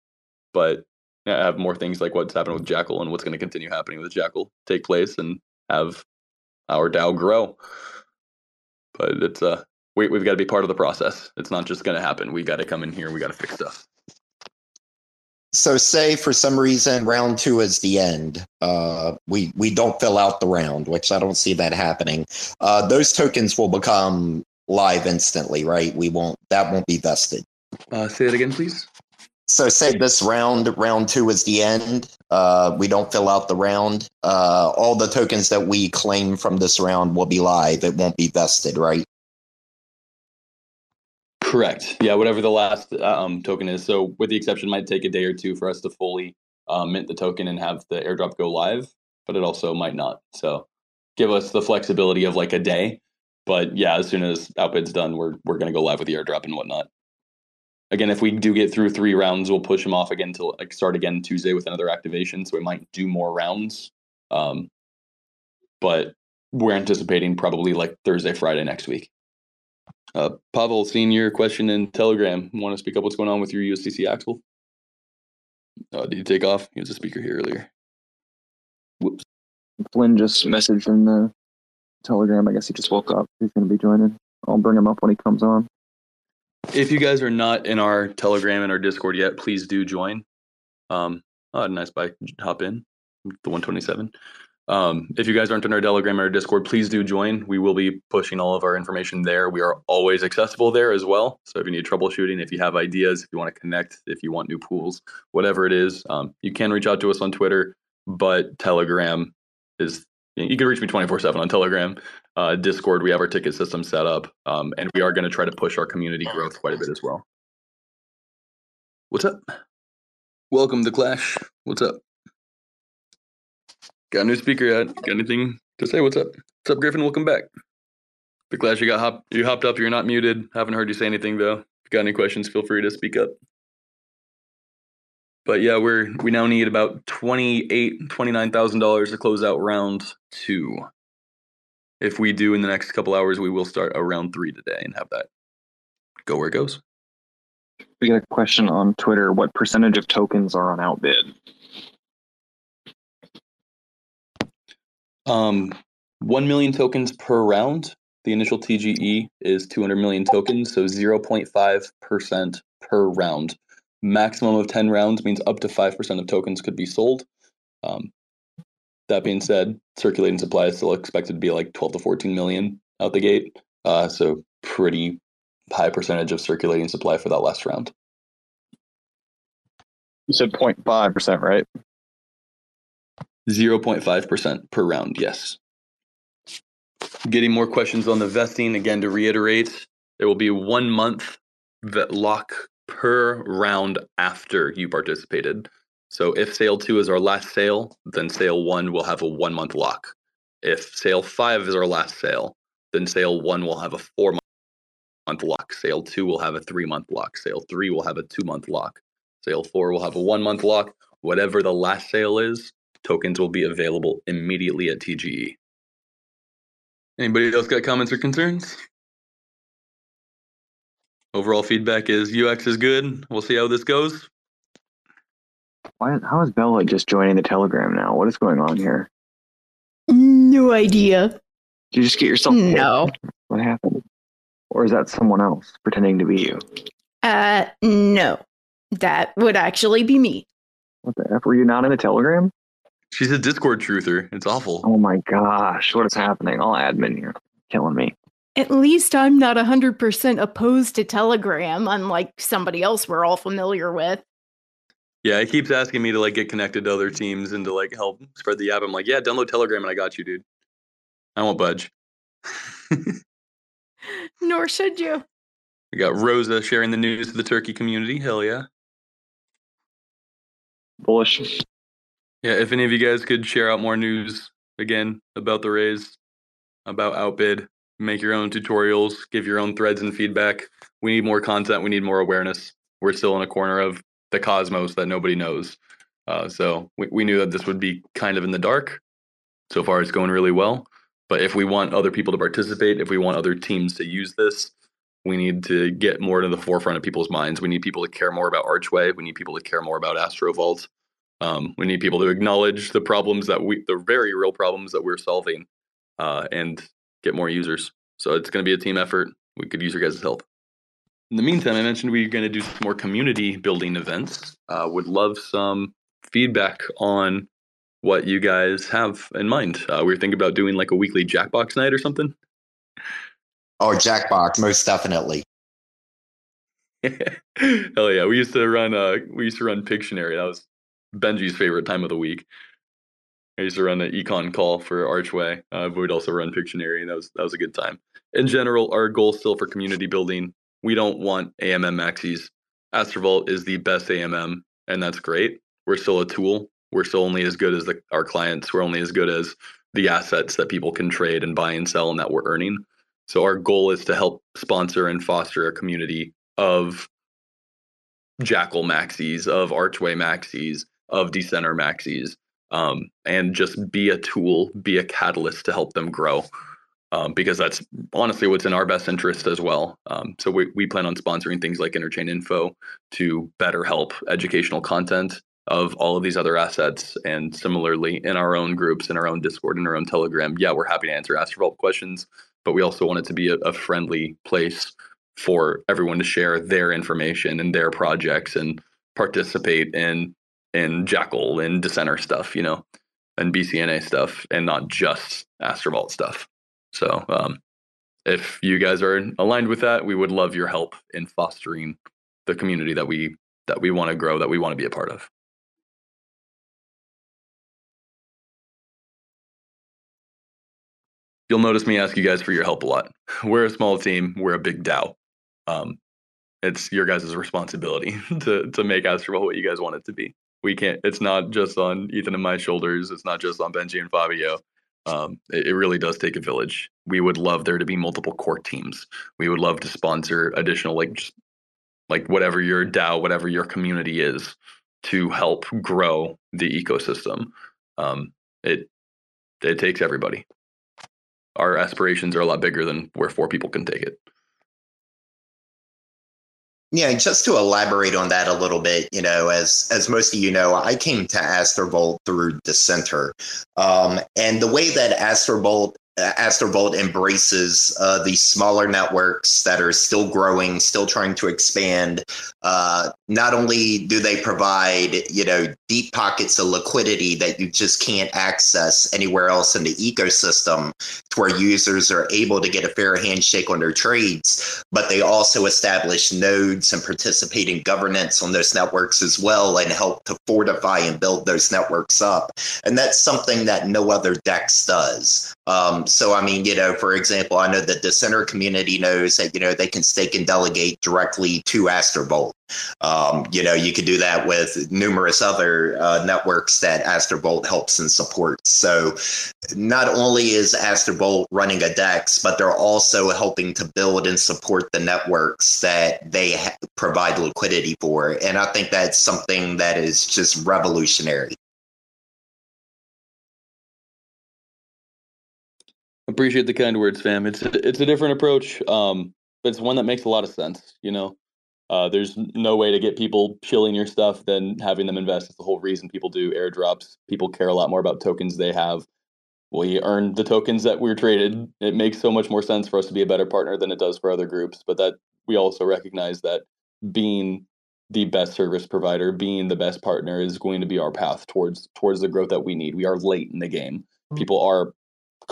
but yeah, have more things like what's happened with Jackal and what's going to continue happening with Jackal take place and have our DAO grow. But it's uh we, we've got to be part of the process. It's not just going to happen. We got to come in here. We got to fix stuff. So, say for some reason round two is the end. Uh, we we don't fill out the round, which I don't see that happening. Uh, those tokens will become live instantly, right? We won't. That won't be vested. Uh, say it again, please. So, say this round, round two is the end. Uh, we don't fill out the round. Uh, all the tokens that we claim from this round will be live. It won't be vested, right? Correct. Yeah, whatever the last um, token is. So, with the exception, might take a day or two for us to fully uh, mint the token and have the airdrop go live, but it also might not. So, give us the flexibility of like a day. But yeah, as soon as outbid's done, we're we're gonna go live with the airdrop and whatnot. Again, if we do get through three rounds, we'll push them off again to like start again Tuesday with another activation. So we might do more rounds. Um, but we're anticipating probably like Thursday, Friday next week. Uh, Pavel, seeing your question in Telegram, want to speak up what's going on with your USDC Axel? Uh, did you take off? He was a speaker here earlier. Whoops. Flynn just messaged in the Telegram. I guess he just woke up. He's going to be joining. I'll bring him up when he comes on. If you guys are not in our Telegram and our Discord yet, please do join. Um, oh, a nice bike. Hop in. The 127. Um, if you guys aren't on our Telegram or Discord, please do join. We will be pushing all of our information there. We are always accessible there as well. So if you need troubleshooting, if you have ideas, if you want to connect, if you want new pools, whatever it is, um, you can reach out to us on Twitter. But Telegram is you can reach me 24 7 on Telegram. Uh, Discord, we have our ticket system set up. Um, and we are going to try to push our community growth quite a bit as well. What's up? Welcome to Clash. What's up? Got a new speaker yet? Got anything to say? What's up? What's up, Griffin? Welcome back. Be glad you got hop you hopped up. You're not muted. Haven't heard you say anything though. If you got any questions, feel free to speak up. But yeah, we're we now need about twenty eight, twenty nine thousand dollars to close out round two. If we do in the next couple hours, we will start a round three today and have that go where it goes. We got a question on Twitter. What percentage of tokens are on outbid? Um, 1 million tokens per round. The initial TGE is 200 million tokens, so 0.5% per round. Maximum of 10 rounds means up to 5% of tokens could be sold. Um, that being said, circulating supply is still expected to be like 12 to 14 million out the gate. Uh, so pretty high percentage of circulating supply for that last round. You said 0.5%, right? 0.5% per round, yes. Getting more questions on the vesting. Again, to reiterate, there will be one month vet lock per round after you participated. So if sale two is our last sale, then sale one will have a one month lock. If sale five is our last sale, then sale one will have a four month lock. Sale two will have a three month lock. Sale three will have a two month lock. Sale four will have a one month lock. Whatever the last sale is, tokens will be available immediately at TGE. Anybody else got comments or concerns? Overall feedback is UX is good. We'll see how this goes. Why? How is Bella just joining the Telegram now? What is going on here? No idea. Did you just get yourself? No. What happened? Or is that someone else pretending to be you? Uh, no. That would actually be me. What the f? Were you not in the Telegram? She's a Discord truther. It's awful. Oh my gosh, what is happening? All admin here, killing me. At least I'm not 100% opposed to Telegram, unlike somebody else we're all familiar with. Yeah, he keeps asking me to like get connected to other teams and to like help spread the app. I'm like, yeah, download Telegram and I got you, dude. I won't budge. Nor should you. We got Rosa sharing the news to the turkey community. Hell yeah. Bullish. Yeah, if any of you guys could share out more news again about the raise, about Outbid, make your own tutorials, give your own threads and feedback. We need more content. We need more awareness. We're still in a corner of the cosmos that nobody knows. Uh, so we, we knew that this would be kind of in the dark. So far, it's going really well. But if we want other people to participate, if we want other teams to use this, we need to get more to the forefront of people's minds. We need people to care more about Archway. We need people to care more about Astrovault. Um, we need people to acknowledge the problems that we, the very real problems that we're solving, uh, and get more users. So it's going to be a team effort. We could use your guys' help. In the meantime, I mentioned we are going to do some more community building events. Uh, would love some feedback on what you guys have in mind. Uh, we were thinking about doing like a weekly Jackbox night or something. Oh, Jackbox, most definitely. Hell yeah, we used to run. Uh, we used to run Pictionary. That was Benji's favorite time of the week. I used to run an econ call for Archway, uh, but we'd also run Pictionary, and that was that was a good time. In general, our goal still for community building, we don't want AMM maxis. Astrovault is the best AMM, and that's great. We're still a tool. We're still only as good as the, our clients. We're only as good as the assets that people can trade and buy and sell, and that we're earning. So our goal is to help sponsor and foster a community of Jackal maxis, of Archway maxis, of Decentr maxis, um, and just be a tool, be a catalyst to help them grow. Um, because that's honestly what's in our best interest as well. Um, so we, we plan on sponsoring things like Interchain Info to better help educational content of all of these other assets. And similarly, in our own groups, in our own Discord, in our own Telegram, yeah, we're happy to answer Astrovault questions, but we also want it to be a, a friendly place for everyone to share their information and their projects and participate in in Jackal and Decentr stuff, you know, and BCNA stuff, and not just Astrovault stuff. So, um, if you guys are aligned with that, we would love your help in fostering the community that we that we want to grow, that we want to be a part of. You'll notice me ask you guys for your help a lot. We're a small team. We're a big DAO. Um, it's your guys' responsibility to to make Astrovault what you guys want it to be. We can't. It's not just on Ethan and my shoulders. It's not just on Benji and Fabio. Um, it, it really does take a village. We would love there to be multiple core teams. We would love to sponsor additional like just like whatever your DAO, whatever your community is, to help grow the ecosystem. Um, it it takes everybody. Our aspirations are a lot bigger than where four people can take it. Yeah, just to elaborate on that a little bit, you know, as as most of you know, I came to Astrovault through Decentr, um, and the way that Astrovault Astrovault embraces uh, these smaller networks that are still growing, still trying to expand. Uh, not only do they provide, you know, deep pockets of liquidity that you just can't access anywhere else in the ecosystem, to where users are able to get a fair handshake on their trades, but they also establish nodes and participate in governance on those networks as well, and help to fortify and build those networks up. And that's something that no other DEX does. Um, so, I mean, you know, for example, I know that Decentr community knows that, you know, they can stake and delegate directly to Astrovault. Um, you know, you could do that with numerous other uh, networks that Astrovault helps and supports. So, not only is Astrovault running a DEX, but they're also helping to build and support the networks that they ha- provide liquidity for. And I think that's something that is just revolutionary. Appreciate the kind words, fam. It's a, it's a different approach. Um, but it's one that makes a lot of sense. You know, uh, there's no way to get people shilling your stuff than having them invest. It's the whole reason people do airdrops. People care a lot more about tokens they have. We earn the tokens that we're traded. It makes so much more sense for us to be a better partner than it does for other groups. But that we also recognize that being the best service provider, being the best partner is going to be our path towards towards the growth that we need. We are late in the game. Mm-hmm. People are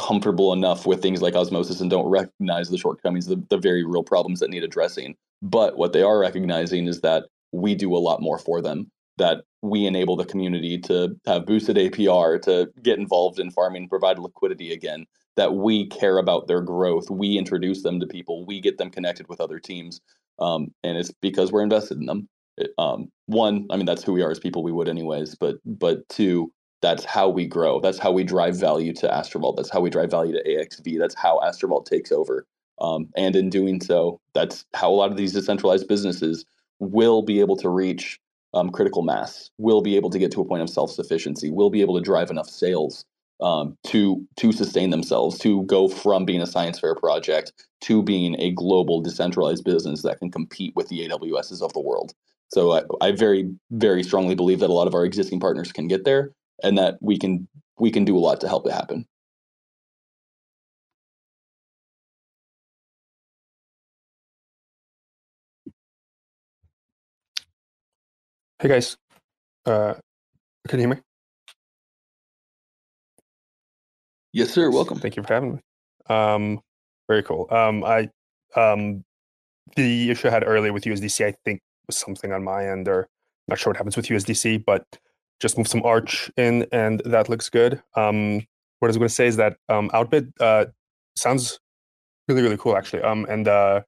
comfortable enough with things like osmosis and don't recognize the shortcomings, the, the very real problems that need addressing. But what they are recognizing is that we do a lot more for them, that we enable the community to have boosted APR, to get involved in farming, provide liquidity again, that we care about their growth. We introduce them to people, we get them connected with other teams. Um, and it's because we're invested in them. Um, one, I mean, that's who we are as people, we would anyways. But, but two, that's how we grow. That's how we drive value to Astrovault. That's how we drive value to AXV. That's how Astrovault takes over. Um, and in doing so, that's how a lot of these decentralized businesses will be able to reach um, critical mass, will be able to get to a point of self sufficiency, will be able to drive enough sales um, to to sustain themselves, to go from being a science fair project to being a global decentralized business that can compete with the AWSs of the world. So I, I very very strongly believe that a lot of our existing partners can get there, and that we can we can do a lot to help it happen. Hey guys, uh, can you hear me? Yes, sir. Welcome. Thank you for having me. Um, very cool. Um, I um, the issue I had earlier with USDC, I think was something on my end, or not sure what happens with USDC, but just move some Arch in, and that looks good. Um, what I was going to say is that um, Outbid uh, sounds really really cool actually. Um, and uh,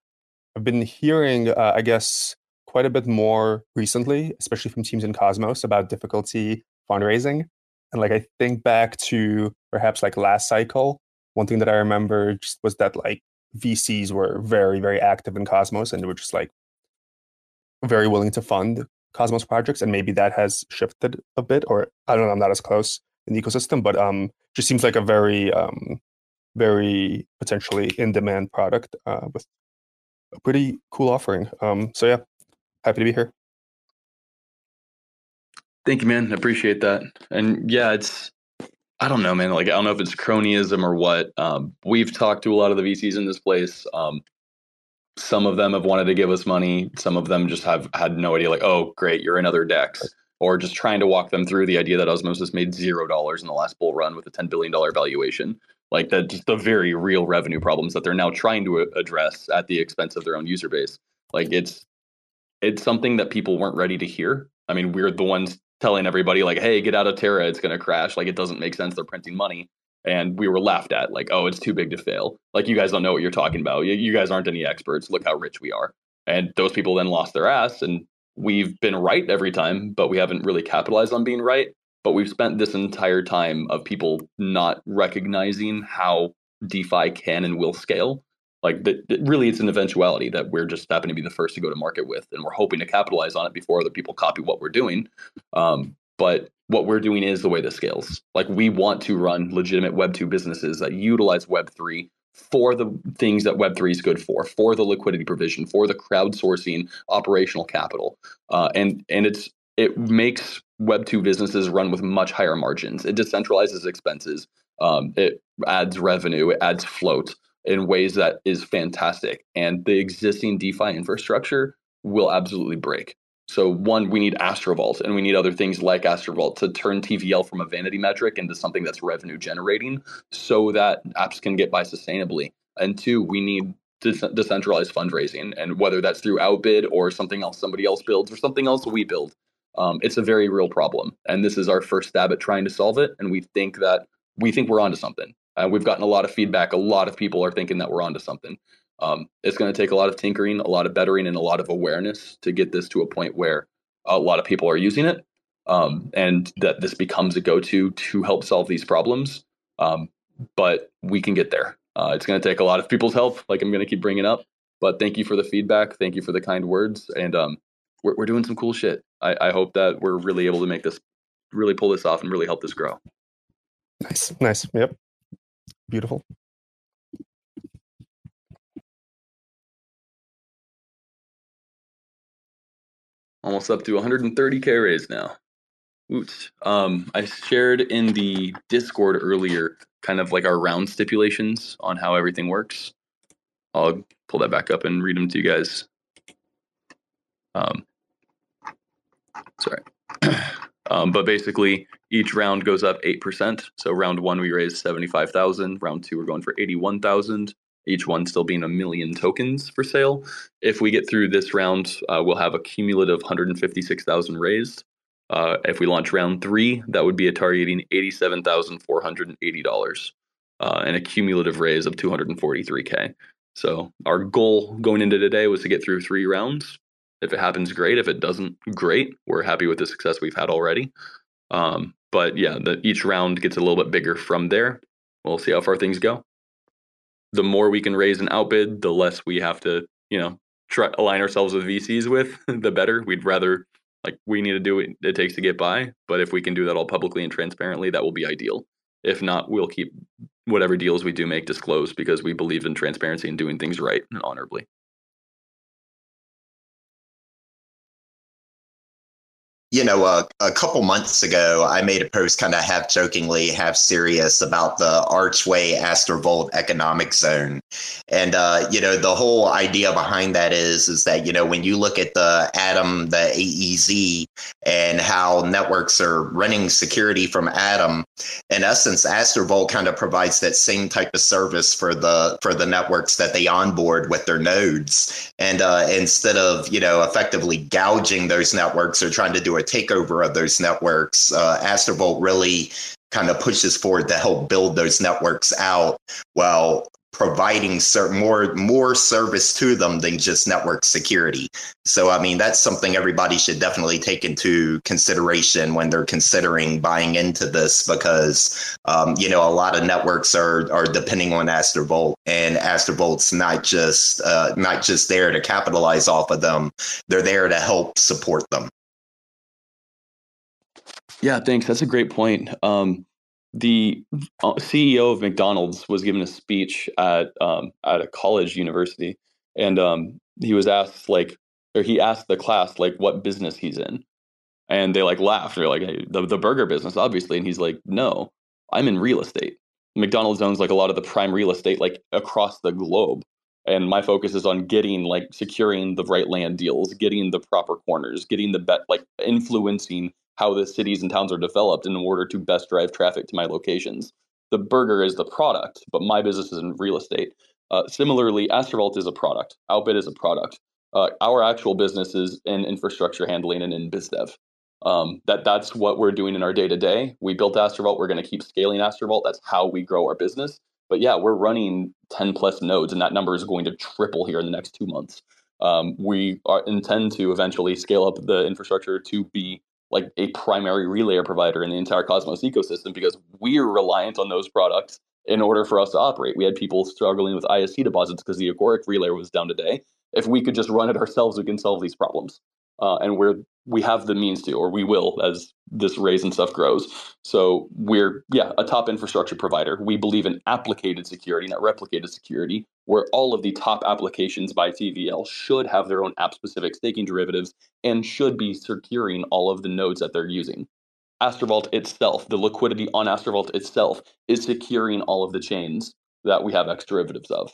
I've been hearing, uh, I guess quite a bit more recently, especially from teams in Cosmos, about difficulty fundraising. And like I think back to perhaps like last cycle, one thing that I remember just was that like VCs were very, very active in Cosmos and they were just like very willing to fund Cosmos projects. And maybe that has shifted a bit, or I don't know, I'm not as close in the ecosystem, but um just seems like a very um very potentially in demand product uh, with a pretty cool offering. Um, so yeah, happy to be here. Thank you, man. Appreciate that. And yeah, it's I don't know, man. Like I don't know if it's cronyism or what. Um, we've talked to a lot of the VCs in this place. Um, some of them have wanted to give us money. Some of them just have had no idea. Like, oh, great, you're another Dex, or just trying to walk them through the idea that Osmosis made zero dollars in the last bull run with a ten billion dollar valuation. Like that, just the very real revenue problems that they're now trying to address at the expense of their own user base. Like it's it's something that people weren't ready to hear. I mean, we're the ones telling everybody like, "Hey, get out of Terra, it's going to crash." Like it doesn't make sense. They're printing money, and we were laughed at like, "Oh, it's too big to fail." Like you guys don't know what you're talking about. You, you guys aren't any experts. Look how rich we are. And those people then lost their ass, and we've been right every time, but we haven't really capitalized on being right. But we've spent this entire time of people not recognizing how DeFi can and will scale like that, really it's an eventuality that we're just happen to be the first to go to market with and we're hoping to capitalize on it before other people copy what we're doing um, but what we're doing is the way this scales like we want to run legitimate web 2 businesses that utilize web 3 for the things that web 3 is good for for the liquidity provision for the crowdsourcing operational capital uh, and and it's it makes web 2 businesses run with much higher margins it decentralizes expenses um, it adds revenue it adds float in ways that is fantastic. And the existing DeFi infrastructure will absolutely break. So one, we need Astrovault and we need other things like Astrovault to turn TVL from a vanity metric into something that's revenue generating so that apps can get by sustainably. And two, we need de- decentralized fundraising. And whether that's through Outbid or something else somebody else builds or something else we build, um, it's a very real problem. And this is our first stab at trying to solve it. And we think that we think we're onto something. Uh, we've gotten a lot of feedback. A lot of people are thinking that we're onto something. Um, it's going to take a lot of tinkering, a lot of bettering, and a lot of awareness to get this to a point where a lot of people are using it, um, and that this becomes a go-to to help solve these problems. Um, but we can get there. Uh, it's going to take a lot of people's help, like I'm going to keep bringing up. But thank you for the feedback. Thank you for the kind words, and um, we're we're doing some cool shit. I, I hope that we're really able to make this, really pull this off, and really help this grow. Nice, nice. Yep. Beautiful almost up to 130k raised now. Woot. Um, I shared in the Discord earlier, kind of like our round stipulations on how everything works. I'll pull that back up and read them to you guys. Um, sorry. um, but basically, each round goes up 8%. So round one, we raised 75,000. Round two, we're going for 81,000. Each one still being a million tokens for sale. If we get through this round, uh, we'll have a cumulative 156,000 raised. Uh, if we launch round three, that would be a targeting $87,480 uh, and a cumulative raise of 243K. So our goal going into today was to get through three rounds. If it happens, great. If it doesn't, great. We're happy with the success we've had already. Um, but yeah, the, each round gets a little bit bigger from there. We'll see how far things go. The more we can raise an outbid, the less we have to, you know, try align ourselves with VCs with, the better. We'd rather like we need to do what it takes to get by. But if we can do that all publicly and transparently, that will be ideal. If not, we'll keep whatever deals we do make disclosed because we believe in transparency and doing things right and honorably. You know, a couple months ago, I made a post kind of half jokingly, half serious about the Archway Astrovault economic zone. And, uh, you know, the whole idea behind that is, is that, you know, when you look at the Atom, the AEZ, and how networks are running security from Atom, in essence, Astrovault kind of provides that same type of service for the, for the networks that they onboard with their nodes. And uh, instead of, you know, effectively gouging those networks or trying to do a takeover of those networks. Uh, Astrovault really kind of pushes forward to help build those networks out while providing more more service to them than just network security. So I mean that's something everybody should definitely take into consideration when they're considering buying into this because um, you know a lot of networks are are depending on Astrovault and Astrovault's not just uh, not just there to capitalize off of them. They're there to help support them. Yeah, thanks. That's a great point. Um, the uh, CEO of McDonald's was given a speech at um, at a college university, and um, he was asked like, or he asked the class like what business he's in, and they like laughed. They're like, hey, the the burger business, obviously, and he's like, no, I'm in real estate. McDonald's owns like a lot of the prime real estate like across the globe, and my focus is on getting like securing the right land deals, getting the proper corners, getting the bet like influencing how the cities and towns are developed in order to best drive traffic to my locations. The burger is the product, but my business is in real estate. Uh, similarly, Astrovault is a product. Outbid is a product. Uh, our actual business is in infrastructure handling and in BizDev. Um, that that's what we're doing in our day to day. We built Astrovault. We're going to keep scaling Astrovault. That's how we grow our business. But yeah, we're running 10 plus nodes, and that number is going to triple here in the next two months. Um, we are, intend to eventually scale up the infrastructure to be like a primary relayer provider in the entire Cosmos ecosystem because we're reliant on those products in order for us to operate. We had people struggling with IST deposits because the Agoric relayer was down today. If we could just run it ourselves, we can solve these problems. Uh, and we're we have the means to, or we will as this raise and stuff grows. So we're, yeah, a top infrastructure provider. We believe in applicated security, not replicated security, where all of the top applications by TVL should have their own app specific staking derivatives and should be securing all of the nodes that they're using. Astrovault itself, the liquidity on Astrovault itself, is securing all of the chains that we have X derivatives of.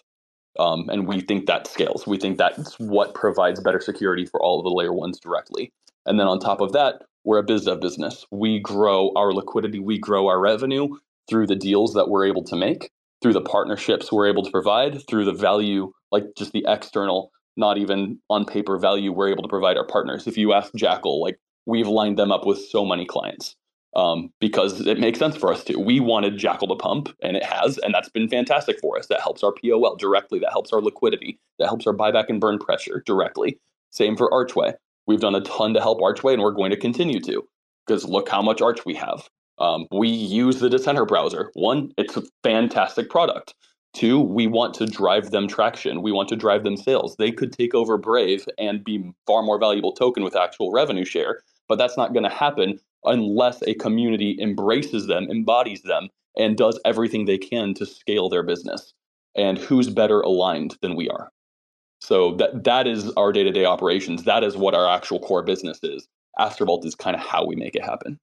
Um, and we think that scales. We think that's what provides better security for all of the layer ones directly. And then on top of that, we're a biz dev business. We grow our liquidity, we grow our revenue through the deals that we're able to make, through the partnerships we're able to provide, through the value, like just the external, not even on paper value we're able to provide our partners. If you ask Jackal, like we've lined them up with so many clients um, because it makes sense for us to. We wanted Jackal to pump, and it has, and that's been fantastic for us. That helps our POL directly. That helps our liquidity. That helps our buyback and burn pressure directly. Same for Archway. We've done a ton to help Archway, and we're going to continue to because look how much Arch we have. Um, we use the Decentr browser. One, it's a fantastic product. Two, we want to drive them traction. We want to drive them sales. They could take over Brave and be far more valuable token with actual revenue share, but that's not going to happen unless a community embraces them, embodies them, and does everything they can to scale their business. And who's better aligned than we are? So that that is our day to day operations. That is what our actual core business is. Astrovault is kind of how we make it happen.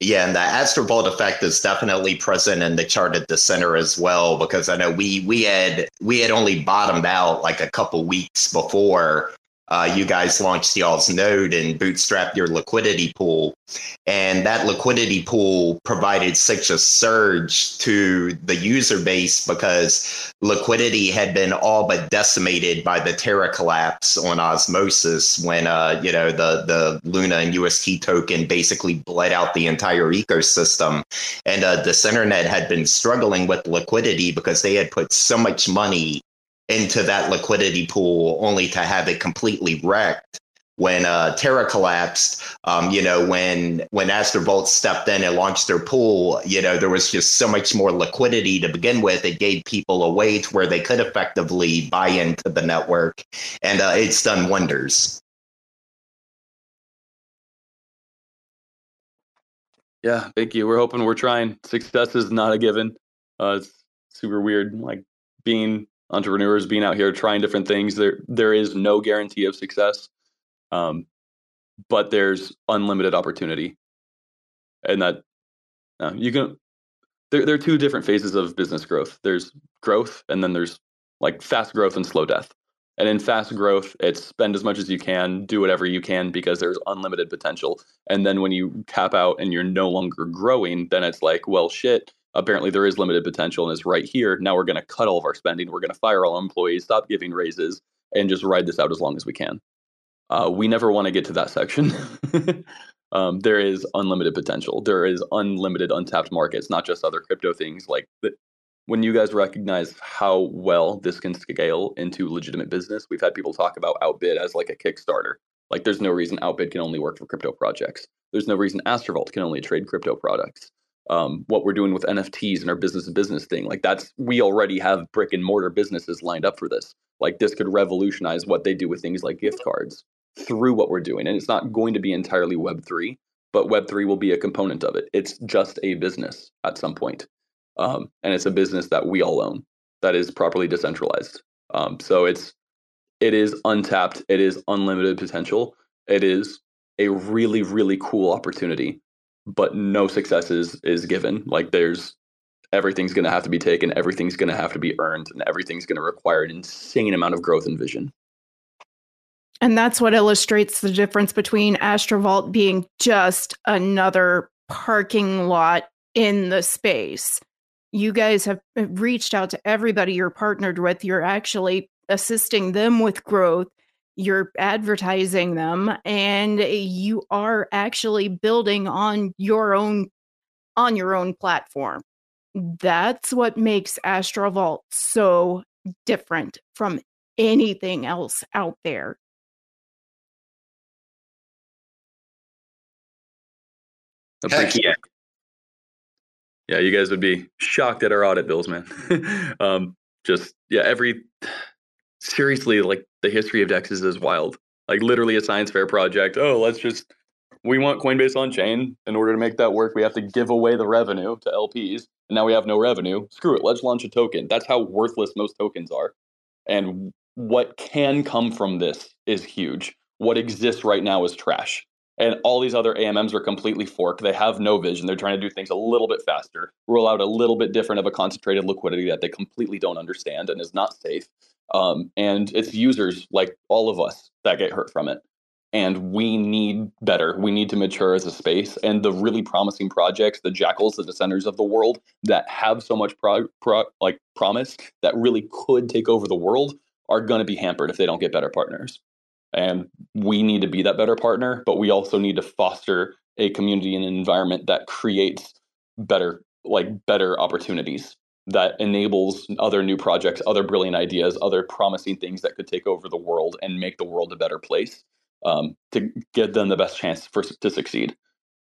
Yeah, and the Astrovault effect is definitely present in the chart at Decentr as well, because I know we we had we had only bottomed out like a couple weeks before uh, you guys launched y'all's node and bootstrapped your liquidity pool. And that liquidity pool provided such a surge to the user base because liquidity had been all but decimated by the Terra collapse on Osmosis when, uh, you know, the, the Luna and UST token basically bled out the entire ecosystem. And uh, Decentr net had been struggling with liquidity because they had put so much money into that liquidity pool only to have it completely wrecked when uh, Terra collapsed, um, you know, when when Astrovault stepped in and launched their pool, you know, there was just so much more liquidity to begin with. It gave people a way to where they could effectively buy into the network, and uh, it's done wonders. Yeah, thank you. We're hoping we're trying. Success is not a given. Uh, it's super weird, like being entrepreneurs being out here trying different things. There there is no guarantee of success, um, but there's unlimited opportunity, and that uh, you can. There there are two different phases of business growth. There's growth, and then there's like fast growth and slow death. And in fast growth, it's spend as much as you can, do whatever you can because there's unlimited potential. And then when you cap out and you're no longer growing, then it's like, well, shit, apparently there is limited potential and is right here. Now we're going to cut all of our spending. We're going to fire all employees, stop giving raises, and just ride this out as long as we can. Uh, we never want to get to that section. um, there is unlimited potential. There is unlimited untapped markets, not just other crypto things. Like the, when you guys recognize how well this can scale into legitimate business, we've had people talk about Outbid as like a Kickstarter. Like there's no reason Outbid can only work for crypto projects. There's no reason Astrovault can only trade crypto products um, what we're doing with NFTs and our business to business thing. Like that's we already have brick and mortar businesses lined up for this. Like this could revolutionize what they do with things like gift cards through what we're doing. And it's not going to be entirely Web three, but Web three will be a component of it. It's just a business at some point. Um, and it's a business that we all own that is properly decentralized. Um, so it's it is untapped. It is unlimited potential. It is a really really cool opportunity but no success is is given. Like there's everything's going to have to be taken, everything's going to have to be earned, and everything's going to require an insane amount of growth and vision. And that's what illustrates the difference between Astrovault being just another parking lot in the space. You guys have reached out to everybody you're partnered with. You're actually assisting them with growth you're advertising them and you are actually building on your own on your own platform that's what makes astrovault so different from anything else out there Heck yeah. Yeah, you guys would be shocked at our audit bills, man. um, just yeah, every seriously, like the history of dexes is wild. Like literally a science fair project. Oh, let's just we want Coinbase on chain. In order to make that work, we have to give away the revenue to LPs. And now we have no revenue. Screw it. Let's launch a token. That's how worthless most tokens are. And what can come from this is huge. What exists right now is trash. And all these other AMMs are completely forked. They have no vision. They're trying to do things a little bit faster, roll out a little bit different of a concentrated liquidity that they completely don't understand and is not safe. Um, and it's users like all of us that get hurt from it. And we need better. We need to mature as a space. And the really promising projects, the jackals, the Decentrs of the world that have so much pro- pro- like promise that really could take over the world are going to be hampered if they don't get better partners. And we need to be that better partner, but we also need to foster a community and an environment that creates better like better opportunities that enables other new projects, other brilliant ideas, other promising things that could take over the world and make the world a better place um, to give them the best chance for to succeed.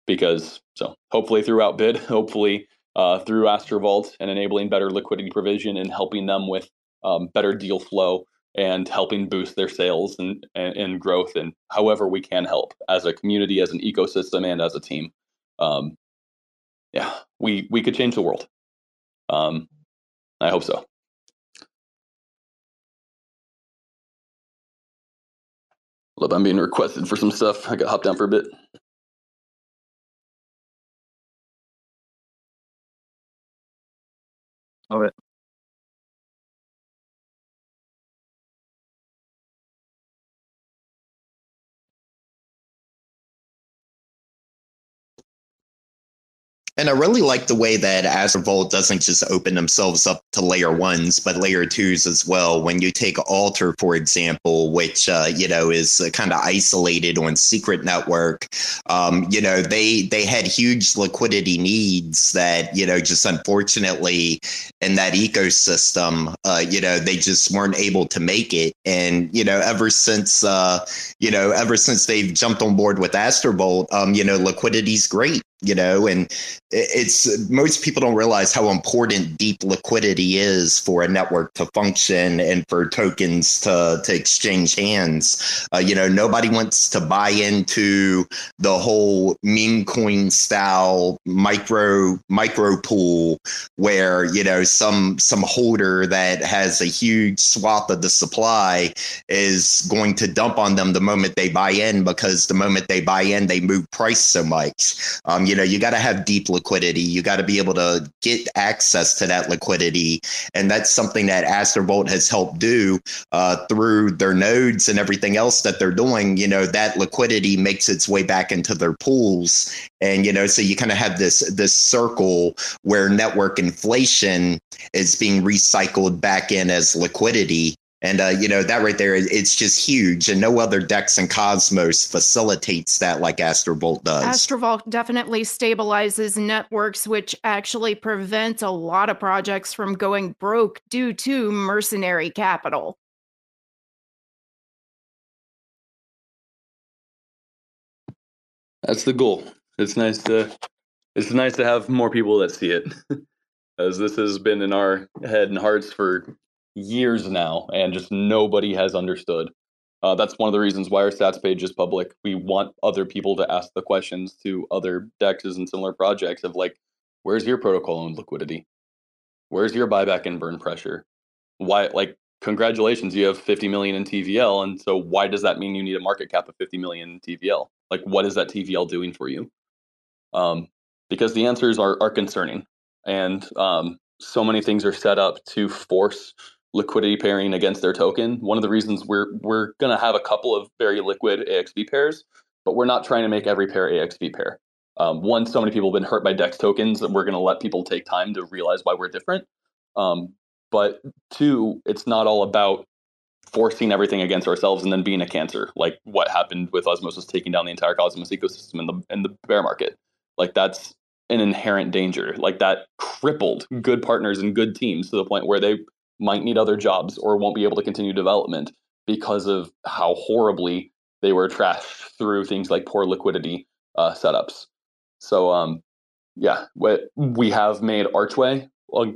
Because so hopefully through Outbid, hopefully uh, through Astrovault and enabling better liquidity provision and helping them with um, better deal flow and helping boost their sales and, and, and, growth and however we can help as a community, as an ecosystem, and as a team. Um, yeah, we we could change the world. Um, I hope so. Look, I'm being requested for some stuff. I got hopped down for a bit. Love it. And I really like the way that Astrovault doesn't just open themselves up to layer ones, but layer twos as well. When you take Alter, for example, which uh, you know is uh, kind of isolated on secret network, um, you know they they had huge liquidity needs that you know just unfortunately in that ecosystem, uh, you know they just weren't able to make it. And you know ever since uh, you know ever since they've jumped on board with Astrovault, um, you know liquidity's great you know and it's most people don't realize how important deep liquidity is for a network to function and for tokens to to exchange hands. Uh, you know nobody wants to buy into the whole meme coin style micro micro pool where you know some some holder that has a huge swath of the supply is going to dump on them the moment they buy in because the moment they buy in they move price so much. Um, you know you got to have deep liquidity. You got to be able to get access to that liquidity. And that's something that astrovault has helped do uh, through their nodes and everything else that they're doing. You know that liquidity makes its way back into their pools. And you know so you kind of have this this circle where network inflation is being recycled back in as liquidity and uh, you know that right there, it's just huge, and no other DEX in Cosmos facilitates that like Astrovault does. Astrovault definitely stabilizes networks, which actually prevents a lot of projects from going broke due to mercenary capital. That's the goal. It's nice to it's nice to have more people that see it, as this has been in our head and hearts for years now, and just nobody has understood. Uh, that's one of the reasons why our stats page is public. We want other people to ask the questions to other dexes and similar projects of like, where's your protocol owned liquidity? Where's your buyback and burn pressure? Why, like, congratulations, you have 50 million in TVL. And so why does that mean you need a market cap of 50 million in TVL? Like, what is that TVL doing for you? Um, because the answers are, are concerning. And um, so many things are set up to force liquidity pairing against their token. One of the reasons we're we're going to have a couple of very liquid AXV pairs, but we're not trying to make every pair AXV pair. Um, one, so many people have been hurt by DEX tokens that we're going to let people take time to realize why we're different. Um, but two, it's not all about forcing everything against ourselves and then being a cancer, like what happened with Osmosis taking down the entire Cosmos ecosystem in the in the bear market. Like that's an inherent danger. Like that crippled good partners and good teams to the point where they might need other jobs or won't be able to continue development because of how horribly they were trashed through things like poor liquidity uh, setups. So, um, yeah, we have made Archway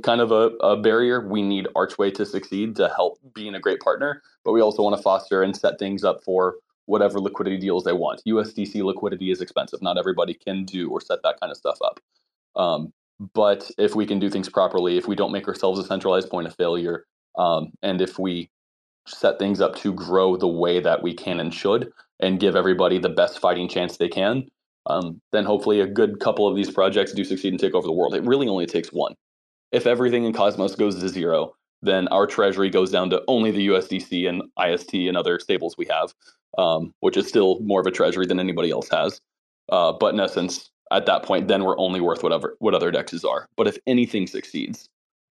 kind of a, a, barrier. We need Archway to succeed to help being a great partner, but we also want to foster and set things up for whatever liquidity deals they want. USDC liquidity is expensive. Not everybody can do or set that kind of stuff up. Um, but if we can do things properly, if we don't make ourselves a centralized point of failure, um, and if we set things up to grow the way that we can and should, and give everybody the best fighting chance they can, um, then hopefully a good couple of these projects do succeed and take over the world. It really only takes one. If everything in Cosmos goes to zero, then our treasury goes down to only the USDC and IST and other stables we have, um, which is still more of a treasury than anybody else has. Uh, but in essence, at that point, then we're only worth whatever what other dexes are. But if anything succeeds,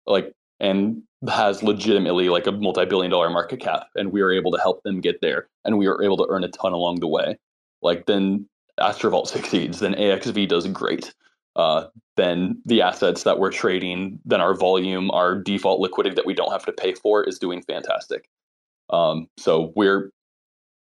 like and has legitimately like a multi-billion dollar market cap, and we are able to help them get there, and we are able to earn a ton along the way, like then Astrovault succeeds, then AXV does great. Uh, then the assets that we're trading, then our volume, our default liquidity that we don't have to pay for is doing fantastic. Um, so we're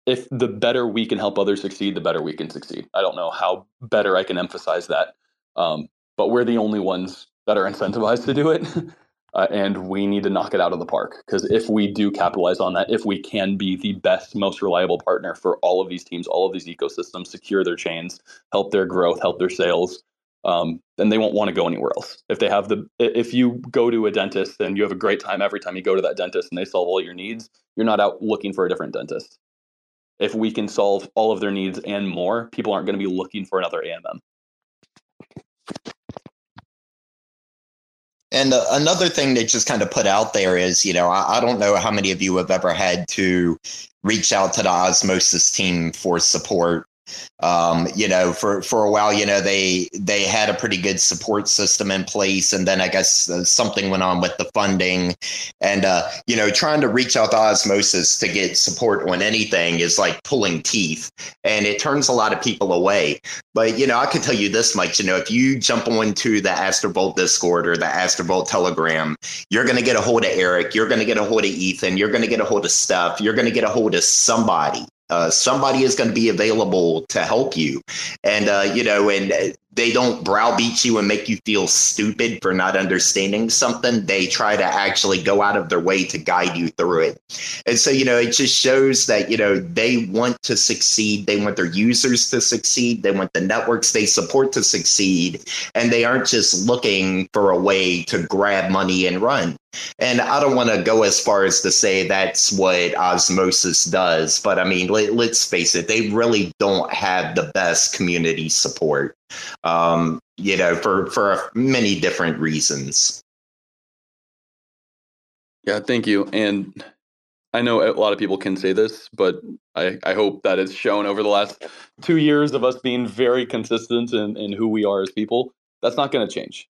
if the better we can help others succeed, the better we can succeed. I don't know how better I can emphasize that, um, but we're the only ones that are incentivized to do it. uh, and we need to knock it out of the park because if we do capitalize on that, if we can be the best, most reliable partner for all of these teams, all of these ecosystems, secure their chains, help their growth, help their sales, um, then they won't want to go anywhere else. If they have the, if you go to a dentist and you have a great time every time you go to that dentist and they solve all your needs, you're not out looking for a different dentist. If we can solve all of their needs and more, people aren't going to be looking for another AMM. And uh, another thing they just kind of put out there is, you know, I, I, don't know how many of you have ever had to reach out to the Osmosis team for support um, you know, for for a while, you know, they they had a pretty good support system in place, and then I guess uh, something went on with the funding, and uh, you know, trying to reach out to Osmosis to get support on anything is like pulling teeth, and it turns a lot of people away. But you know, I could tell you this much, you know, if you jump onto the Astrovault Discord or the Astrovault Telegram, you're going to get a hold of Eric, you're going to get a hold of Ethan, you're going to get a hold of Steph, you're going to get a hold of somebody uh, somebody is going to be available to help you. And uh, you know and they don't browbeat you and make you feel stupid for not understanding something. They try to actually go out of their way to guide you through it. And so, you know, it just shows that, you know, they want to succeed. They want their users to succeed. They want the networks they support to succeed. And they aren't just looking for a way to grab money and run. And I don't want to go as far as to say that's what osmosis does, but I mean, let, us face it, they really don't have the best community support um, you know, for for many different reasons. Yeah, thank you. And I know a lot of people can say this, but I, I hope that it's shown over the last two years of us being very consistent in, in who we are as people. That's not going to change.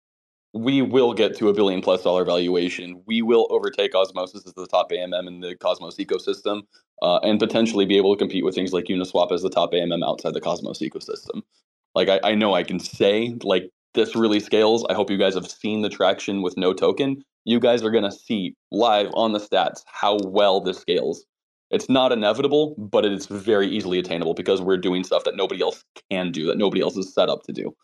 We will get to a billion plus dollar valuation. We will overtake Osmosis as the top AMM in the Cosmos ecosystem uh, and potentially be able to compete with things like Uniswap as the top AMM outside the Cosmos ecosystem. Like I, I know I can say like this really scales. I hope you guys have seen the traction with no token. You guys are gonna see live on the stats how well this scales. It's not inevitable, but it is very easily attainable because we're doing stuff that nobody else can do, that nobody else is set up to do.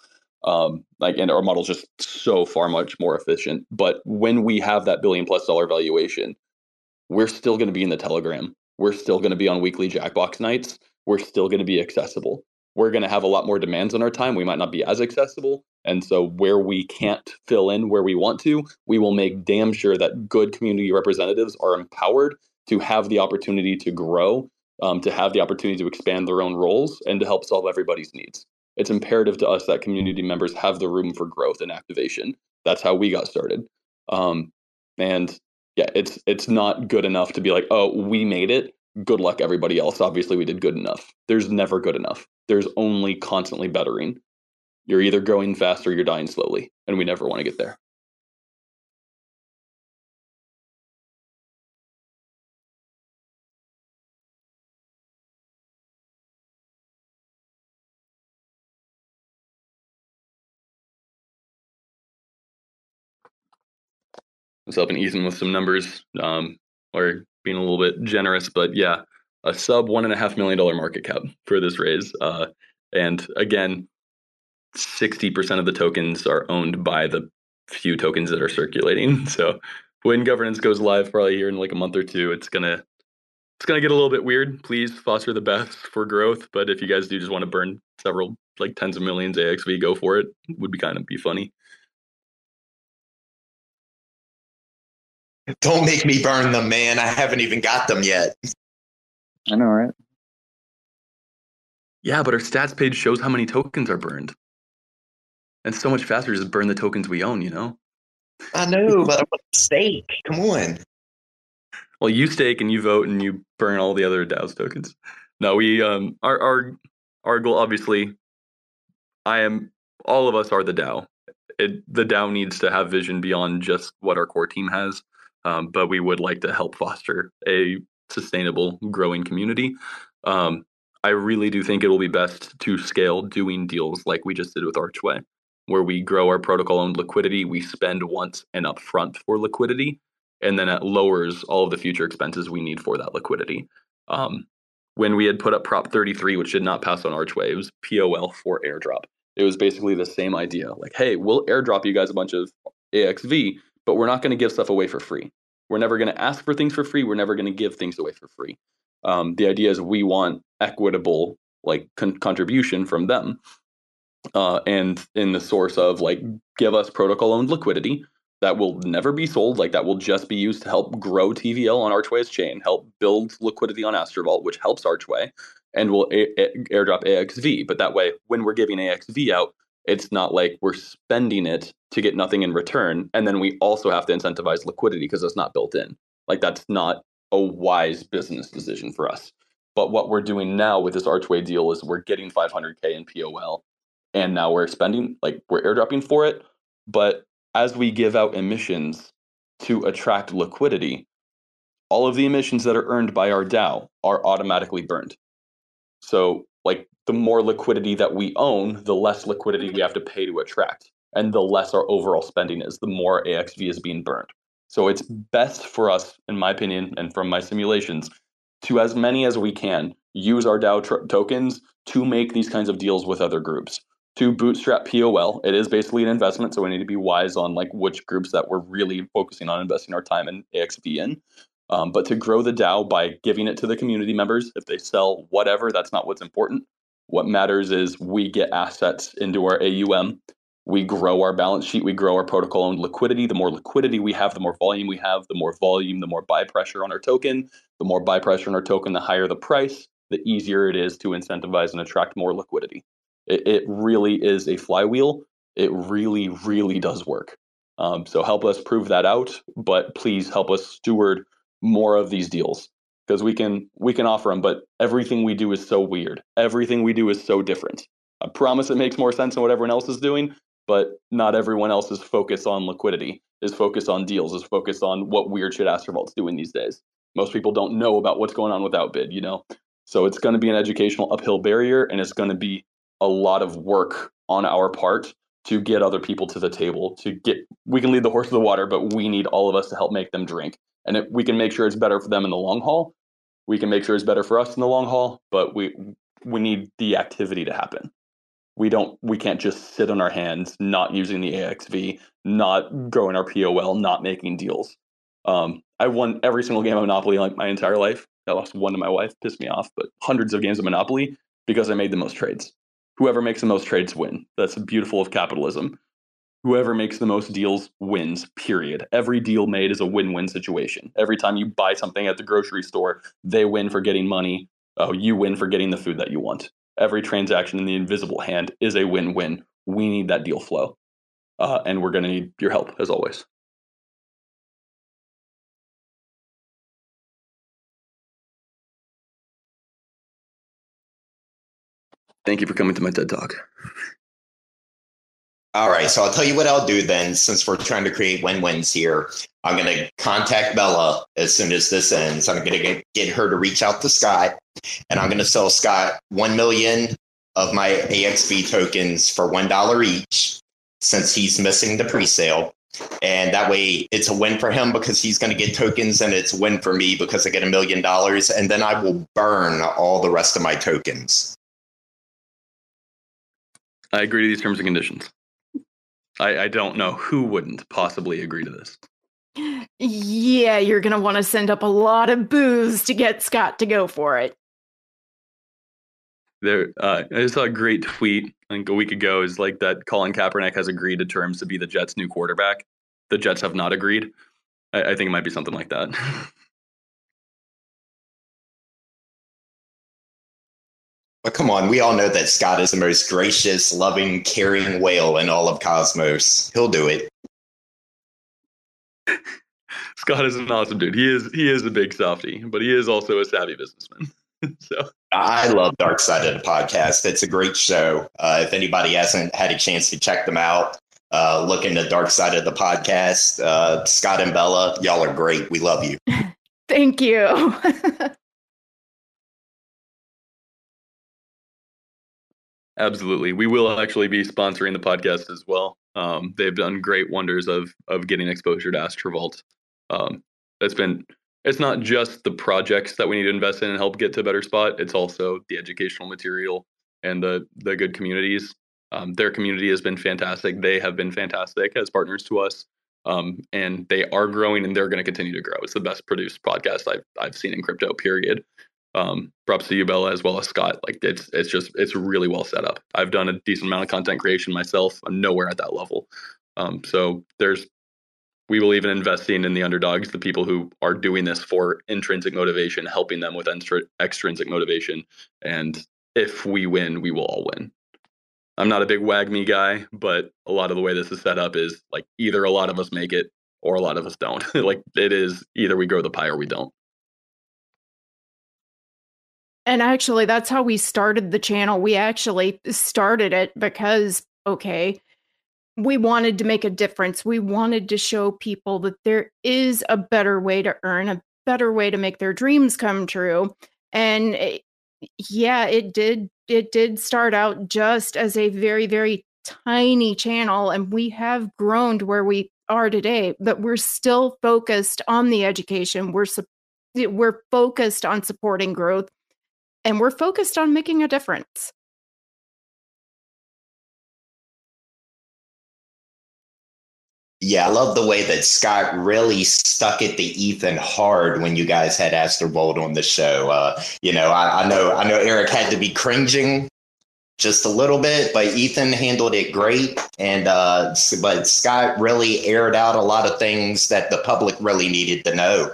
Um, like and our model's just so far much more efficient. But when we have that billion plus dollar valuation, we're still going to be in the Telegram. We're still going to be on weekly Jackbox nights. We're still going to be accessible we're going to have a lot more demands on our time. We might not be as accessible. And so, where we can't fill in where we want to, we will make damn sure that good community representatives are empowered to have the opportunity to grow, um, to have the opportunity to expand their own roles, and to help solve everybody's needs. It's imperative to us that community members have the room for growth and activation. That's how we got started. Um, and yeah, it's it's not good enough to be like, oh, we made it good luck everybody else obviously we did good enough there's never good enough there's only constantly bettering. You're either growing fast or you're dying slowly and we never want to get there. Was helping Ethan with some numbers, um, or being a little bit generous, but yeah, a sub one and a half million dollar market cap for this raise. Uh, and again, 60% of the tokens are owned by the few tokens that are circulating. So when governance goes live probably here in like a month or two, it's gonna it's gonna get a little bit weird. Please foster the best for growth. But if you guys do just want to burn several like tens of millions AXV, go for it. Would be kind of be funny. Don't make me burn them, man. I haven't even got them yet. I know, right? Yeah, but our stats page shows how many tokens are burned. And so much faster to just burn the tokens we own, you know? I know, but I want to stake. Come on. Well, you stake and you vote and you burn all the other DAO's tokens. No, we um our our our goal obviously I am all of us are the DAO. It, the DAO needs to have vision beyond just what our core team has. Um, but we would like to help foster a sustainable, growing community. Um, I really do think it will be best to scale doing deals like we just did with Archway, where we grow our protocol owned liquidity, we spend once and upfront for liquidity, and then it lowers all of the future expenses we need for that liquidity. Um, when we had put up Prop 33, which did not pass on Archway, it was POL for airdrop. It was basically the same idea like, hey, we'll airdrop you guys a bunch of AXV, but we're not going to give stuff away for free. We're never going to ask for things for free. We're never going to give things away for free. Um, the idea is we want equitable like con- contribution from them. uh, and in the source of like give us protocol owned liquidity that will never be sold, like that will just be used to help grow TVL on Archway's chain, help build liquidity on Astrovault, which helps Archway, and will a- a- airdrop AXV. But that way, when we're giving AXV out, it's not like we're spending it to get nothing in return, and then we also have to incentivize liquidity because it's not built in. Like that's not a wise business decision for us. But what we're doing now with this Archway deal is we're getting 500k in POL, and now we're spending like we're airdropping for it. But as we give out emissions to attract liquidity, all of the emissions that are earned by our DAO are automatically burned. So, like the more liquidity that we own, the less liquidity we have to pay to attract, and the less our overall spending is, the more AXV is being burned. So, it's best for us, in my opinion, and from my simulations, to as many as we can use our DAO tr- tokens to make these kinds of deals with other groups. To bootstrap POL, it is basically an investment, so we need to be wise on like which groups that we're really focusing on investing our time and AXV in. Um, but to grow the DAO by giving it to the community members, if they sell whatever, that's not what's important. What matters is we get assets into our AUM. We grow our balance sheet. We grow our protocol owned liquidity. The more liquidity we have, the more volume we have. The more volume, the more buy pressure on our token. The more buy pressure on our token, the higher the price, the easier it is to incentivize and attract more liquidity. It, it really is a flywheel. It really, really does work. Um, so help us prove that out, but please help us steward more of these deals because we can we can offer them but everything we do is so weird. Everything we do is so different. I promise it makes more sense than what everyone else is doing but not everyone else is focused on liquidity is focused on deals is focused on what weird shit astrovault's doing these days. Most people don't know about what's going on with outbid you know? So it's going to be an educational uphill barrier and it's going to be a lot of work on our part to get other people to the table to get we can lead the horse to the water but we need all of us to help make them drink and if we can make sure it's better for them in the long haul. We can make sure it's better for us in the long haul but we we need the activity to happen. We don't we can't just sit on our hands not using the axv not growing our pol not making deals. Um, i won every single game of monopoly like my entire life. I lost one to my wife pissed me off but hundreds of games of monopoly because i made the most trades. Whoever makes the most trades win. That's beautiful of capitalism whoever makes the most deals wins period. Every deal made is a win-win situation. Every time you buy something at the grocery store they win for getting money. Oh you win for getting the food that you want. Every transaction in the invisible hand is a win-win. We need that deal flow uh, and we're going to need your help as always. Thank you for coming to my ted talk All right, so I'll tell you what I'll do then, since we're trying to create win-wins here. I'm going to contact Bella as soon as this ends. I'm going to get, her to reach out to Scott, and I'm going to sell Scott one million of my AXV tokens for one dollar each, since he's missing the pre-sale. And that way, it's a win for him because he's going to get tokens, and it's a win for me because I get a million dollars. And then I will burn all the rest of my tokens. i agree to these terms and conditions I, I don't know who wouldn't possibly agree to this Yeah, you're going to want to send up a lot of booze to get Scott to go for it. There, uh, I saw a great tweet I think a week ago. Is like that Colin Kaepernick has agreed to terms to be the Jets' new quarterback. The Jets have not agreed. I, I think it might be something like that. But come on, we all know that Scott is the most gracious, loving, caring whale in all of Cosmos. He'll do it. Scott is an awesome dude. He is he is a big softy, but he is also a savvy businessman. so I love Dark Side of the Podcast. It's a great show. Uh, if anybody hasn't had a chance to check them out, uh, look into Dark Side of the Podcast. Uh, Scott and Bella, y'all are great. We love you. Thank you. Absolutely. We will actually be sponsoring the podcast as well. Um, they've done great wonders of of getting exposure to Astrovault. Um, it's been it's not just the projects that we need to invest in and help get to a better spot. It's also the educational material and the the good communities. Um, their community has been fantastic. They have been fantastic as partners to us, um, and they are growing and they're going to continue to grow. It's the best produced podcast I've I've seen in crypto. Period. Um, props to you, Bella, as well as Scott. Like it's it's just it's really well set up. I've done a decent amount of content creation myself. I'm nowhere at that level. Um, so there's we believe in investing in the underdogs, the people who are doing this for intrinsic motivation, helping them with extrinsic motivation. And if we win, we will all win. I'm not a big WAGMI guy, but a lot of the way this is set up is like either a lot of us make it or a lot of us don't. like it is either we grow the pie or we don't. And actually, that's how we started the channel. We actually started it because, okay, we wanted to make a difference. We wanted to show people that there is a better way to earn, a better way to make their dreams come true. And it, yeah, it did it did start out just as a very very tiny channel and we have grown to where we are today, but we're still focused on the education. We're we're focused on supporting growth and we're focused on making a difference. Yeah, I love the way that Scott really stuck it to Ethan hard when you guys had Astrovault on the show. Uh, you know, I, I know I know Eric had to be cringing just a little bit, but Ethan handled it great. And uh, but Scott really aired out a lot of things that the public really needed to know.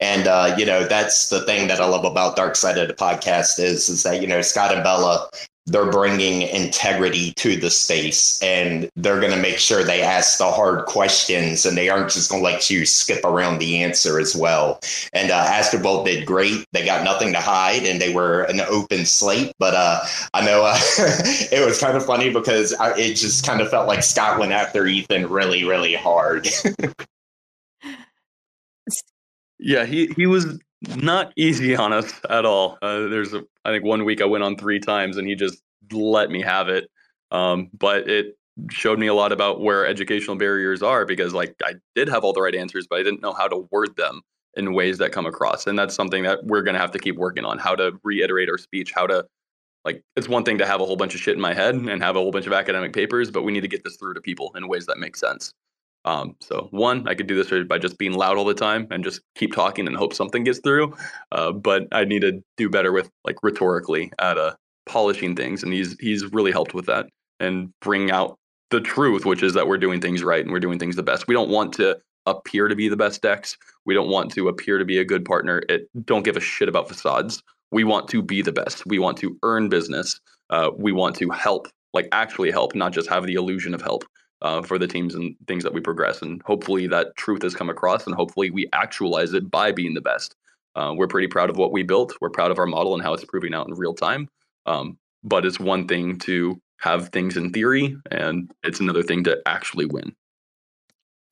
And uh, you know, that's the thing that I love about Dark Side of the podcast is is that you know Scott and Bella they're bringing integrity to the space and they're going to make sure they ask the hard questions and they aren't just going to let you skip around the answer as well. And uh, Astrovault did great. They got nothing to hide and they were an open slate. But uh, I know uh, it was kind of funny because I, it just kind of felt like Scott went after Ethan really, really hard. yeah, he, he was not easy on us at all. Uh, there's, a, I think, one week I went on three times and he just let me have it. Um, but it showed me a lot about where educational barriers are because, like, I did have all the right answers, but I didn't know how to word them in ways that come across. And that's something that we're going to have to keep working on how to reiterate our speech, how to, like, it's one thing to have a whole bunch of shit in my head and have a whole bunch of academic papers, but we need to get this through to people in ways that make sense. Um, so one, I could do this by just being loud all the time and just keep talking and hope something gets through. Uh, but I need to do better with like rhetorically at uh, polishing things, and he's he's really helped with that and bring out the truth, which is that we're doing things right and we're doing things the best. We don't want to appear to be the best DEX. We don't want to appear to be a good partner. It don't give a shit about facades. We want to be the best. We want to earn business. Uh, we want to help, like actually help, not just have the illusion of help uh, for the teams and things that we progress. And hopefully that truth has come across, and hopefully we actualize it by being the best. Uh, we're pretty proud of what we built. We're proud of our model and how it's proving out in real time. Um, but it's one thing to have things in theory, and it's another thing to actually win.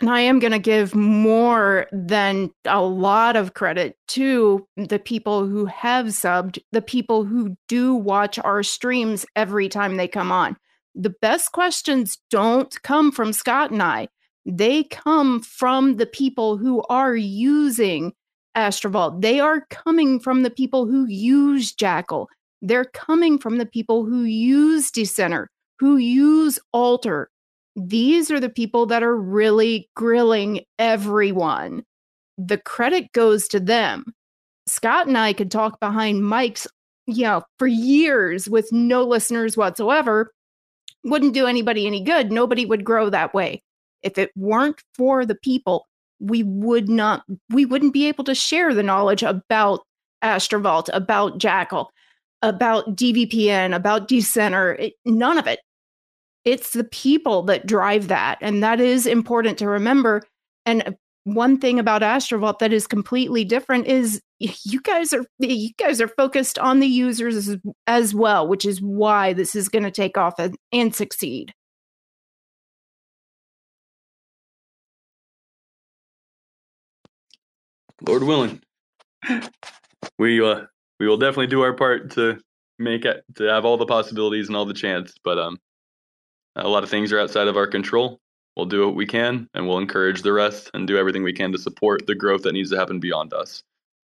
And I am going to give more than a lot of credit to the people who have subbed, the people who do watch our streams every time they come on the best questions don't come from Scott and I. They come from the people who are using Astrovault. They are coming from the people who use Jackal. They're coming from the people who use Decentr, who use Alter. These are the people that are really grilling everyone. The credit goes to them. Scott and I could talk behind mics, you know, for years with no listeners whatsoever wouldn't do anybody any good. Nobody would grow that way. If it weren't for the people, we would not we wouldn't be able to share the knowledge about Astrovault, about Jackal, about DVPN, about Decentr, it, none of it. It's the people that drive that. And that is important to remember. And uh, one thing about Astrovault that is completely different is you guys are you guys are focused on the users as, as well, which is why this is going to take off and, and succeed. Lord willing, we uh we will definitely do our part to make it to have all the possibilities and all the chance. But um, a lot of things are outside of our control we'll do what we can and we'll encourage the rest and do everything we can to support the growth that needs to happen beyond us.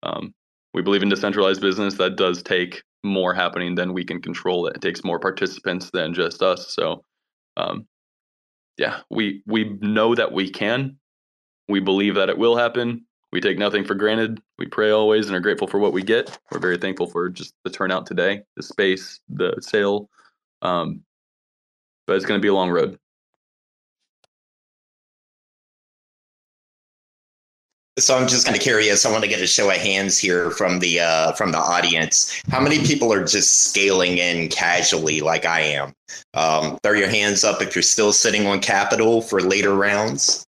Um, we believe in decentralized business that does take more happening than we can control. It takes more participants than just us. So, um, yeah, we we know that we can. We believe that it will happen. we take nothing for granted. We pray always and are grateful for what we get. We're very thankful for just the turnout today, the space, the sale. Um, but it's going to be a long road. So I'm just kind of curious. I want to get a show of hands here from the uh, from the audience. How many people are just scaling in casually, like I am? Um, throw your hands up if you're still sitting on capital for later rounds.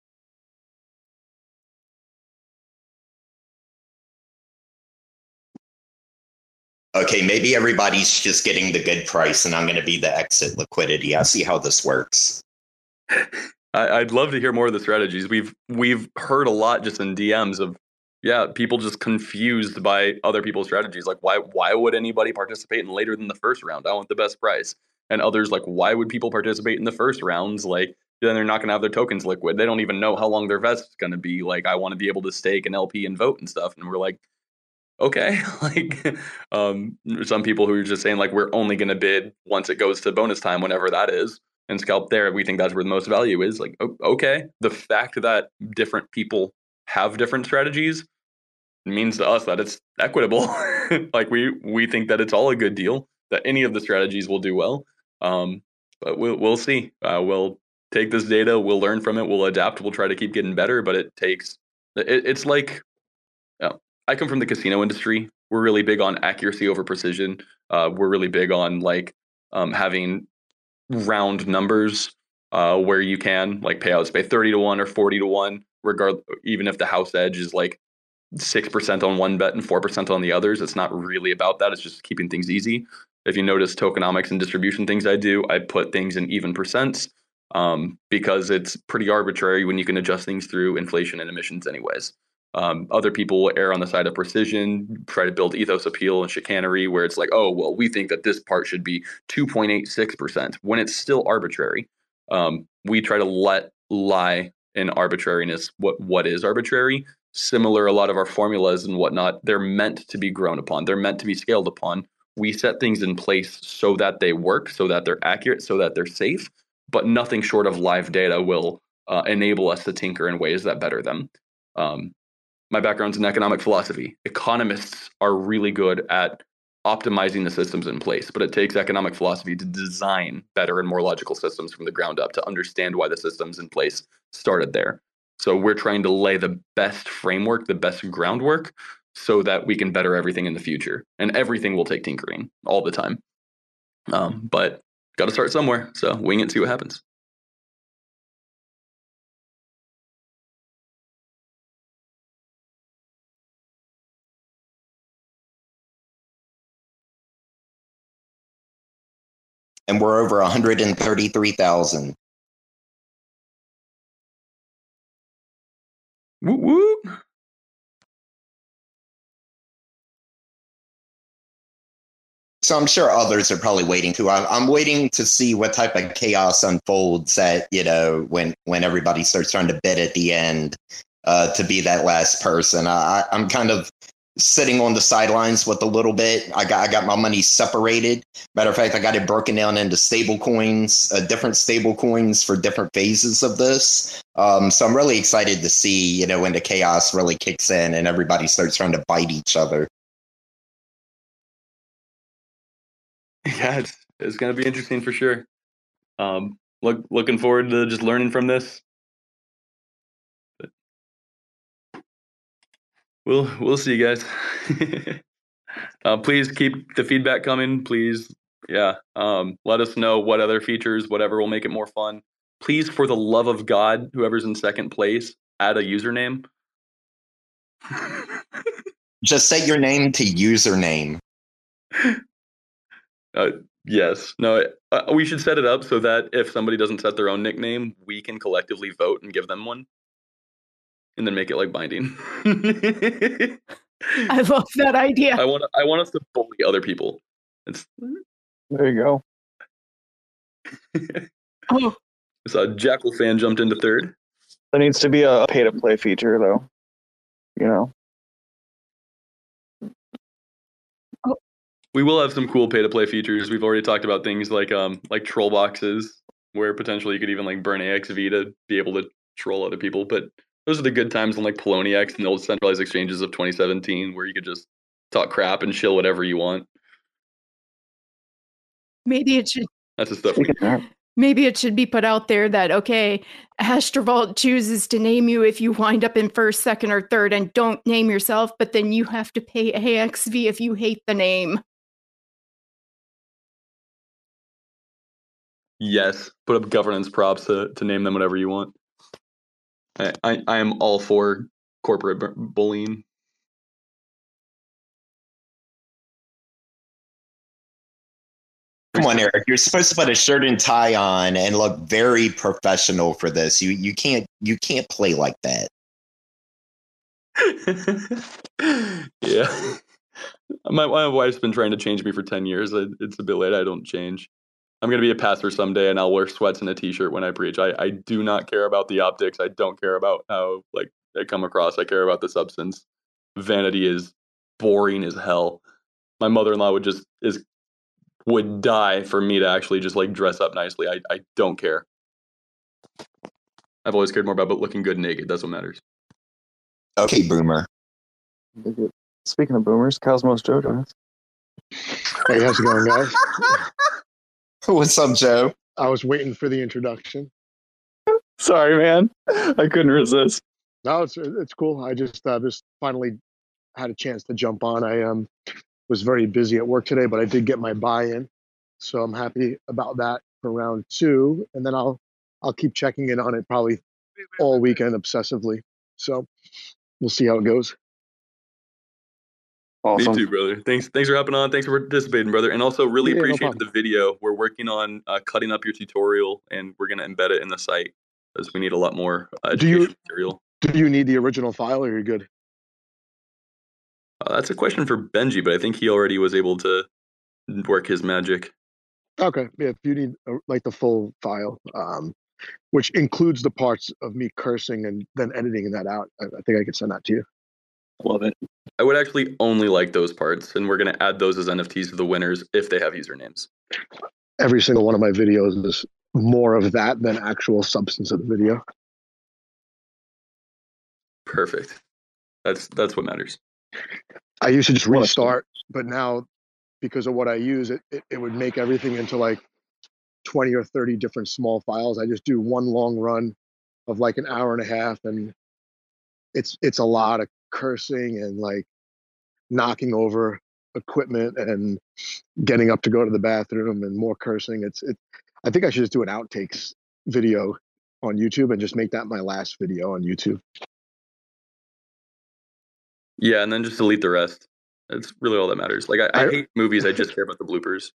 Okay, maybe everybody's just getting the good price, and I'm going to be the exit liquidity. I see how this works. I, would love to hear more of the strategies. We've we've heard a lot just in DMs of yeah, people just confused by other people's strategies. Like why why would anybody participate in later than the first round? I want the best price. And others like why would people participate in the first rounds? Like then they're not going to have their tokens liquid. They don't even know how long their vest is going to be. Like I want to be able to stake an LP and vote and stuff. And we're like, okay like um some people who are just saying like we're only going to bid once it goes to bonus time whenever that is and scalp there we think that's where the most value is like okay the fact that different people have different strategies means to us that it's equitable like we we think that it's all a good deal that any of the strategies will do well um but we'll we'll see uh, we'll take this data we'll learn from it we'll adapt we'll try to keep getting better but it takes it, it's like I come from the casino industry. We're really big on accuracy over precision. Uh, we're really big on like um, having round numbers uh, where you can like payouts pay 30 to 1 or 40 to 1 regard even if the house edge is like 6% on one bet and 4% on the others it's not really about that it's just keeping things easy. If you notice tokenomics and distribution things i do i put things in even percents um, because it's pretty arbitrary when you can adjust things through inflation and emissions anyways um, other people will err on the side of precision, try to build ethos appeal and chicanery, where it's like, oh, well, we think that this part should be 2.86% when it's still arbitrary. Um, we try to let lie in arbitrariness what what is arbitrary. Similar, a lot of our formulas and whatnot, they're meant to be grown upon. They're meant to be scaled upon. We set things in place so that they work, so that they're accurate, so that they're safe. But nothing short of live data will uh, enable us to tinker in ways that better them. Um, my background's in economic philosophy. Economists are really good at optimizing the systems in place, but it takes economic philosophy to design better and more logical systems from the ground up to understand why the systems in place started there. So we're trying to lay the best framework, the best groundwork, so that we can better everything in the future. And everything will take tinkering all the time. Um, but got to start somewhere. So wing it, see what happens. And we're over 133,000. Woo woo. So I'm sure others are probably waiting too. I'm waiting to see what type of chaos unfolds at you know when when everybody starts trying to bid at the end uh, to be that last person. I, I'm kind of sitting on the sidelines with a little bit. I got I got my money separated. Matter of fact, I got it broken down into stable coins, uh, different stable coins for different phases of this. Um, so I'm really excited to see, you know, when the chaos really kicks in and everybody starts trying to bite each other. Yeah, it's, it's going to be interesting for sure. Um, look, looking forward to just learning from this. We'll we'll see you guys. uh, please keep the feedback coming. Please, yeah, um, let us know what other features, whatever will make it more fun. Please, for the love of God, whoever's in second place, add a username. Just set your name to username. Uh, yes. No. Uh, we should set it up so that if somebody doesn't set their own nickname, we can collectively vote and give them one and then make it like binding. I love that idea. I want I want us to bully other people. It's there you go. oh, so Jackal fan jumped into third. There needs to be a pay to play feature though. You know. Oh. We will have some cool pay to play features. We've already talked about things like um like troll boxes where potentially you could even like burn AXV to be able to troll other people, but those are the good times on like Poloniex and the old centralized exchanges of 2017, where you could just talk crap and chill whatever you want. Maybe it should That's the stuff. We, maybe it should be put out there that okay, Astrovault chooses to name you if you wind up in first, second, or third, and don't name yourself, but then you have to pay AXV if you hate the name. yes, put up governance props to, to name them whatever you want. I, I, I am all for corporate bu- bullying. Come on, Eric. You're supposed to put a shirt and tie on and look very professional for this. You you can't you can't play like that. yeah. My, my wife's been trying to change me for 10 years. It- It's a bit late. I don't change. I'm going to be a pastor someday and I'll wear sweats and a t shirt when I preach. I, I do not care about the optics. I don't care about how like I come across. I care about the substance. Vanity is boring as hell. My mother in law would just is would die for me to actually just like dress up nicely. I, I don't care. I've always cared more about but looking good naked. That's what matters. Okay, boomer. Speaking of boomers, Cosmos Jojo. Hey, how's it going, guys? What's up, Joe? I was waiting for the introduction. Sorry, man. I couldn't resist. No, it's it's cool. I just uh, just finally had a chance to jump on. I um was very busy at work today, but I did get my buy-in, so I'm happy about that for round two. And then I'll I'll keep checking in on it probably all weekend obsessively. So we'll see how it goes. Awesome. Me too, brother. Thanks, thanks for hopping on. Thanks for participating, brother. And also, really Yeah, no appreciate the video. We're working on uh, cutting up your tutorial, and we're gonna embed it in the site because we need a lot more uh, Do you- material. Do you need the original file, or you're good? Uh, that's a question for Benji, but I think he already was able to work his magic. Okay, yeah. If you need uh, like the full file, um, which includes the parts of me cursing and then editing that out, I, I think I could send that to you. Love it. I would actually only like those parts, and we're gonna add those as NFTs to the winners if they have usernames. Every single one of my videos is more of that than actual substance of the video. Perfect. That's that's what matters. I used to just restart, but now because of what I use, it, it, it would make everything into like 20 or 30 different small files. I just do one long run of like an hour and a half and it's it's a lot of cursing and like knocking over equipment and getting up to go to the bathroom and more cursing. It's it I think I should just do an outtakes video on YouTube and just make that my last video on YouTube. Yeah, and then just delete the rest. That's really all that matters. Like I, I I- hate movies. I just care about the bloopers.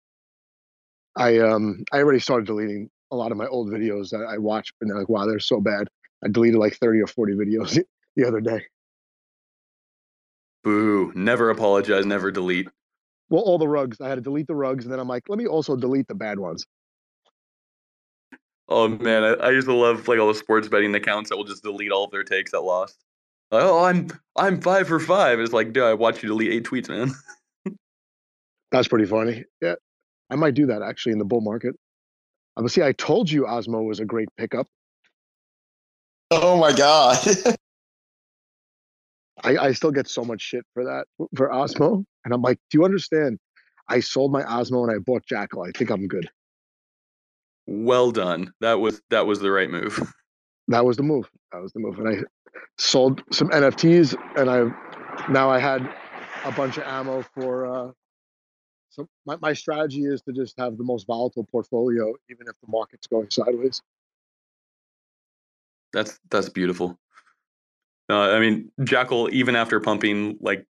I um I already started deleting a lot of my old videos that I watched, and they're like, wow, they're so bad. I deleted like thirty or forty videos the other day. Boo! Never apologize. Never delete. Well, all the rugs. I had to delete the rugs, and then I'm like, let me also delete the bad ones. Oh man, I, I used to love like all the sports betting accounts that will just delete all of their takes that lost. Like, oh, I'm I'm five for five. It's like, dude, I watched you delete eight tweets, man. That's pretty funny. Yeah, I might do that actually in the bull market. Uh, but see, I told you Osmo was a great pickup. Oh my god. I, I still get so much shit for that for Osmo, and I'm like, do you understand? I sold my Osmo and I bought Jackal. I think I'm good. Well done. That was that was the right move. That was the move. That was the move. And I sold some NFTs, and I now I had a bunch of ammo for. Uh, so my, my strategy is to just have the most volatile portfolio, even if the market's going sideways. That's that's beautiful. Uh, I mean, Jackal, even after pumping like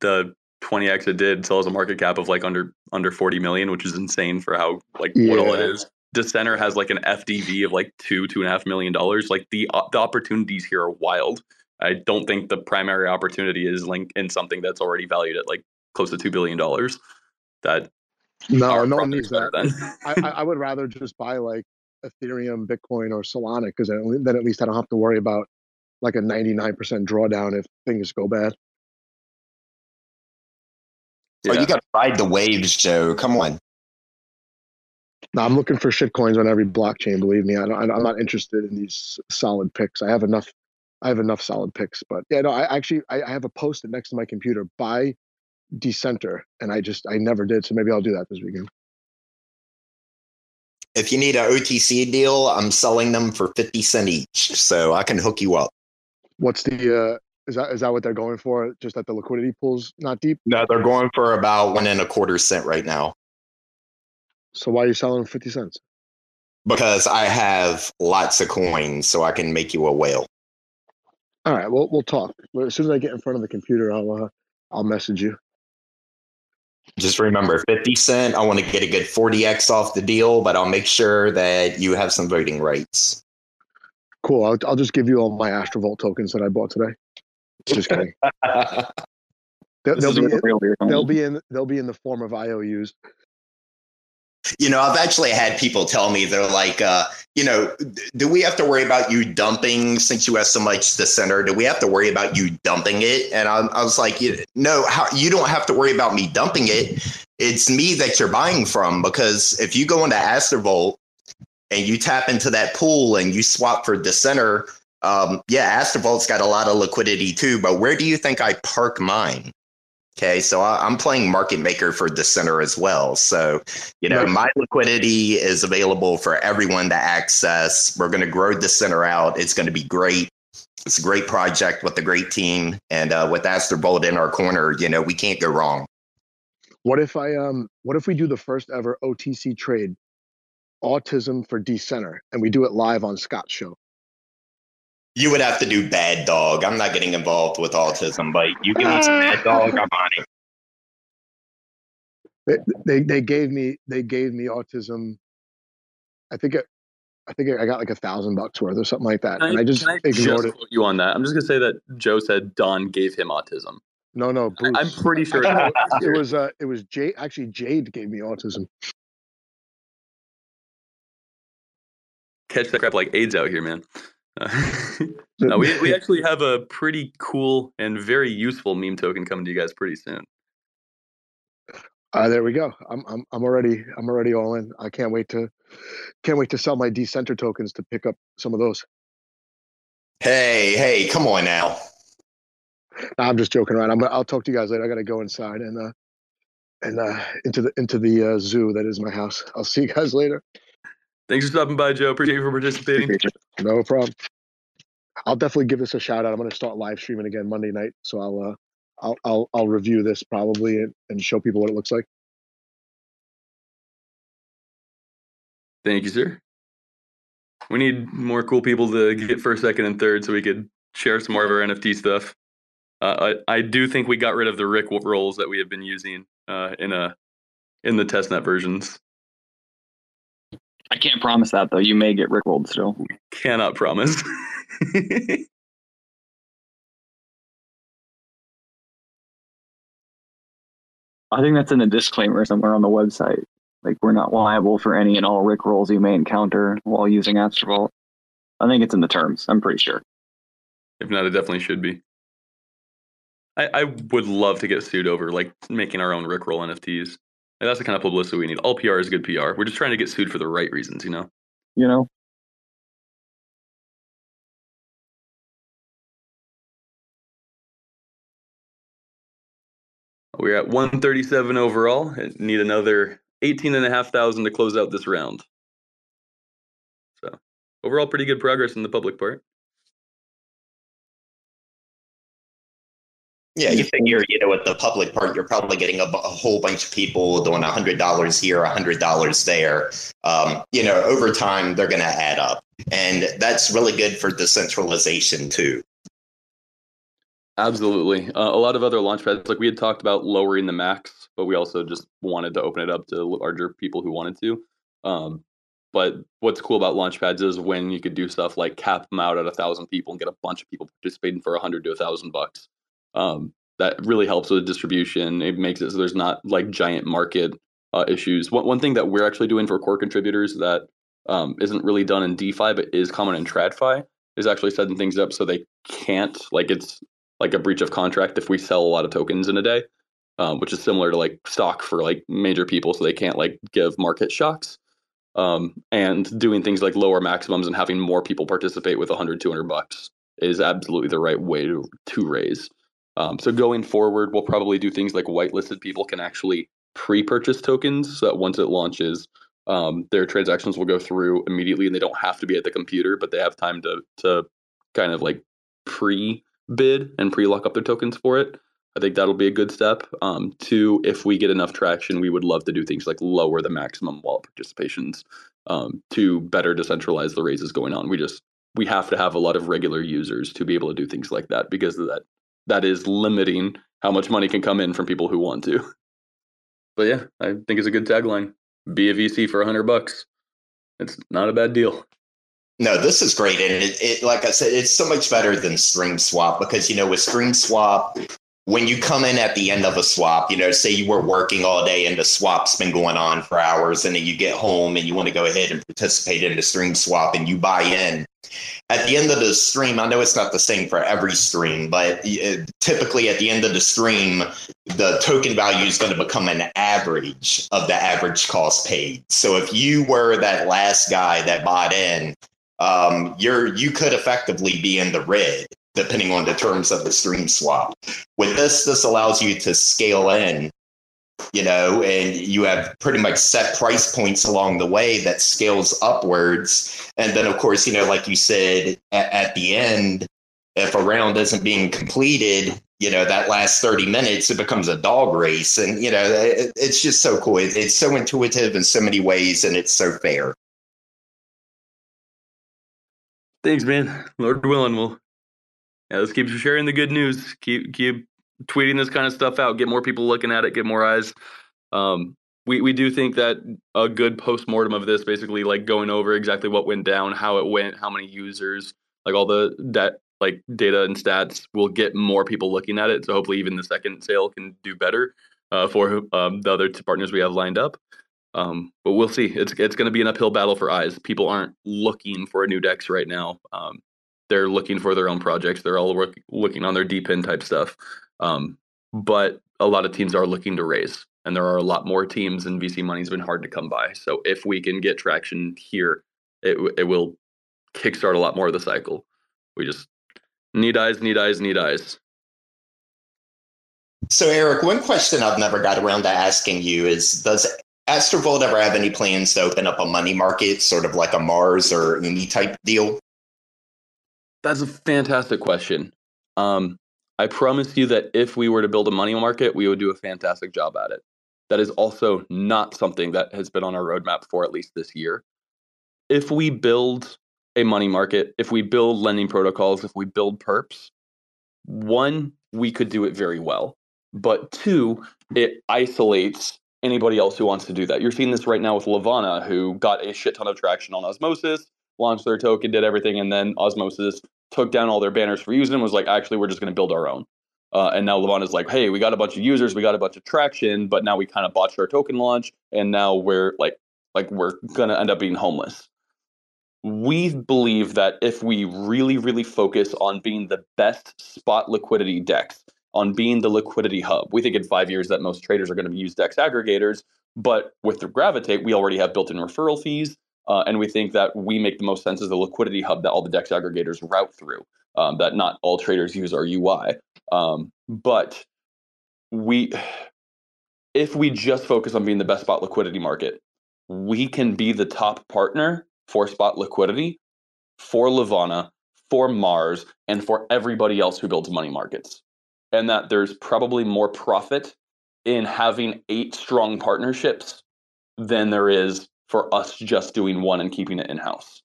the 20x it did, still has a market cap of like under under 40 million, which is insane for how like what all it Yeah. Decentr has like an FDV of like two two and a half million dollars. Like the uh, the opportunities here are wild. I don't think the primary opportunity is like in something that's already valued at like close to two billion dollars. That No, no one needs that. I, I would rather just buy like Ethereum, Bitcoin, or Solana because then at least I don't have to worry about like a 99% drawdown if things go bad. Oh, you got to ride the waves, Joe. Come on. No, I'm looking for shit coins on every blockchain. Believe me, I don't, I- I'm not interested in these solid picks. I have enough I have enough solid picks. But yeah, no, I actually I, I have a post-it next to my computer by Decentr, and I just I never did. So maybe I'll do that this weekend. If you need an OTC deal, I'm selling them for 50 cent each. So I can hook you up. What's the uh is that is that what they're going for? Just that the liquidity pool's not deep? No, they're going for about one and a quarter cent right now So why are you selling 50 cents? because I have lots of coins, so I can make you a whale. All right, well we'll talk. As soon as I get in front of the computer, I'll uh, I'll message you. Just remember 50 cent. I want to get a good 40x off the deal, but I'll make sure that you have some voting rights. Cool. I'll I'll just give you all my Astrovault tokens that I bought today. Just kidding. They'll, they'll be in, real deal. they'll be in they'll be in the form of IOUs. You know, I've actually had people tell me they're like, uh, you know, do we have to worry about you dumping since you have so much Decentr? Do we have to worry about you dumping it? And I, I was like, you- no, how, you don't have to worry about me dumping it. It's me that you're buying from because if you go into Astrovault and you tap into that pool and you swap for Decentr, um, yeah, Astrovault's got a lot of liquidity too. But where do you think I park mine? Okay, so I, I'm playing market maker for Decentr as well. So, you know, my liquidity is available for everyone to access. We're going to grow Decentr out. It's going to be great. It's a great project with a great team, and uh, with Astrovault in our corner, you know, we can't go wrong. What if I um what if we do the first ever OTC trade autism for Decentr and we do it live on Scott's show? You would have to do bad dog. I'm not getting involved with autism, but you give me some bad dog, I'm on it. They, they they gave me they gave me autism. I think it, I think I got like a thousand bucks worth or something like that, Can and I just can I ignored just it. you on that? I'm just gonna say that Joe said Don gave him autism. No, no, Bruce. I'm pretty sure it was uh it was Jade. Actually, Jade gave me autism. Catch that crap like AIDS out here, man. Uh, no, we, we actually have a pretty cool and very useful meme token coming to you guys pretty soon. Uh, there we go. I'm I'm I'm already I'm already all in. I can't wait to can't wait to sell my Decentr tokens to pick up some of those. Hey, hey, come on now. Nah, I'm just joking around. I'm I'll talk to you guys later. I gotta go inside and uh and uh into the into the uh, zoo that is my house. I'll see you guys later. Thanks for stopping by, Joe. Appreciate you for participating. No problem. I'll definitely give this a shout out. I'm gonna start live streaming again Monday night, so I'll uh I'll I'll I'll review this probably and, and show people what it looks like. Thank you, sir. We need more cool people to get first, second, and third so we could share some more of our NFT stuff. Uh, I, I do think we got rid of the Rick rolls that we have been using uh, in a in the testnet versions. I can't promise that though. You may get rickrolled still. Cannot promise. I think that's in the disclaimer somewhere on the website. Like we're not liable for any and all rickrolls you may encounter while using Astrovault. I think it's in the terms. I'm pretty sure. if not, it definitely should be. I, I would love to get sued over like making our own Rickroll NFTs. And that's the kind of publicity we need. All PR is good PR. We're just trying to get sued for the right reasons, you know. You know, We're at 137 overall. Need another 18,500 to close out this round. So overall, pretty good progress in the public part. Yeah, you figure, you know, with the public part, you're probably getting a, a whole bunch of people doing $100 here, $100 there. Um, you know, over time, they're going to add up. And that's really good for decentralization, too. Absolutely. Uh, a lot of other launchpads, like we had talked about lowering the max, but we also just wanted to open it up to larger people who wanted to. Um, but what's cool about launchpads is when you could do stuff like cap them out at a thousand people and get a bunch of people participating for a hundred to a thousand bucks. Um, that really helps with distribution. It makes it so there's not like giant market uh, issues. One, one thing that we're actually doing for core contributors that um, isn't really done in DeFi but is common in TradFi is actually setting things up so they can't like it's like a breach of contract if we sell a lot of tokens in a day, um, which is similar to like stock for like major people, so they can't like give market shocks. Um, and doing things like lower maximums and having more people participate with 100, 200 bucks is absolutely the right way to, to raise. Um, so going forward, we'll probably do things like whitelisted people can actually pre-purchase tokens so that once it launches, um, their transactions will go through immediately and they don't have to be at the computer, but they have time to to kind of like pre-bid and pre-lock up their tokens for it. I think that'll be a good step. Um, two, if we get enough traction, we would love to do things like lower the maximum wallet participations um, to better decentralize the raises going on. We just we have to have a lot of regular users to be able to do things like that because of that that is limiting how much money can come in from people who want to. But yeah, I think it's a good tagline. Be a VC for a hundred bucks. It's not a bad deal. No, this is great, and it, it, like I said, it's so much better than StreamSwap because you know with StreamSwap, when you come in at the end of a swap, you know, say you were working all day and the swap's been going on for hours, and then you get home and you want to go ahead and participate in the StreamSwap and you buy in. At the end of the stream, I know it's not the same for every stream, but uh, typically at the end of the stream, the token value is going to become an average of the average cost paid. So if you were that last guy that bought in, um, you're you could effectively be in the red depending on the terms of the StreamSwap. With this, this allows you to scale in, you know, and you have pretty much set price points along the way that scales upwards. And then, of course, you know, like you said, at, at the end, if a round isn't being completed, you know, that last 30 minutes, it becomes a dog race. And, you know, it, it's just so cool. It, it's so intuitive in so many ways and it's so fair. Thanks, man. Lord willing, we'll yeah, let's keep sharing the good news. Keep keep tweeting this kind of stuff out. Get more people looking at it. Get more eyes. Um, we we do think that a good post mortem of this, basically like going over exactly what went down, how it went, how many users, like all the that like data and stats, will get more people looking at it. So hopefully, even the second sale can do better uh, for um, the other two partners we have lined up. Um, but we'll see. It's it's going to be an uphill battle for eyes. People aren't looking for a new Dex right now. Um, they're looking for their own projects. They're all work, looking on their DePIN type stuff. Um, but a lot of teams are looking to raise, and there are a lot more teams, and VC money's been hard to come by. So if we can get traction here, it it will kickstart a lot more of the cycle. We just need eyes, need eyes, need eyes. So, Eric, one question I've never got around to asking you is Does Astrovault ever have any plans to open up a money market, sort of like a Mars or any type deal? That's a fantastic question. Um, I promise you that if we were to build a money market, we would do a fantastic job at it. That is also not something that has been on our roadmap for at least this year. If we build a money market, if we build lending protocols, if we build perps, one, we could do it very well. But two, it isolates anybody else who wants to do that. You're seeing this right now with Levana, who got a shit ton of traction on Osmosis, launched their token, did everything, and then Osmosis took down all their banners for using them. Was like, actually, we're just going to build our own. Uh, and now Levana is like, hey, we got a bunch of users, we got a bunch of traction, but now we kind of botched our token launch, and now we're like, like we're gonna end up being homeless. We believe that if we really, really focus on being the best spot liquidity DEX, on being the liquidity hub, we think in five years that most traders are going to use DEX aggregators. But with the Gravitate, we already have built-in referral fees. Uh, and we think that we make the most sense as a liquidity hub that all the DEX aggregators route through, um, that not all traders use our UI. Um, but we, if we just focus on being the best spot liquidity market, we can be the top partner for spot liquidity, for Levana, for Mars, and for everybody else who builds money markets. And that there's probably more profit in having eight strong partnerships than there is for us just doing one and keeping it in house.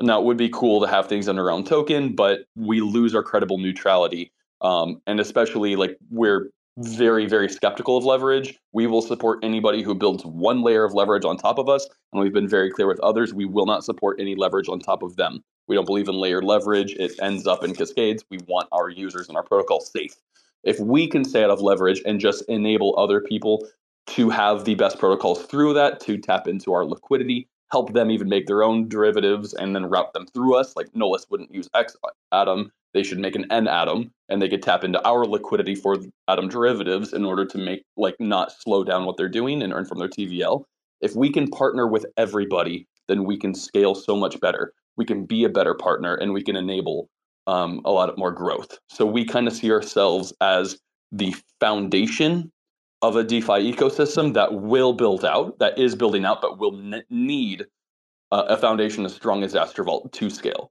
Now, it would be cool to have things under our own token, but we lose our credible neutrality. Um, and especially like we're very, very skeptical of leverage. We will support anybody who builds one layer of leverage on top of us. And we've been very clear with others, we will not support any leverage on top of them. We don't believe in layered leverage. It ends up in cascades. We want our users and our protocol safe. If we can stay out of leverage and just enable other people to have the best protocols through that to tap into our liquidity, help them even make their own derivatives and then route them through us. Like Nolus wouldn't use X atom, they should make an N atom and they could tap into our liquidity for atom derivatives in order to make like not slow down what they're doing and earn from their TVL. If we can partner with everybody, then we can scale so much better. We can be a better partner and we can enable um, a lot more growth. So we kind of see ourselves as the foundation of a DeFi ecosystem that will build out, that is building out, but will ne- need uh, a foundation as strong as Astrovault to scale.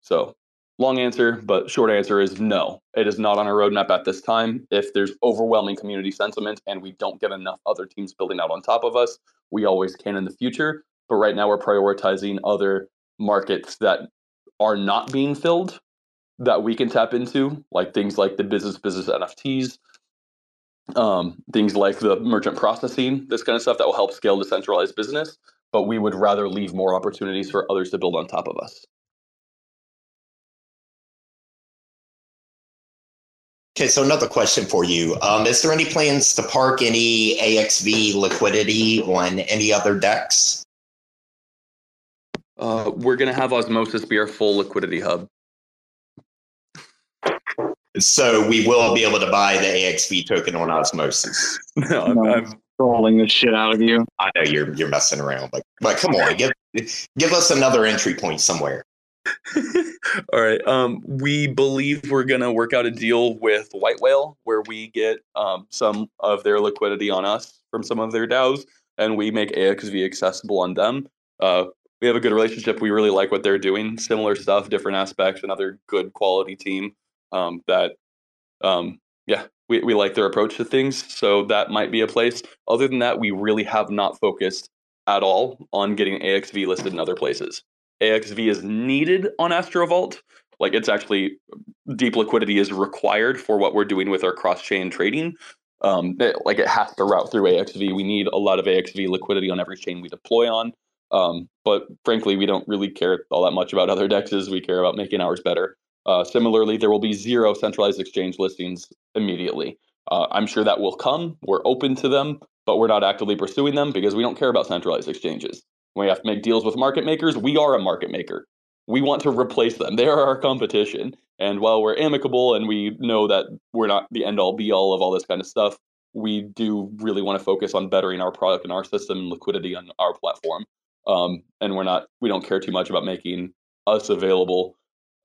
So, long answer, but short answer is no. It is not on our roadmap at this time. If there's overwhelming community sentiment and we don't get enough other teams building out on top of us, we always can in the future. But right now, we're prioritizing other markets that are not being filled that we can tap into, like things like the business business NFTs, um, things like the merchant processing, this kind of stuff that will help scale decentralized business. But we would rather leave more opportunities for others to build on top of us. Okay, so another question for you. Um, is there any plans to park any AXV liquidity on any other DEX? Uh, we're going to have Osmosis be our full liquidity hub. So we will be able to buy the AXV token on Osmosis. No, I'm, I'm trolling the shit out of you. I know you're you're messing around, but but come on, give give us another entry point somewhere. All right. Um, we believe we're gonna work out a deal with White Whale where we get um, some of their liquidity on us from some of their DAOs, and we make AXV accessible on them. Uh, we have a good relationship. We really like what they're doing. Similar stuff, different aspects. Another good quality team um, that, um, yeah, we, we like their approach to things. So that might be a place. Other than that, we really have not focused at all on getting AXV listed in other places. AXV is needed on Astrovault. Like it's actually deep liquidity is required for what we're doing with our cross chain trading. Um, it, like it has to route through AXV. We need a lot of AXV liquidity on every chain we deploy on. Um, but frankly, we don't really care all that much about other dexes. We care about making ours better. Uh, similarly, there will be zero centralized exchange listings immediately. Uh, I'm sure that will come. We're open to them, but we're not actively pursuing them because we don't care about centralized exchanges. We have to make deals with market makers, we are a market maker. We want to replace them. They are our competition. And while we're amicable and we know that we're not the end all be all of all this kind of stuff, we do really want to focus on bettering our product and our system and liquidity on our platform. Um, and we're not, we don't care too much about making us available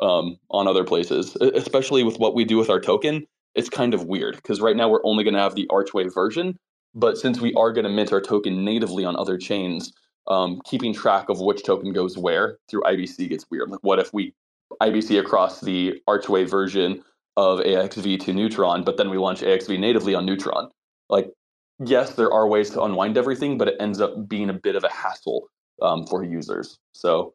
um, on other places, especially with what we do with our token. It's kind of weird because right now we're only going to have the Archway version, but since we are going to mint our token natively on other chains, um, keeping track of which token goes where through IBC gets weird. Like, what if we IBC across the Archway version of AXV to Neutron, but then we launch AXV natively on Neutron? Like, yes, there are ways to unwind everything, but it ends up being a bit of a hassle um, for users. So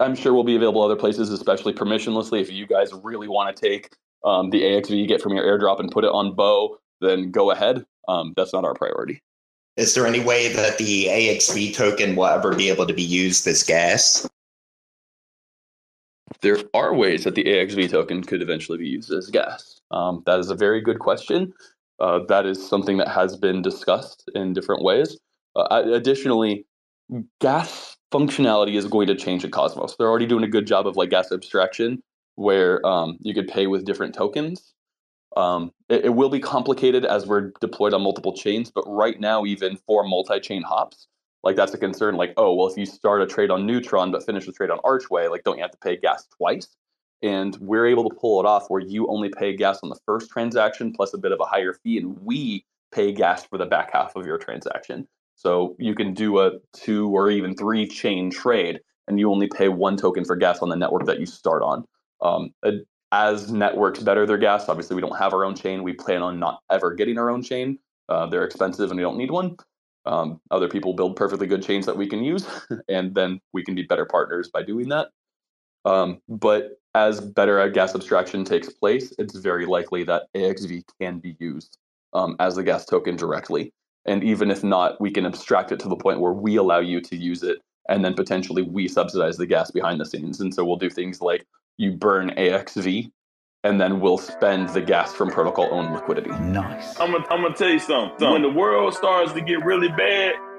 I'm sure will be available other places, especially permissionlessly. If you guys really want to take um, the AXV you get from your airdrop and put it on Bow, then go ahead. Um, that's not our priority. Is there any way that the AXV token will ever be able to be used as gas? There are ways that the AXV token could eventually be used as gas. Um, that is a very good question. Uh, that is something that has been discussed in different ways. Uh, additionally, gas functionality is going to change in Cosmos. They're already doing a good job of like gas abstraction, where um, you could pay with different tokens. Um, it, it, will be complicated as we're deployed on multiple chains, but right now, even for multi-chain hops, like that's a concern. Like, oh, well, if you start a trade on Neutron but finish the trade on Archway, like, don't you have to pay gas twice? And we're able to pull it off where you only pay gas on the first transaction plus a bit of a higher fee, and we pay gas for the back half of your transaction. So you can do a two or even three chain trade, and you only pay one token for gas on the network that you start on. Um, as networks better their gas, obviously we don't have our own chain. We plan on not ever getting our own chain. Uh, they're expensive and we don't need one. Um, other people build perfectly good chains that we can use, and then we can be better partners by doing that. Um, but as better gas abstraction takes place, it's very likely that AXV can be used um, as the gas token directly. And even if not, we can abstract it to the point where we allow you to use it. And then potentially we subsidize the gas behind the scenes. And so we'll do things like you burn AXV and then we'll spend the gas from protocol owned liquidity. Nice. I'm gonna, I'm gonna tell you something. When the world starts to get really bad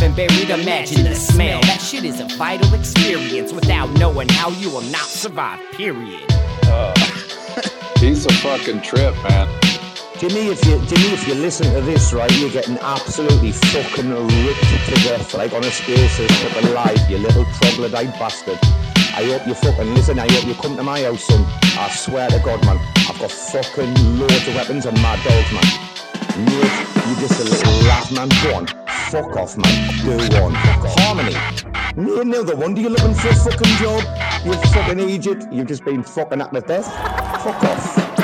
and buried. Imagine the smell. That shit is a vital experience. Without knowing how, you will not survive. Period. Uh, he's a fucking trip, man. Jimmy, if you Jimmy, if you listen to this, right, you're getting absolutely fucking ripped to death, like on a spaces fucking live, you little troglodyte bastard. I hope you fucking listen. I hope you come to my house, son. I swear to God, man, I've got fucking loads of weapons and mad dogs, man. Mate, you just a little rat, man. Go on, fuck off, man. Go on, Harmony. Me another one. Do you looking for a fucking job? You fucking idiot. You've just been fucking at the death. Fuck off.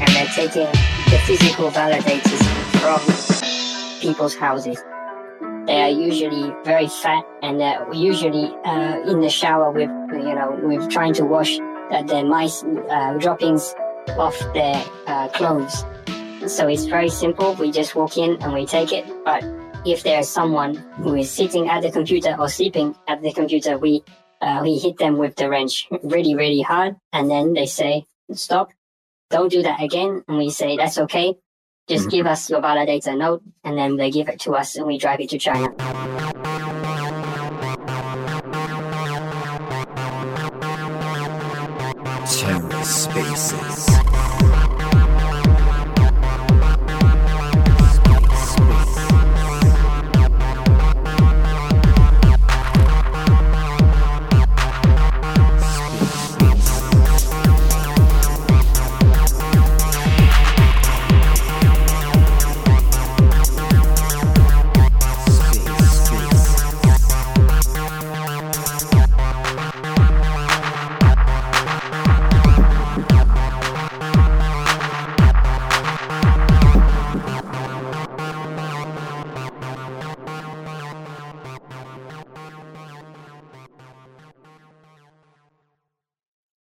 and they're taking the physical validators from people's houses. They are usually very fat, and they're usually uh, in the shower with, you know, with trying to wash their mice uh, droppings off their uh, clothes. So it's very simple. We just walk in and we take it. But if there's someone who is sitting at the computer or sleeping at the computer, we uh, we hit them with the wrench really, really hard, and then they say, "Stop! Don't do that again." And we say, "That's okay. Just mm-hmm. give us your validator note. and then they give it to us, and we drive it to China. TerraSpaces.